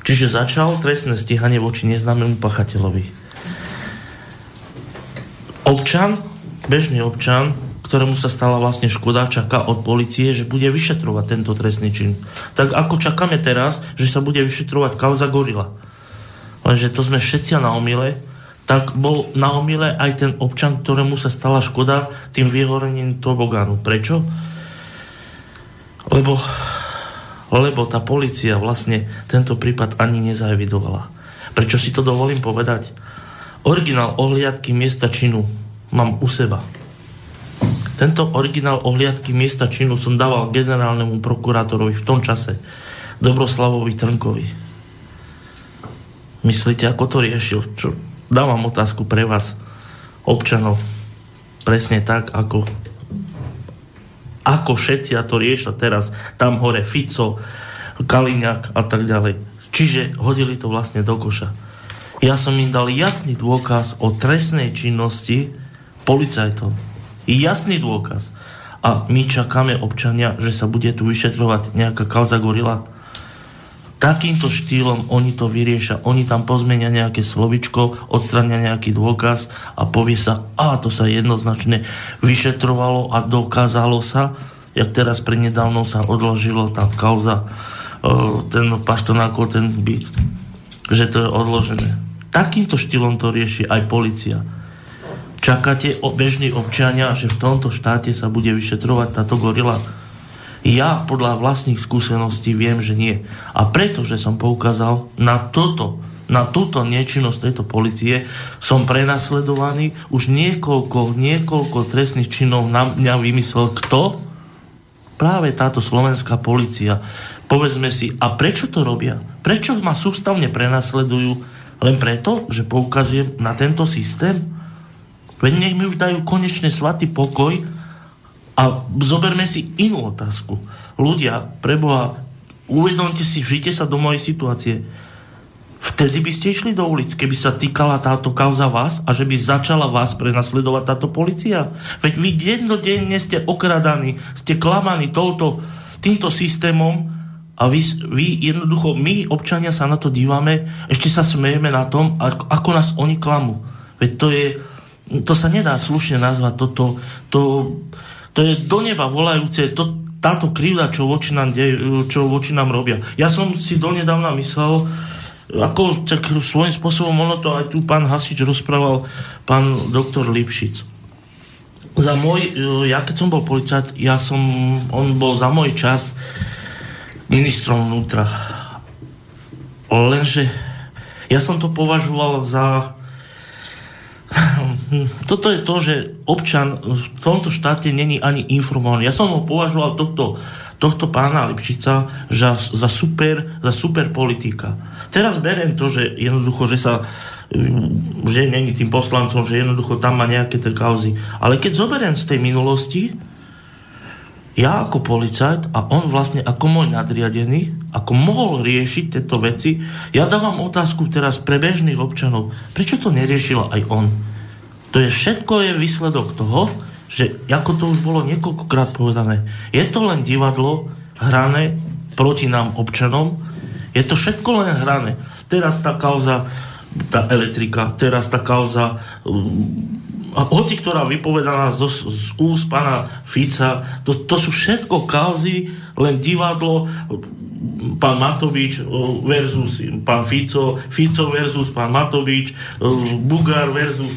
Čiže začal trestné stíhanie voči neznámemu pachateľovi. Občan, bežný občan, ktorému sa stala vlastne škoda, čaká od policie, že bude vyšetrovať tento trestný čin. Tak ako čakáme teraz, že sa bude vyšetrovať kauza Gorila. Lenže to sme všetci na omyle, tak bol na omyle aj ten občan, ktorému sa stala škoda tým vyhorením tobogánu. Prečo? Lebo, lebo tá policia vlastne tento prípad ani nezaevidovala. Prečo si to dovolím povedať? Originál ohliadky miesta činu mám u seba. Tento originál ohliadky miesta činu som dával generálnemu prokurátorovi v tom čase, Dobroslavovi Trnkovi. Myslíte, ako to riešil? Čo? Dávam otázku pre vás, občanov. Presne tak, ako ako všetci a to riešia teraz tam hore Fico, Kaliňák a tak ďalej. Čiže hodili to vlastne do koša. Ja som im dal jasný dôkaz o trestnej činnosti policajtov. Jasný dôkaz. A my čakáme občania, že sa bude tu vyšetrovať nejaká kauza gorila. Takýmto štýlom oni to vyriešia. Oni tam pozmenia nejaké slovičko, odstrania nejaký dôkaz a povie sa, a to sa jednoznačne vyšetrovalo a dokázalo sa, jak teraz prednedávno sa odložilo tá kauza, e, ten paštonákov, ten byt, že to je odložené. Takýmto štýlom to rieši aj policia. Čakáte bežní občania, že v tomto štáte sa bude vyšetrovať táto gorila? Ja podľa vlastných skúseností viem, že nie. A preto, že som poukázal na toto, na túto nečinnosť tejto policie, som prenasledovaný. Už niekoľko, niekoľko trestných činov na mňa vymyslel kto? Práve táto slovenská policia. Povedzme si, a prečo to robia? Prečo ma sústavne prenasledujú? Len preto, že poukazujem na tento systém? Veď nech mi už dajú konečne svatý pokoj a zoberme si inú otázku. Ľudia, preboha, uvedomte si, žite sa do mojej situácie. Vtedy by ste išli do ulic, keby sa týkala táto kauza vás a že by začala vás prenasledovať táto policia. Veď vy jednodenne ste okradaní, ste klamaní touto, týmto systémom a vy, vy jednoducho, my občania sa na to dívame, ešte sa smejeme na tom, ako, ako nás oni klamú. Veď to je, to sa nedá slušne nazvať toto, to, to je do neba volajúce to, táto krivda, čo voči, nám de, čo voči nám robia. Ja som si donedávna myslel, ako tak svojím spôsobom, ono to aj tu pán Hasič rozprával, pán doktor Lipšic. Za môj, ja keď som bol policajt, ja som, on bol za môj čas ministrom vnútra. Lenže ja som to považoval za toto je to, že občan v tomto štáte není ani informovaný. Ja som ho považoval tohto, tohto pána Lipšica za, za, super, za super politika. Teraz beriem to, že jednoducho, že sa že není tým poslancom, že jednoducho tam má nejaké tie kauzy. Ale keď zoberiem z tej minulosti, ja ako policajt a on vlastne ako môj nadriadený, ako mohol riešiť tieto veci, ja dávam otázku teraz pre bežných občanov, prečo to neriešil aj on? To je všetko je výsledok toho, že ako to už bolo niekoľkokrát povedané, je to len divadlo hrané proti nám občanom, je to všetko len hrané. Teraz tá kauza, tá elektrika, teraz tá kauza, hoci ktorá vypovedaná z, z úst pána Fica, to, to sú všetko kauzy, len divadlo, pán Matovič versus pán Fico, Fico versus pán Matovič, Bugár versus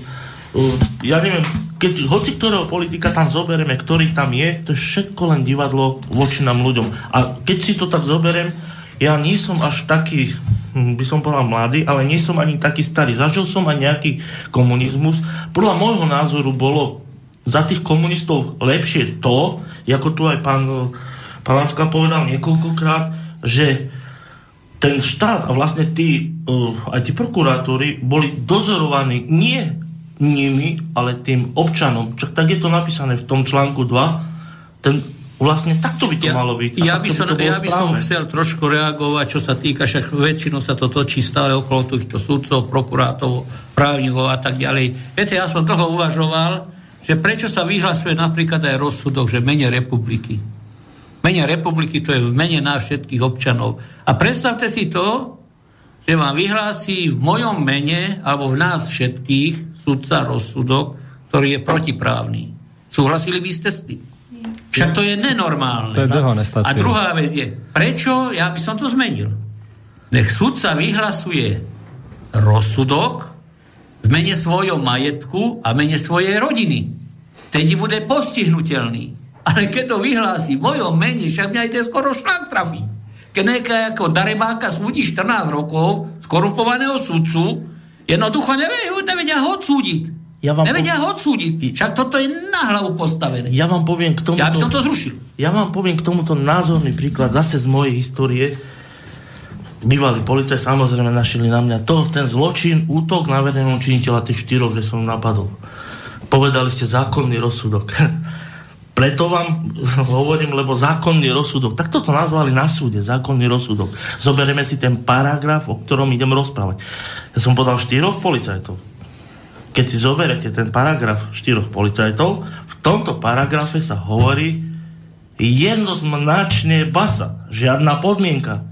ja neviem, keď hoci ktorého politika tam zoberieme, ktorý tam je, to je všetko len divadlo voči nám ľuďom. A keď si to tak zoberiem, ja nie som až taký, by som povedal mladý, ale nie som ani taký starý. Zažil som aj nejaký komunizmus. Podľa môjho názoru bolo za tých komunistov lepšie to, ako tu aj pán Palácka povedal niekoľkokrát, že ten štát a vlastne tí, aj tí prokurátori boli dozorovaní nie nimi, ale tým občanom. Čo, tak je to napísané v tom článku 2. Ten, vlastne takto by to ja, malo byť. Ja by, som, by ja by som chcel trošku reagovať, čo sa týka, však väčšinou sa to točí stále okolo týchto súdcov, prokurátorov, právnikov a tak ďalej. Viete, ja som toho uvažoval, že prečo sa vyhlasuje napríklad aj rozsudok, že mene republiky. Mene republiky to je v mene nás všetkých občanov. A predstavte si to, že vám vyhlási v mojom mene, alebo v nás všetkých, sudca rozsudok, ktorý je protiprávny. Súhlasili by ste s tým? Však to je nenormálne. To je. A druhá vec je, prečo ja by som to zmenil? Nech sudca vyhlasuje rozsudok v mene svojho majetku a mene svojej rodiny. Tedy bude postihnutelný. Ale keď to vyhlási v mojom mene, však mňa to skoro šlak trafí. Keď nejaká ako darebáka súdi 14 rokov skorumpovaného sudcu, jednoducho nevedia, nevedia ho odsúdiť. Ja vám nevedia po- ho odsúdiť. Však toto je na hlavu postavené. Ja vám poviem k tomuto... Ja by som to zrušil. Ja vám poviem k tomuto názorný príklad zase z mojej histórie. Bývalý policaj samozrejme našili na mňa to, ten zločin, útok na verejného činiteľa tých štyroch, že som napadol. Povedali ste zákonný rozsudok. Preto vám hovorím, lebo zákonný rozsudok. Tak toto nazvali na súde, zákonný rozsudok. Zoberieme si ten paragraf, o ktorom idem rozprávať. Ja som podal štyroch policajtov. Keď si zoberete ten paragraf štyroch policajtov, v tomto paragrafe sa hovorí jednoznačne basa. Žiadna podmienka.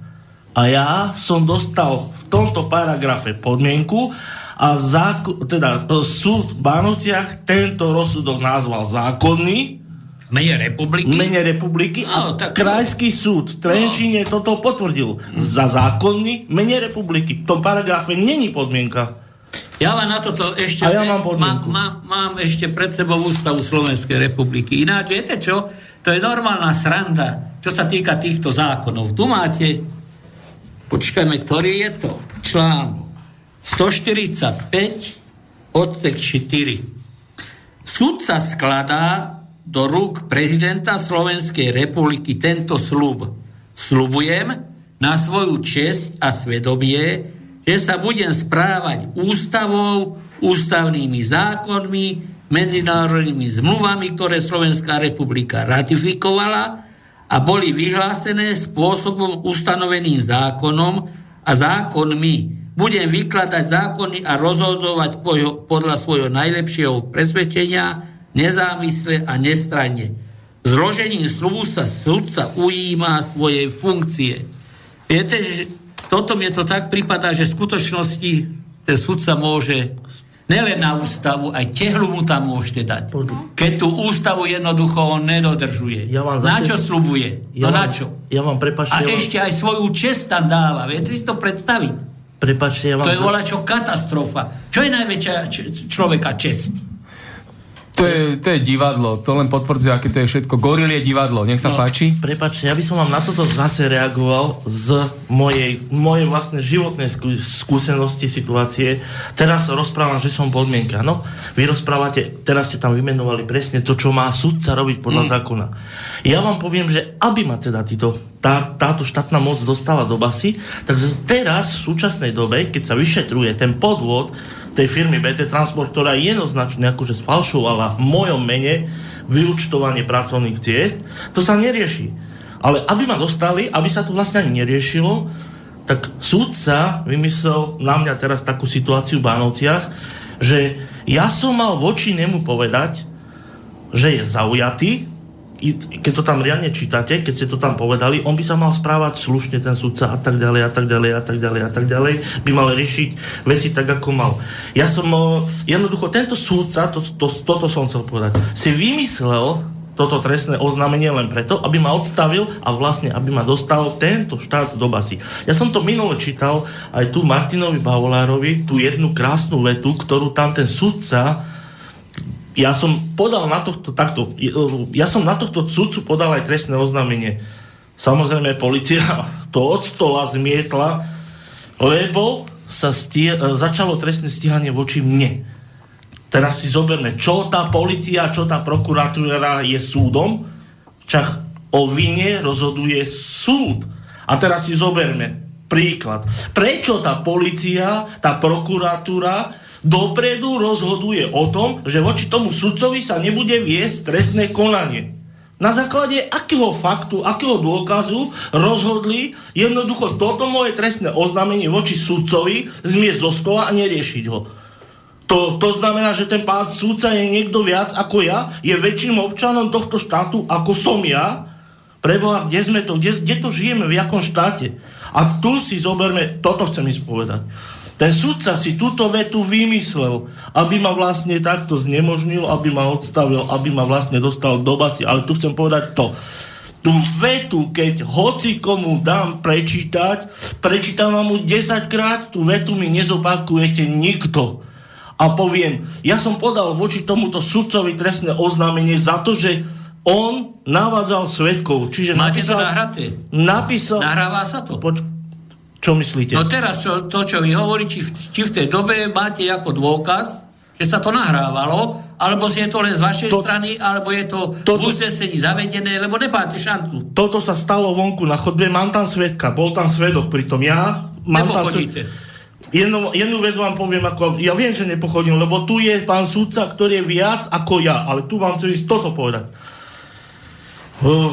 A ja som dostal v tomto paragrafe podmienku a záko- teda e, súd v Bánovciach tento rozsudok nazval zákonný mene republiky? mene republiky a No, tak- krajský súd v Trenčíne toto potvrdil za zákonný mene republiky. V tom paragrafe není podmienka. Ja vám na toto ešte... A ja mám mám, mám, mám ešte pred sebou ústavu Slovenskej republiky. Ináč, viete čo? To je normálna sranda, čo sa týka týchto zákonov. Tu máte, počkajme, ktorý je to? Článok 145 odsek 4. Súd sa skladá do rúk prezidenta Slovenskej republiky tento slub. Slubujem na svoju česť a svedomie, že sa budem správať ústavou, ústavnými zákonmi, medzinárodnými zmluvami, ktoré Slovenská republika ratifikovala a boli vyhlásené spôsobom ustanoveným zákonom a zákonmi. Budem vykladať zákony a rozhodovať po- podľa svojho najlepšieho presvedčenia, nezávisle a nestranne. Zložením slubu sa sudca ujíma svojej funkcie. Viete, toto mi to tak prípada, že v skutočnosti ten sudca môže nelen na ústavu, aj tehlu mu tam môžete dať. Keď tú ústavu jednoducho on nedodržuje. Ja vám na čo slubuje? Ja no na vám- čo? Ja vám prepačte, A ja vám, ešte aj svoju čest tam dáva. Viete si to predstaviť? prepačte, ja vám, To je volačo katastrofa. Čo je najväčšia č- človeka čest? To je, to je divadlo, to len potvrdzuje, aké to je všetko. Goril je divadlo, nech sa No. páči. Prepačte, ja by som vám na toto zase reagoval z mojej, mojej vlastnej životnej skú, skúsenosti, situácie. Teraz rozprávam, že som podmienka. No, vy rozprávate, teraz ste tam vymenovali presne to, čo má sudca robiť podľa mm. zákona. Ja vám poviem, že aby ma teda títo, tá, táto štátna moc dostala do basy, tak teraz v súčasnej dobe, keď sa vyšetruje ten podvod tej firmy BT Transport, ktorá jednoznačne akože sfalšovala v mojom mene vyučtovanie pracovných ciest, to sa nerieši. Ale aby ma dostali, aby sa to vlastne ani neriešilo, tak súdca vymyslel na mňa teraz takú situáciu v Bánovciach, že ja som mal voči nemu povedať, že je zaujatý, keď to tam riadne čítate, keď ste to tam povedali, on by sa mal správať slušne ten sudca a tak ďalej a tak ďalej a tak ďalej a tak ďalej, by mal riešiť veci tak, ako mal. Ja som, o, jednoducho, tento súdca, to, to, toto som chcel povedať, si vymyslel toto trestné oznámenie len preto, aby ma odstavil a vlastne, aby ma dostal tento štát do basy. Ja som to minule čítal aj tu Martinovi Bavolárovi, tú jednu krásnu vetu, ktorú tam ten sudca ja som podal na tohto takto, ja som na tohto sudcu podal aj trestné oznámenie. Samozrejme, policia to od stola zmietla, lebo sa stie, začalo trestné stíhanie voči mne. Teraz si zoberme, čo tá policia, čo tá prokuratúra je súdom, čak o vine rozhoduje súd. A teraz si zoberme príklad. Prečo tá policia, tá prokuratúra dopredu rozhoduje o tom, že voči tomu sudcovi sa nebude viesť trestné konanie. Na základe akého faktu, akého dôkazu rozhodli jednoducho toto moje trestné oznámenie voči sudcovi zmiesť zo stola a neriešiť ho. To, to znamená, že ten pán súdca je niekto viac ako ja, je väčším občanom tohto štátu ako som ja. Preboha, kde sme to, kde, kde to žijeme, v jakom štáte? A tu si zoberme, toto chcem ísť povedať. Ten sudca si túto vetu vymyslel, aby ma vlastne takto znemožnil, aby ma odstavil, aby ma vlastne dostal do basy. Ale tu chcem povedať to. Tú vetu, keď hoci komu dám prečítať, prečítam vám mu 10 krát, tú vetu mi nezopakujete nikto. A poviem, ja som podal voči tomuto sudcovi trestné oznámenie za to, že on navádzal svetkov. Čiže Máte to napísal, nahraté? napísal... Nahráva sa to? Poč- čo myslíte? No teraz, čo, to, čo vy hovorí, či, v- či v tej dobe máte ako dôkaz, že sa to nahrávalo, alebo je to len z vašej To- strany, alebo je to, to- v uznesení zavedené, lebo nemáte šancu. Toto sa stalo vonku na chodbe, mám tam svetka, bol tam svedok pritom. Ja mám tam. Jednu, jednu vec vám poviem, ako, ja viem, že nepochodím, lebo tu je pán sudca, ktorý je viac ako ja, ale tu vám chcem toto povedať. Uh,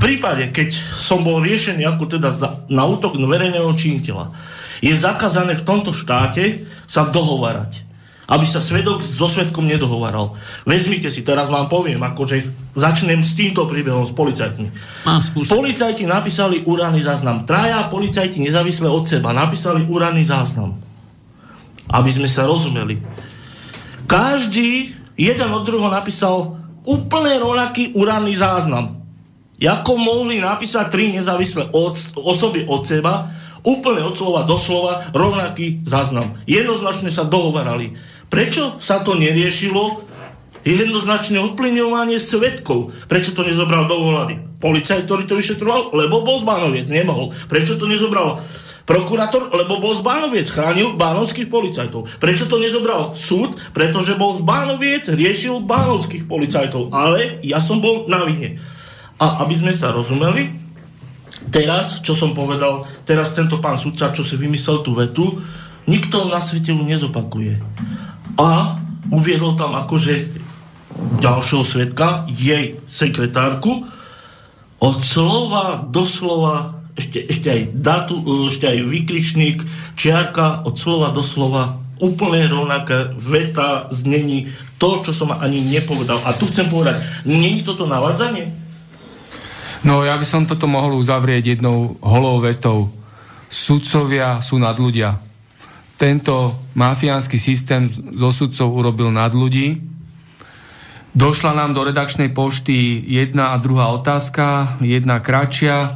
prípade, keď som bol riešený ako teda za, na útok verejného činiteľa, je zakázané v tomto štáte sa dohovárať. Aby sa svedok so svedkom nedohovaral. Vezmite si, teraz vám poviem, akože začnem s týmto príbehom s policajtmi. Policajti napísali úradný záznam. Traja policajti nezávisle od seba napísali úradný záznam. Aby sme sa rozumeli. Každý jeden od druhého napísal úplne rovnaký úradný záznam. Ako mohli napísať tri nezávislé od, osoby od seba, úplne od slova do slova, rovnaký záznam. Jednoznačne sa dohovarali. Prečo sa to neriešilo? Jednoznačne uplyňovanie svetkov. Prečo to nezobral do ohľady? Policajt, ktorý to vyšetroval, lebo bol z Bánoviec, nemohol. Prečo to nezobral prokurátor, lebo bol z Bánoviec, chránil bánovských policajtov. Prečo to nezobral súd? Pretože bol z Bánoviec, riešil bánovských policajtov. Ale ja som bol na vine. A aby sme sa rozumeli, teraz, čo som povedal, teraz tento pán sudca, čo si vymyslel tú vetu, nikto na svete ju nezopakuje. A uviedol tam akože ďalšieho svetka, jej sekretárku, od slova do slova, ešte, ešte, aj datu, ešte aj vykričník, čiarka, od slova do slova, úplne rovnaká veta, znení, to, čo som ani nepovedal. A tu chcem povedať, nie je toto navádzanie? No ja by som toto mohol uzavrieť jednou holou vetou. Sudcovia sú nad ľudia. Tento mafiánsky systém zo sudcov urobil nad ľudí. Došla nám do redakčnej pošty jedna a druhá otázka, jedna kratšia.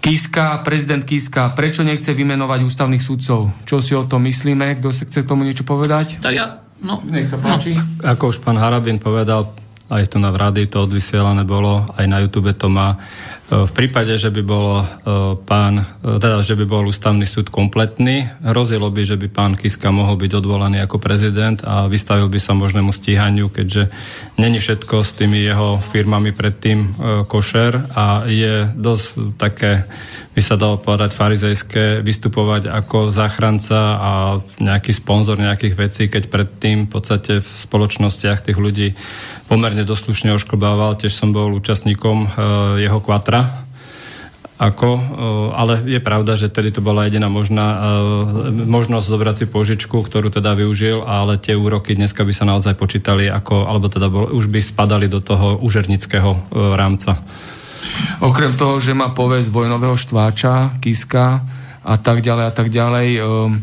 Kiska, prezident Kiska, prečo nechce vymenovať ústavných sudcov? Čo si o tom myslíme? Kto chce k tomu niečo povedať? Tak ja, no, Nech sa páči. Ako už pán Harabin povedal, aj tu na rádi to odvysielané bolo, aj na YouTube to má. E, V prípade, že by bolo e, pán, e, teda, že by bol ústavný súd kompletný, hrozilo by, že by pán Kiska mohol byť odvolaný ako prezident a vystavil by sa možnému stíhaniu, keďže není všetko s tými jeho firmami predtým košer a je dosť také, by sa dalo povedať, farizejské vystupovať ako záchranca a nejaký sponzor nejakých vecí, keď predtým v podstate v spoločnostiach tých ľudí pomerne doslušne ošklbával. Tiež som bol účastníkom e, jeho kvatra. Ako, e, ale je pravda, že tedy to bola jediná možná, e, možnosť zobrať si požičku, ktorú teda využil, ale tie úroky dneska by sa naozaj počítali ako, alebo teda bol, už by spadali do toho užernického e, rámca. Okrem toho, že má povesť vojnového štváča, Kiska a tak ďalej a tak ďalej, um,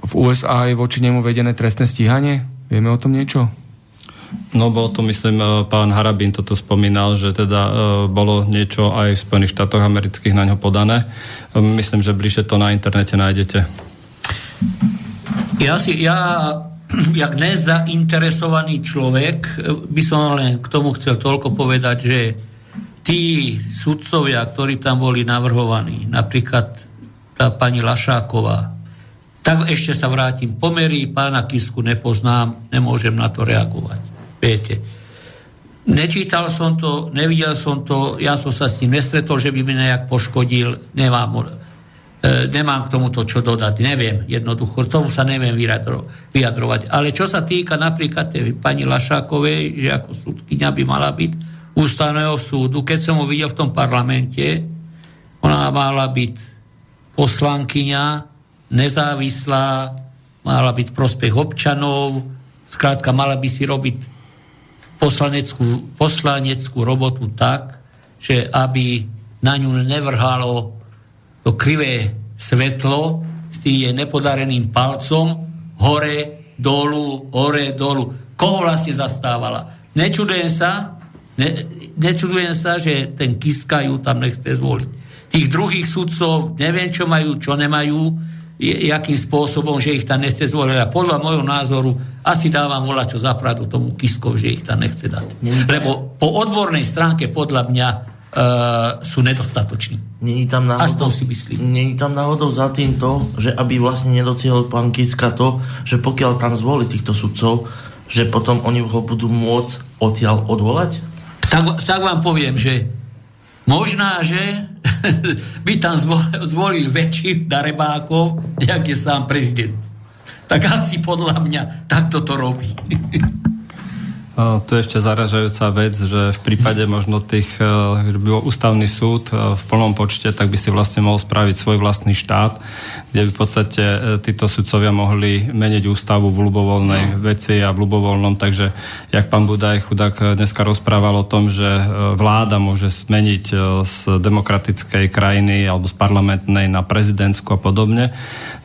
v USA je voči nemu vedené trestné stíhanie? Vieme o tom niečo? No bol to, myslím, e, pán Harabín toto spomínal, že teda e, bolo niečo aj v Spojených štátoch amerických na ňo podané. E, Myslím, že bližšie to na internete nájdete. Ja si, ja, jak nezainteresovaný človek, eh, by som len k tomu chcel toľko povedať, že tí sudcovia, ktorí tam boli navrhovaní, napríklad tá pani Lašáková, tak ešte sa vrátim. Pomery pána Kisku nepoznám, nemôžem na to reagovať. Viete. Nečítal som to, nevidel som to, ja som sa s tým nestretol, že by mi nejak poškodil, nemám, e, nemám k tomuto čo dodať, neviem, jednoducho, tomu sa neviem vyjadro, vyjadrovať. Ale čo sa týka napríklad tej pani Lašákovej, že ako súdkynia by mala byť ústavného súdu, keď som ho videl v tom parlamente, ona mala byť poslankyňa, nezávislá, mala byť prospech občanov, skrátka mala by si robiť poslaneckú, poslaneckú robotu tak, že aby na ňu nevrhalo to krivé svetlo s tým jej nepodareným palcom hore, dolu, hore, dolu. Koho vlastne zastávala? Nečudujem sa, ne, nečudujem sa, že ten Kiska ju tam nechce zvoliť. Tých druhých sudcov neviem, čo majú, čo nemajú, je, jakým spôsobom, že ich tam nechce zvoliť. A podľa môjho názoru asi dávam volať čo zapravdu tomu Kiskov, že ich tam nechce dať. Lebo po odbornej stránke podľa mňa uh, sú nedostatoční. Není tam náhodou, si myslím. Není tam náhodou za tým to, že aby vlastne nedocielil pán Kicka to, že pokiaľ tam zvolí týchto sudcov, že potom oni ho budú môcť odtiaľ odvolať? Tak, tak vám poviem, že možná, že by tam zvol- zvolil väčších darebákov, jak je sám prezident. Tak asi podľa mňa takto to robí. Tu je ešte zaražajúca vec, že v prípade možno tých, eh, že by bol ústavný súd eh, v plnom počte, tak by si vlastne mohol spraviť svoj vlastný štát, kde by v podstate eh, títo sudcovia mohli meniť ústavu v ľubovoľnej no. veci a v ľubovoľnom, takže jak pán Budaj chudák dneska rozprával o tom, že vláda môže zmeniť z demokratickej krajiny alebo z parlamentnej na prezidentskú a podobne,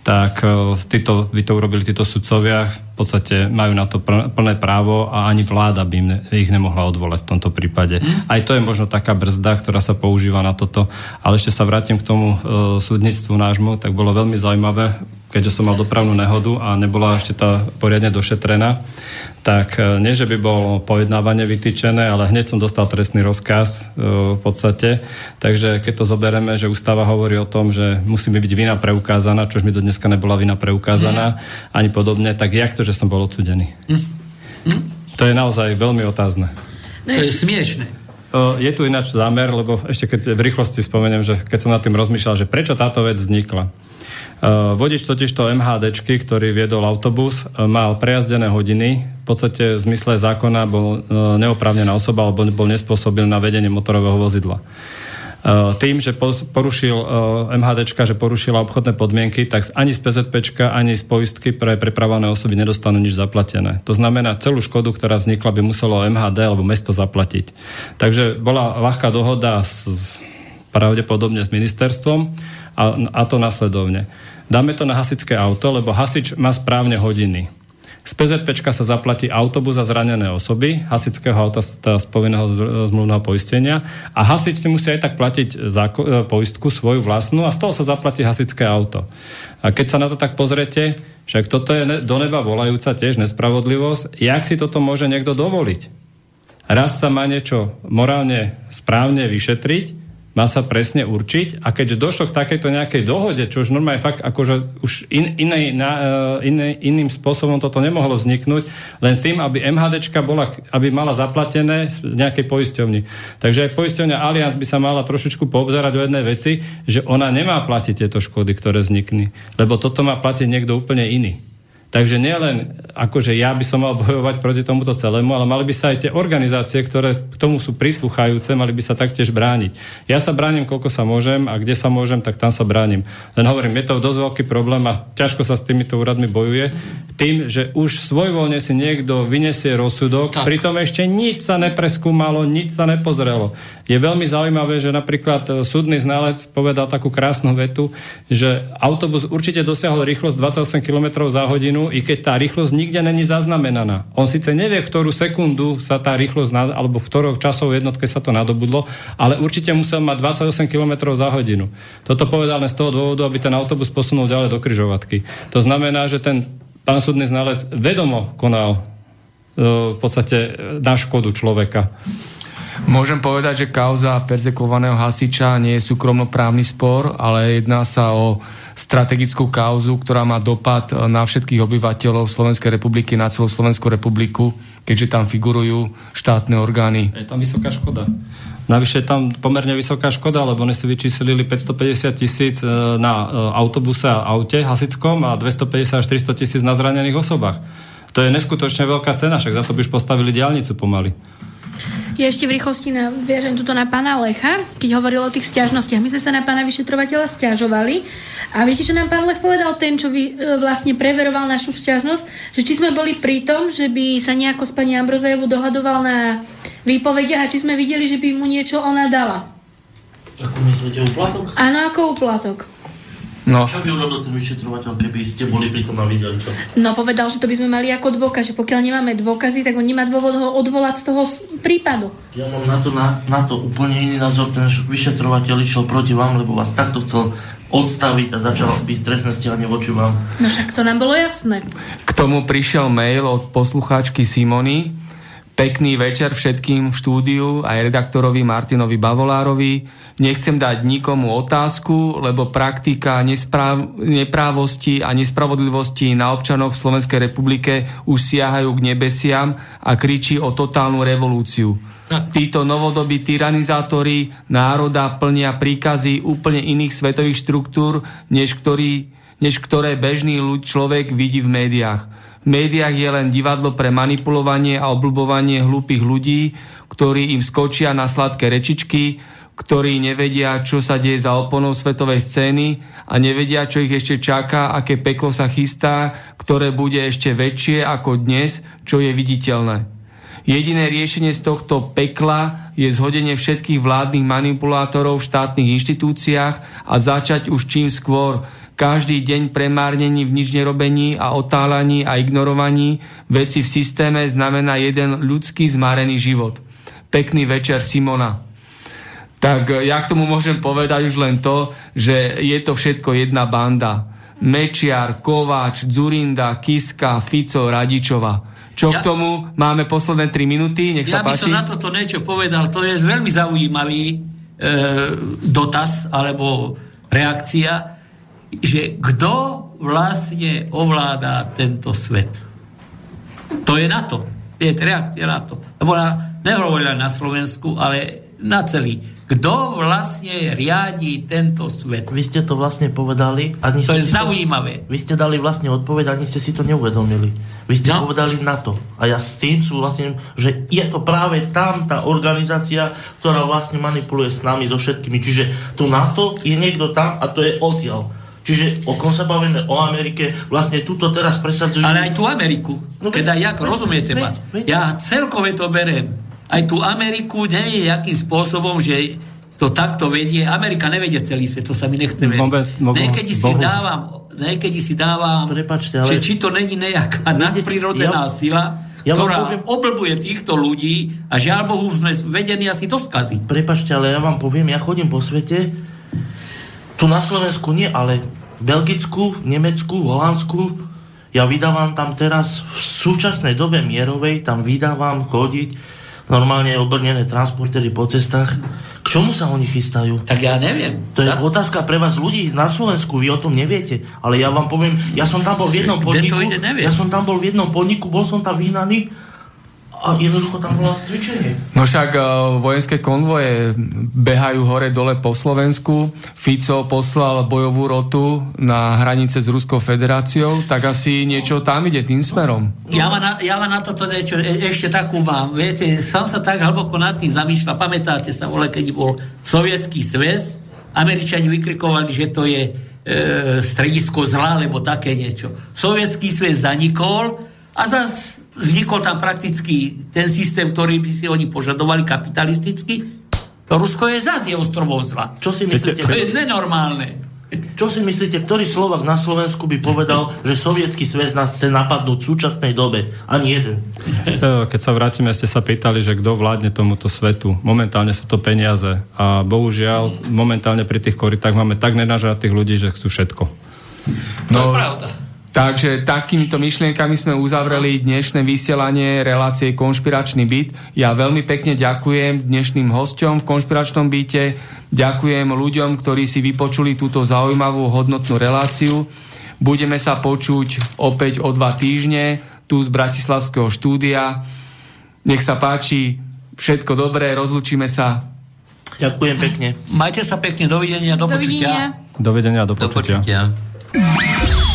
tak títo, by to urobili títo sudcovia, v podstate majú na to plné právo a ani vláda by im, ich nemohla odvolať v tomto prípade. Aj to je možno taká brzda, ktorá sa používa na toto. Ale ešte sa vrátim k tomu e, súdnictvu nášmu, tak bolo veľmi zaujímavé, keďže som mal dopravnú nehodu a nebola ešte tá poriadne došetrená, tak e, nie, že by bolo pojednávanie vytýčené, ale hneď som dostal trestný rozkaz e, v podstate. Takže keď to zoberieme, že ústava hovorí o tom, že musí mi byť vina preukázaná, čož mi do dneska nebola vina preukázaná, ani podobne, tak jak to, že som bol odsudený? To je naozaj veľmi otázne. To je smiešne. Je tu ináč zámer, lebo ešte keď v rýchlosti spomeniem, že keď som nad tým rozmýšľal, že prečo táto vec vznikla. Uh, vodič totiž to MHDčky, ktorý viedol autobus, uh, mal prejazdené hodiny, v podstate v zmysle zákona bol uh, neoprávnená osoba alebo bol nespôsobil na vedenie motorového vozidla. Tým, že porušil MHDčka, že porušila obchodné podmienky, tak ani z PZPčka, ani z poistky pre prepravované osoby nedostanú nič zaplatené. To znamená, celú škodu, ktorá vznikla, by muselo MHD alebo mesto zaplatiť. Takže bola ľahká dohoda s pravdepodobne s ministerstvom a, a to nasledovne. Dáme to na hasičské auto, lebo hasič má správne hodiny. Z PZPčka sa zaplatí autobus za zranené osoby, hasičského auta teda z povinného zmluvného poistenia a hasič si musí aj tak platiť záko- e, poistku svoju vlastnú a z toho sa zaplatí hasičské auto. A keď sa na to tak pozrete, však toto je do neba volajúca tiež nespravodlivosť, jak si toto môže niekto dovoliť? Raz sa má niečo morálne správne vyšetriť, má sa presne určiť a keďže došlo k takejto nejakej dohode, čo už normálne fakt akože už in, inej, na, eh, inej, iným spôsobom toto nemohlo vzniknúť, len tým, aby MHDčka bola, aby mala zaplatené z nejakej poisťovni. Takže aj poisťovňa Allianz by sa mala trošičku poobzerať o jednej veci, že ona nemá platiť tieto škody, ktoré vznikli, lebo toto má platiť niekto úplne iný. Takže nielen akože ja by som mal bojovať proti tomuto celému, ale mali by sa aj tie organizácie, ktoré k tomu sú prisluchajúce, mali by sa taktiež brániť. Ja sa bránim, koľko sa môžem a kde sa môžem, tak tam sa bránim. Len hovorím, je to dosť veľký problém a ťažko sa s týmito úradmi bojuje. Tým, že už svojvoľne si niekto vyniesie rozsudok, Tak. pritom ešte nič sa nepreskúmalo, nič sa nepozrelo. Je veľmi zaujímavé, že napríklad e, súdny znalec povedal takú krásnu vetu, že autobus určite dosiahol rýchlosť 28 km za hodinu, i keď tá rýchlosť nikde není zaznamenaná. On síce nevie, v ktorú sekundu sa tá rýchlosť, alebo v ktorou časovej jednotke sa to nadobudlo, ale určite musel mať 28 km za hodinu. Toto povedal len z toho dôvodu, aby ten autobus posunul ďalej do kryžovatky. To znamená, že ten pán súdny znalec vedomo konal e, v podstate na škodu človeka. Môžem povedať, že kauza perzekovaného hasiča nie je súkromnoprávny spor, ale jedná sa o strategickú kauzu, ktorá má dopad na všetkých obyvateľov Slovenskej republiky, na celú Slovenskú republiku, keďže tam figurujú štátne orgány. Je tam vysoká škoda. Navyše je tam pomerne vysoká škoda, lebo oni si vyčíslili 550 tisíc e, na e, autobuse a aute hasickom a 250 až 400 tisíc na zranených osobách. To je neskutočne veľká cena, však za to by už postavili diálnicu pomaly. Ja ešte v rýchlosti viažem tuto na pána Lecha, keď hovoril o tých stiažnostiach. My sme sa na pána vyšetrovateľa stiažovali a viete, čo nám pán Lech povedal, ten, čo vy, e, vlastne preveroval našu stiažnosť, že či sme boli pri tom, že by sa nejako s pani Ambrozajevu dohadoval na výpovediach a či sme videli, že by mu niečo ona dala. Ako myslíte úplatok? Áno, ako úplatok. No, Čo by urobil ten vyšetrovateľ, keby ste boli pri tom a videli to? No povedal, že to by sme mali ako dôkaz, že pokiaľ nemáme dôkazy, tak on nemá dôvod ho odvolať z toho prípadu. Ja mám na to, na, na to úplne iný názor. Ten vyšetrovateľ išiel proti vám, lebo vás takto chcel odstaviť a začal byť trestné stíhanie voči vám. No však to nám bolo jasné. K tomu prišiel mail od poslucháčky Simony. Pekný večer všetkým v štúdiu, aj redaktorovi Martinovi Bavolárovi. Nechcem dať nikomu otázku, lebo praktika nespráv, neprávosti a nespravodlivosti na občanoch v Slovenskej republike už siahajú k nebesiam a kričí o totálnu revolúciu. Títo novodobí tyranizátori národa plnia príkazy úplne iných svetových štruktúr, než, ktorý, než ktoré bežný ľud človek vidí v médiách. V médiách je len divadlo pre manipulovanie a obľubovanie hlúpych ľudí, ktorí im skočia na sladké rečičky, ktorí nevedia, čo sa deje za oponou svetovej scény a nevedia, čo ich ešte čaká, aké peklo sa chystá, ktoré bude ešte väčšie ako dnes, čo je viditeľné. Jediné riešenie z tohto pekla je zhodenie všetkých vládnych manipulátorov v štátnych inštitúciách a začať už čím skôr. Každý deň premárnení v nič nerobení a otáľaní a ignorovaní veci v systéme znamená jeden ľudský zmarený život. Pekný večer Simona. Tak e, ja k tomu môžem povedať už len to, že je to všetko jedna banda. Mečiar, Kováč, Zurinda, Kiska, Fico, Radičova. Čo Ja- k tomu? Máme posledné 3 minúty, nech Ja sa by páči. som na toto niečo povedal. To je veľmi zaujímavý e, dotaz alebo reakcia, že kto vlastne ovládá tento svet. To je na to. Je to reakcia na to. Lebo na, nehovorila na Slovensku, ale na celý. Kto vlastne riadi tento svet? Vy ste to vlastne povedali. Ani To je zaujímavé. Vy ste dali vlastne odpoveď, ani ste si to neuvedomili. Vy ste No. povedali na to. A ja s tým súhlasím, že je to práve tam tá organizácia, ktorá vlastne manipuluje s nami, so všetkými. Čiže tu NATO je niekto tam a to je odtiaľ. Čiže o kom sa bavíme o Amerike, vlastne túto teraz presadzujú... Ale aj tú Ameriku, No keď aj veď- jak, rozumiete veď- ma? veď- Ja celkové to berem. Aj tú Ameriku nie je jakým spôsobom, že to takto vedie. Amerika nevedie celý svet, to sa mi nechce veriť. Niekedy si Bohu. dávam, niekedy si dávam, Prepačte, ale- že či to není nejaká Viete, nadprirodzená ja- sila, ja ktorá poviem- oblbuje týchto ľudí a žiaľ Bohu sme vedení asi do skazy. Prepačte, ale ja vám poviem, ja chodím po svete, tu na Slovensku nie, ale Belgicku, Nemecku, Holandsku, ja vydávam tam teraz v súčasnej dobe mierovej, tam vydávam chodiť normálne obrnené transportéry po cestách. K čomu sa oni chystajú? Tak ja neviem. To je Tak- otázka pre vás ľudí na Slovensku, vy o tom neviete. Ale ja vám poviem, ja som tam bol v jednom podniku, ja som tam bol v jednom podniku, bol som tam vyhnaný a jednoducho tam bolo cvičenie. No však uh, vojenské konvoje behajú hore dole po Slovensku. Fico poslal bojovú rotu na hranice s Ruskou federáciou, tak asi niečo tam ide tým smerom. Ja vám, na, ja vám na toto niečo e, ešte takú mám. Viete, som sa tak hlboko nad tým zamýšľal. Pamätáte sa, vole, keď bol sovietský zväz, Američani vykrikovali, že to je e, stredisko zla, alebo také niečo. Sovietský zväz zanikol a zas vznikol tam prakticky ten systém, ktorý by si oni požadovali kapitalisticky. To Rusko je zase je ostrovom zla. Čo si myslíte? To je nenormálne. Čo si myslíte, ktorý Slovak na Slovensku by povedal, že sovietský zväz nás chce napadnúť v súčasnej dobe? Ani jeden. E, Keď sa vrátime, ste sa pýtali, že kto vládne tomuto svetu. Momentálne sú to peniaze. A bohužiaľ, momentálne pri tých koritách máme tak nenažratých ľudí, že chcú všetko. To No, je pravda. Takže takýmito myšlienkami sme uzavreli dnešné vysielanie relácie Konšpiračný byt. Ja veľmi pekne ďakujem dnešným hosťom v Konšpiračnom byte. Ďakujem ľuďom, ktorí si vypočuli túto zaujímavú hodnotnú reláciu. Budeme sa počuť opäť o dva týždne tu z Bratislavského štúdia. Nech sa páči, všetko dobré, rozlučíme sa. Ďakujem pekne. Majte sa pekne, dovidenia, do Dovidenia. počutia. Dovidenia do Do počutia. počutia.